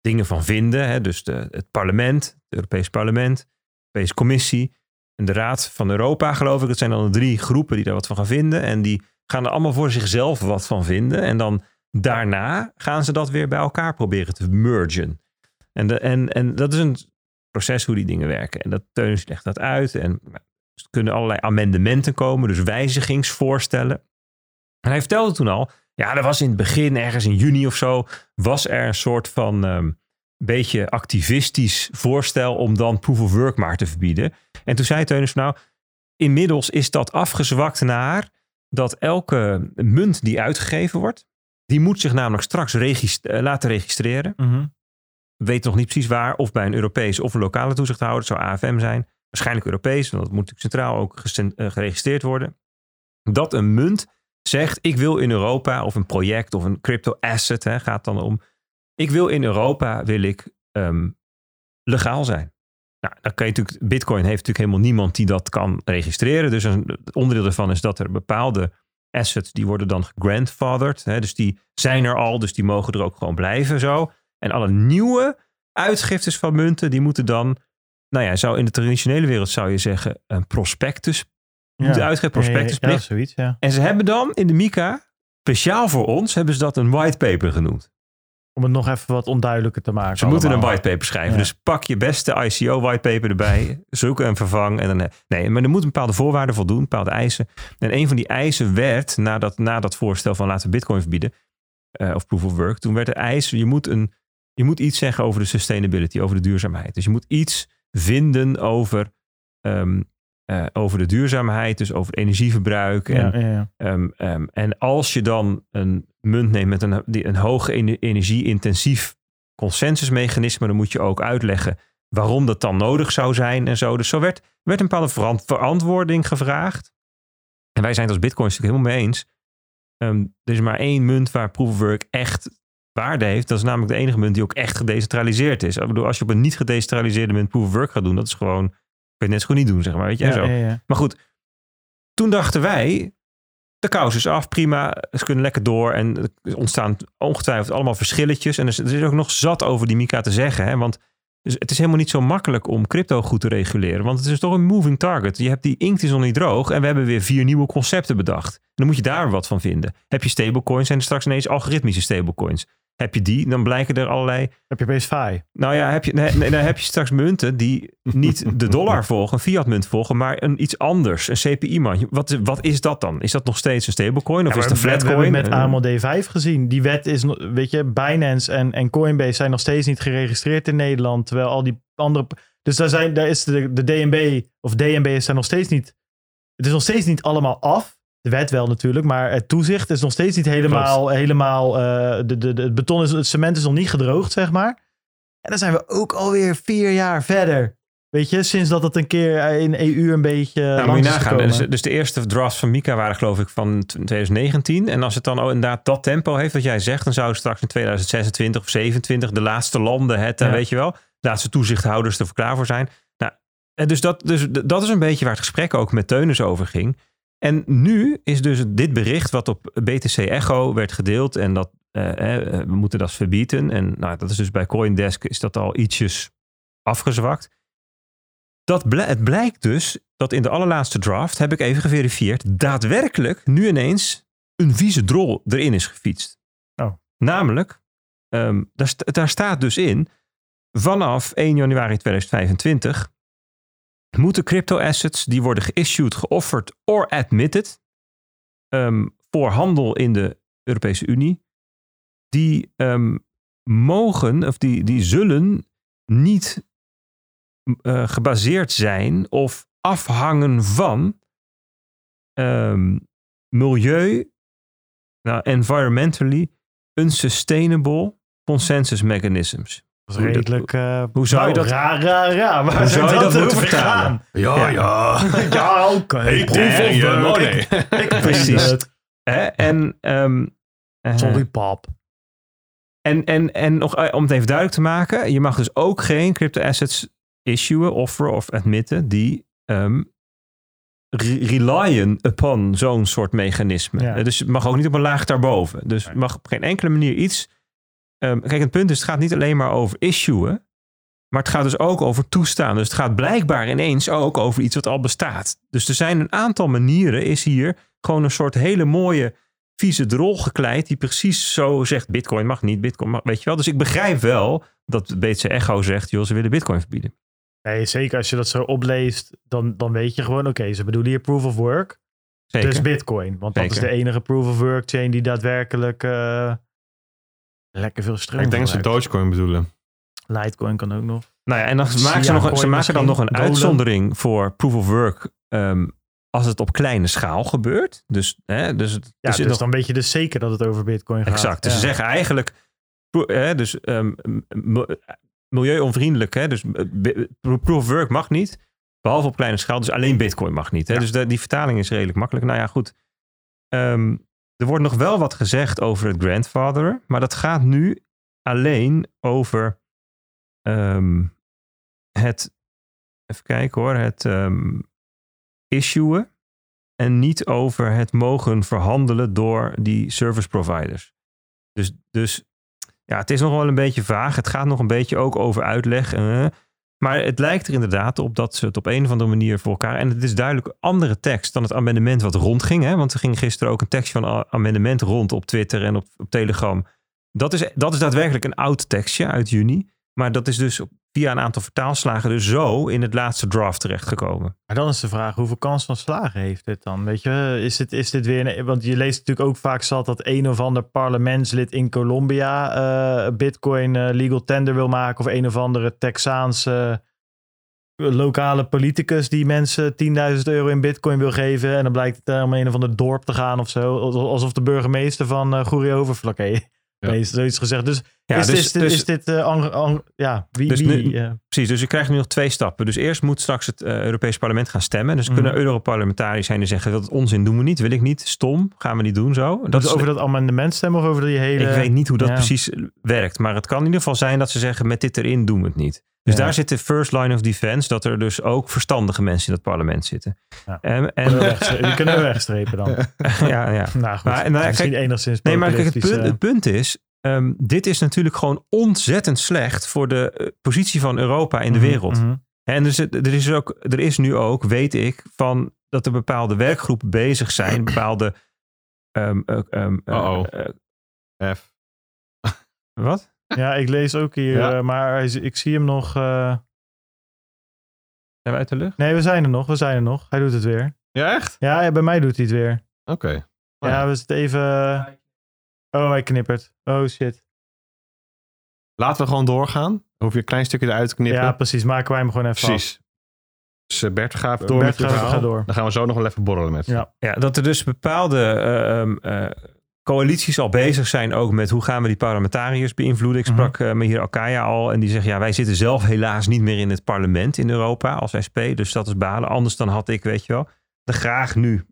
dingen van vinden. Hè? Dus de, het parlement, het Europees parlement, de Europese Commissie de Raad van Europa, geloof ik. Dat zijn dan de drie groepen die daar wat van gaan vinden. En die gaan er allemaal voor zichzelf wat van vinden. En dan daarna gaan ze dat weer bij elkaar proberen te mergen. En, de, en, en dat is een proces hoe die dingen werken. En dat Teunis legt dat uit. En er kunnen allerlei amendementen komen, dus wijzigingsvoorstellen. En hij vertelde toen al, ja, er was in het begin, ergens in juni of zo, was er een soort van ehm, beetje activistisch voorstel om dan proof of work maar te verbieden. En toen zei Teunis van, nou, inmiddels is dat afgezwakt naar dat elke munt die uitgegeven wordt, die moet zich namelijk straks regist- eh, laten registreren Mhm. weet nog niet precies waar, of bij een Europees of een lokale toezichthouder. Het zou AFM zijn. Waarschijnlijk Europees, want dat moet natuurlijk centraal ook eh, geregistreerd worden. Dat een munt zegt, ik wil in Europa, of een project of een crypto asset, hè, gaat dan om. Ik wil in Europa, wil ik ehm, legaal zijn. Nou, dan kan je natuurlijk, Bitcoin heeft natuurlijk helemaal niemand die dat kan registreren. Dus een onderdeel daarvan is dat er bepaalde assets, die worden dan grandfathered. Hè, dus die zijn er al, dus die mogen er ook gewoon blijven zo. En alle nieuwe uitgiftes van munten, die moeten dan, nou ja, zou in de traditionele wereld zou je zeggen, een prospectus moeten uitgeven, Ja, prospectusplicht. zoiets, ja. En ze hebben dan in de Mica, speciaal voor ons, hebben ze dat een whitepaper genoemd. Om het nog even wat onduidelijker te maken. Ze moeten een whitepaper schrijven. Ja. Dus pak je beste ICO whitepaper erbij, zoek en vervang. En dan, nee, maar er moeten bepaalde voorwaarden voldoen, bepaalde eisen. En een van die eisen werd, na dat, na dat voorstel van laten we bitcoin verbieden, eh, of proof of work, toen werd de eis, je moet, een, je moet iets zeggen over de sustainability, over de duurzaamheid. Dus je moet iets vinden over, ehm, eh, over de duurzaamheid, dus over energieverbruik. En, Ja, ja, ja. Ehm, ehm, en als je dan een munt neemt met een, die, een hoog ene- energie-intensief consensusmechanisme, dan moet je ook uitleggen waarom dat dan nodig zou zijn en zo. Dus zo werd, werd een bepaalde verant- verantwoording gevraagd. En wij zijn het als Bitcoin natuurlijk helemaal mee eens. Ehm, er is maar één munt waar proof of work echt waarde heeft. Dat is namelijk de enige munt die ook echt gedecentraliseerd is. Ik bedoel, als je op een niet gedecentraliseerde munt proof of work gaat doen, dat is gewoon, kun je het net zo goed niet doen, zeg maar. Weet je, en Ja, zo. ja, ja. Maar goed, toen dachten wij, de kous is af, prima, ze kunnen lekker door. En er ontstaan ongetwijfeld allemaal verschilletjes. En er is, er is ook nog zat over die Mika te zeggen. Hè? Want dus het is helemaal niet zo makkelijk om crypto goed te reguleren. Want het is toch een moving target. Je hebt die inkt is nog niet droog. En we hebben weer vier nieuwe concepten bedacht. Dan moet je daar wat van vinden. Heb je stablecoins, er straks ineens algoritmische stablecoins. Heb je die, dan blijken er allerlei Heb je opeens FI? nou ja, heb je, nee, nee, dan heb je straks munten die niet de dollar volgen, een fiat munt volgen, maar een iets anders, een CPI-man. Wat, wat is dat dan? Is dat nog steeds een stablecoin of Ja, is het een flatcoin? We hebben met AML D5 gezien. Die wet is, weet je, Binance en, en Coinbase zijn nog steeds niet geregistreerd in Nederland. Terwijl al die andere... Dus daar, zijn, daar is de, de DNB of DNB zijn nog steeds niet... Het is nog steeds niet allemaal af. De wet wel natuurlijk, maar het toezicht is nog steeds niet helemaal... helemaal eh, de, de, de, het beton is, het cement is nog niet gedroogd, zeg maar. En dan zijn we ook alweer vier jaar verder. Weet je, sinds dat het een keer in EU een beetje nou, moet je nagaan. Dus, dus de eerste drafts van Mika waren geloof ik van 2019. En als het dan ook inderdaad dat tempo heeft wat jij zegt, dan zou straks in 2026 of 27 de laatste landen het, Ja. weet je wel, de laatste toezichthouders er klaar voor zijn. Nou, en dus dat, dus dat is een beetje waar het gesprek ook met Teunis over ging. En nu is dus dit bericht wat op BTC Echo werd gedeeld en dat eh, eh, we moeten dat verbieden. En nou, dat is dus bij Coindesk is dat al ietsjes afgezwakt. Dat bl- het blijkt dus dat in de allerlaatste draft, heb ik even geverifieerd, daadwerkelijk nu ineens een vieze drol erin is gefietst. Oh. Namelijk, ehm, daar staat dus in, vanaf 1 januari 2025 moeten crypto assets die worden geissued, geofferd or admitted ehm, voor handel in de Europese Unie, die ehm, mogen of die, die zullen niet eh, gebaseerd zijn of afhangen van ehm, milieu, nou, environmentally unsustainable consensus mechanisms. Dat is redelijk... eh, hoe zou je nou, dat- Raar, raar, raar. Waar Hoe zou je dat moeten vertalen? Ja, ja. ja, [laughs] oké. Hey, Proof of je money. [laughs] Ik, ik Precies. Hè? En, ehm, eh, Sorry, pap. En, en, en nog eh, om het even duidelijk te maken, je mag dus ook geen crypto assets issuen, offeren of admitten die re- relyen upon zo'n soort mechanisme. Ja. Eh, Dus het mag ook niet op een laag daarboven. Dus het mag op geen enkele manier iets. Ehm, kijk, het punt is, het gaat niet alleen maar over issuen, maar het gaat dus ook over toestaan. Dus het gaat blijkbaar ineens ook over iets wat al bestaat. Dus er zijn een aantal manieren, is hier gewoon een soort hele mooie vieze drol gekleid die precies zo zegt bitcoin mag niet, bitcoin mag, weet je wel. Dus ik begrijp wel dat BTC Echo zegt, joh, ze willen bitcoin verbieden. Nee, zeker als je dat zo opleest, dan, dan weet je gewoon, oké, ze bedoelen hier proof of work. Zeker. Dus bitcoin. Want dat is de enige proof of work chain die daadwerkelijk eh, lekker veel stroom Ik denk dat ze. Dogecoin bedoelen. Litecoin kan ook nog. nou ja, en dan maken ze, nog, ze maken dan nog een Dolen. uitzondering voor proof of work ehm, als het op kleine schaal gebeurt. Dus, hè, dus, het- Ja, dus nog- dan weet je dus zeker dat het over bitcoin gaat. Exact. Dus Ja. ze zeggen eigenlijk, hè, dus ehm, m- milieuonvriendelijk, hè, dus eh, proof of work mag niet, behalve op kleine schaal. Dus alleen bitcoin mag niet. Hè? Ja. Dus de- die vertaling is redelijk makkelijk. Nou ja, goed. Ehm, er wordt nog wel wat gezegd over het grandfatheren, maar dat gaat nu alleen over ehm, het, even kijken hoor, het ehm issuen en niet over het mogen verhandelen door die service providers. Dus, dus ja, het is nog wel een beetje vaag. Het gaat nog een beetje ook over uitleg. eh, maar het lijkt er inderdaad op dat ze het op een of andere manier voor elkaar. En het is duidelijk andere tekst dan het amendement wat rondging. Hè? Want er ging gisteren ook een tekst van a- amendement rond op Twitter en op, op Telegram. Dat is, dat is daadwerkelijk een oud tekstje uit juni. Maar dat is dus via een aantal vertaalslagen dus zo in het laatste draft terechtgekomen. Maar dan is de vraag, hoeveel kans van slagen heeft dit dan? Weet je, is dit, is dit weer... een- want je leest natuurlijk ook vaak zat dat een of ander parlementslid in Colombia eh, bitcoin eh, legal tender wil maken. Of een of andere Texaanse eh, lokale politicus die mensen 10.000 euro in bitcoin wil geven. En dan blijkt het om een of ander dorp te gaan of zo. Alsof de burgemeester van uh, Overflakke Ja. zoiets gezegd. Dus, Ja, is, dus- dit, dus- is dit... eh, ang- ang- ja, wie... Dus wie nu- eh, Precies, dus je krijgt nu nog twee stappen. Dus eerst moet straks het uh, Europees Parlement gaan stemmen. Dus Mhm. kunnen Europarlementariërs zijn die zeggen dat het onzin doen we niet, wil ik niet, stom, gaan we niet doen zo. dat is over dat amendement stemmen of over die hele... Ik weet niet hoe dat Ja. precies werkt, maar het kan in ieder geval zijn dat ze zeggen met dit erin doen we het niet. Dus Ja. daar zit de first line of defense, dat er dus ook verstandige mensen in het parlement zitten. Ja. En, we en, die kunnen we wegstrepen dan. [laughs] ja, ja. [laughs] Nou goed, Maar, nou misschien kijk- enigszins Nee, maar kijk, het punt, eh, het punt is, ehm, dit is natuurlijk gewoon ontzettend slecht voor de eh, positie van Europa in de mhm, wereld. mhm. En er is, er, is ook, er is nu ook, weet ik, van dat er bepaalde werkgroepen bezig zijn, bepaalde. ehm, ehm, eh, F. Ja, ja, ik lees ook hier, Ja. eh, maar ik zie hem nog... eh, zijn we uit de lucht? Nee, we zijn er nog, we zijn er nog. Hij doet het weer. Ja, echt? Ja, ja, bij mij doet hij het weer. Oké. Oh Ja, ja. we zitten even... Oh, hij knippert. Oh, shit. Laten we gewoon doorgaan. Dan hoef je een klein stukje eruit te knippen. Ja, precies. Maken wij hem gewoon even af. Precies. Dus eh, Bert, ga even door Bert, met je ga- verhaal. ga door. Dan gaan we zo nog wel even borrelen met je. Ja. Ja, dat er dus bepaalde eh, ehm, eh, coalities al bezig zijn ook met hoe gaan we die parlementariërs beïnvloeden. Ik Mhm. sprak eh, met hier Alkaya al en die zegt ja, wij zitten zelf helaas niet meer in het parlement in Europa als SP. Dus dat is balen. Anders dan had ik, weet je wel, er graag nu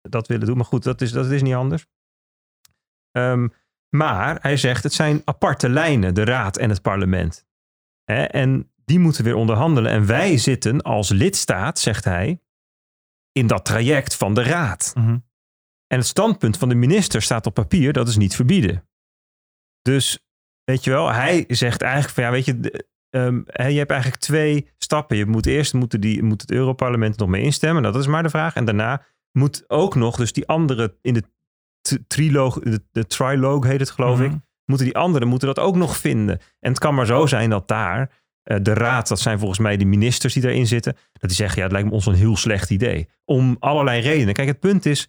dat willen doen. Maar goed, dat is, dat is niet anders. Ehm, maar hij zegt het zijn aparte lijnen, de raad en het parlement. Hè, en die moeten weer onderhandelen. En wij zitten als lidstaat, zegt hij, in dat traject van de raad. Mhm. En het standpunt van de minister staat op papier, dat is niet verbieden. Dus, weet je wel, hij zegt eigenlijk van ja, weet je, de- ehm, je hebt eigenlijk twee stappen. Je moet eerst moeten die, moet het Europarlement nog mee instemmen, dat is maar de vraag. En daarna moet ook nog, dus die andere in de triloog, de, de triloog heet het geloof Mhm. ik, moeten die anderen moeten dat ook nog vinden. En het kan maar zo zijn dat daar eh, de raad, dat zijn volgens mij de ministers die daarin zitten, dat die zeggen ja, het lijkt me ons een heel slecht idee. Om allerlei redenen. Kijk, het punt is,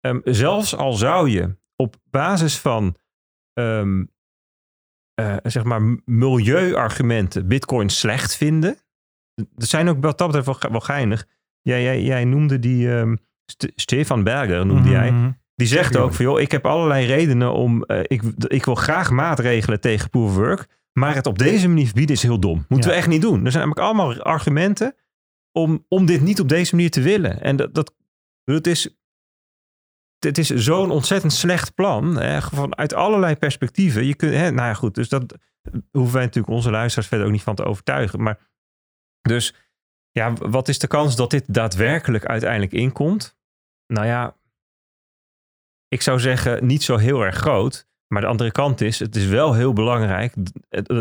ehm, zelfs al zou je op basis van ehm, eh, zeg maar milieuargumenten Bitcoin slecht vinden. Er zijn ook wat dat betreft wel, ge- wel geinig. Jij, jij, jij noemde die St- Stefan Berger, noemde jij. Mhm. Die zegt ook van, joh, ik heb allerlei redenen om, eh, ik, ik wil graag maatregelen tegen proof of work, maar het op deze manier verbieden is heel dom. Moeten Ja. we echt niet doen. Er zijn namelijk allemaal argumenten om, om dit niet op deze manier te willen. En dat, dat het is, het is zo'n ontzettend slecht plan, hè, vanuit allerlei perspectieven. Je kunt, hè, nou ja, goed, dus dat hoeven wij natuurlijk onze luisteraars verder ook niet van te overtuigen. Maar dus, ja, wat is de kans dat dit daadwerkelijk uiteindelijk inkomt? Nou ja, ik zou zeggen niet zo heel erg groot. Maar de andere kant is, het is wel heel belangrijk,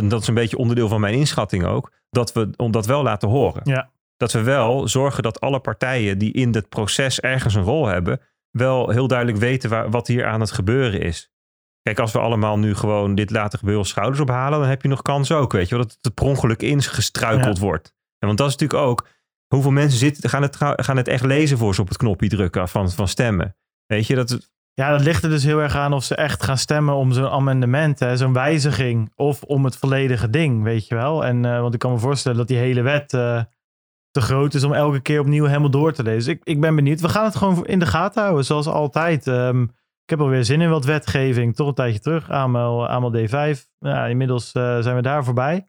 dat is een beetje onderdeel van mijn inschatting ook, dat we om dat wel laten horen. Ja. Dat we wel zorgen dat alle partijen die in dit proces ergens een rol hebben, wel heel duidelijk weten waar, wat hier aan het gebeuren is. Kijk, als we allemaal nu gewoon dit laten gebeuren, schouders ophalen, dan heb je nog kans ook, weet je wel, dat het per ongeluk ingestruikeld wordt. En want dat is natuurlijk ook, hoeveel mensen zitten, gaan het, gaan het echt lezen voor ze op het knopje drukken van, van stemmen. Weet je, dat, Ja, dat ligt er dus heel erg aan of ze echt gaan stemmen om zo'n amendement, zo'n wijziging, of om het volledige ding, weet je wel. En, eh, want ik kan me voorstellen dat die hele wet eh, te groot is om elke keer opnieuw helemaal door te lezen. Ik, ik ben benieuwd. We gaan het gewoon in de gaten houden, zoals altijd. Ehm, ik heb alweer zin in wat wetgeving, toch een tijdje terug. AML, AML D5. Ja, inmiddels eh, zijn we daar voorbij.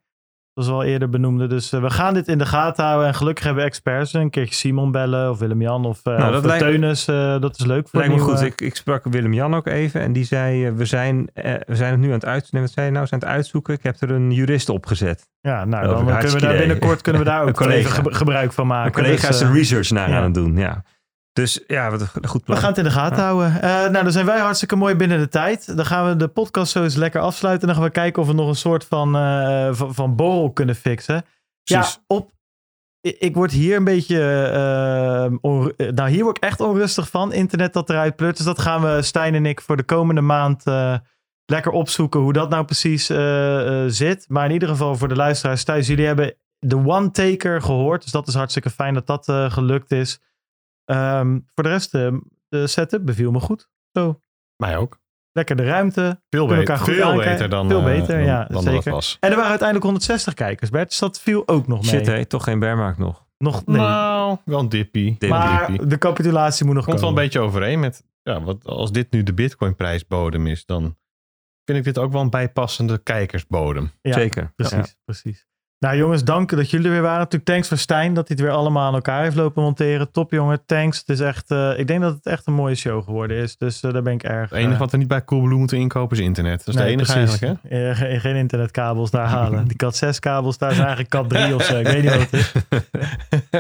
Zoals we al eerder benoemde. Dus eh, we gaan dit in de gaten houden. En gelukkig hebben we experts. Een keertje Simon bellen of Willem-Jan of, eh Nou, dat of lijkt- Teunis. eh, dat is leuk voor lijkt me nieuwe- goed. Ik, ik sprak Willem-Jan ook even en die zei, we zijn, we zijn het nu aan het uitzoeken. Wat zei je nou? We zijn het uitzoeken. Ik heb er een jurist opgezet. Ja, nou, Dat dan kunnen we daar binnenkort kunnen we daar [laughs] Een ook collega. gebruik van maken. Mijn collega Dus, is er research naar ja. aan het doen. Ja. Dus ja, wat een goed we plan. gaan het in de gaten Ja. houden. Eh, nou, dan zijn wij hartstikke mooi binnen de tijd. Dan gaan we de podcast zo eens lekker afsluiten. En dan gaan we kijken of we nog een soort van, eh, van, van borrel kunnen fixen. Precies. Ja, op. Ik word hier een beetje. eh, nou, hier word ik echt onrustig van. Internet dat eruit pleurt. Dus dat gaan we, Stijn en ik, voor de komende maand lekker opzoeken hoe dat nou precies zit. Maar in ieder geval voor de luisteraars thuis. Jullie hebben de one-taker gehoord. Dus dat is hartstikke fijn dat dat gelukt is. Ehm, voor de rest, eh, de setup beviel me goed. Zo, Mij ook. lekker de ruimte. Veel, beter, elkaar goed veel beter dan, Veel eh, beter, dan, ja, dan zeker. het was. En er waren uiteindelijk 160 kijkers, Bert. Dus dat viel ook nog mee. Shit, hé, toch geen bearmarkt nog. Nog, nee. Nou, wel een dippie. Dippie. maar de capitulatie moet nog Komt wel een komen. beetje overeen met, ja, wat, als dit nu de Bitcoin-prijsbodem is, dan vind ik dit ook wel een bijpassende kijkersbodem. Ja, Zeker. Precies, Ja. precies. Nou jongens, dank dat jullie er weer waren. Natuurlijk thanks voor Stijn dat hij het weer allemaal aan elkaar heeft lopen monteren. Top jongen, thanks. Het is echt, eh, ik denk dat het echt een mooie show geworden is. Dus eh, daar ben ik erg... Het enige eh, wat we niet bij Coolblue moeten inkopen is internet. Dat is de enige precies. eigenlijk, hè? Geen, geen internetkabels daar [laughs] halen. Die cat 6 kabels, daar zijn eigenlijk cat 3 of zo. Ik weet niet wat het is.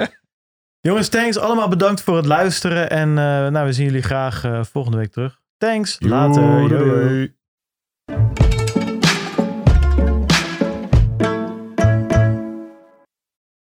[laughs] Jongens, thanks. Allemaal bedankt voor het luisteren. En nou, we zien jullie graag volgende week terug. Thanks. Later. Doei.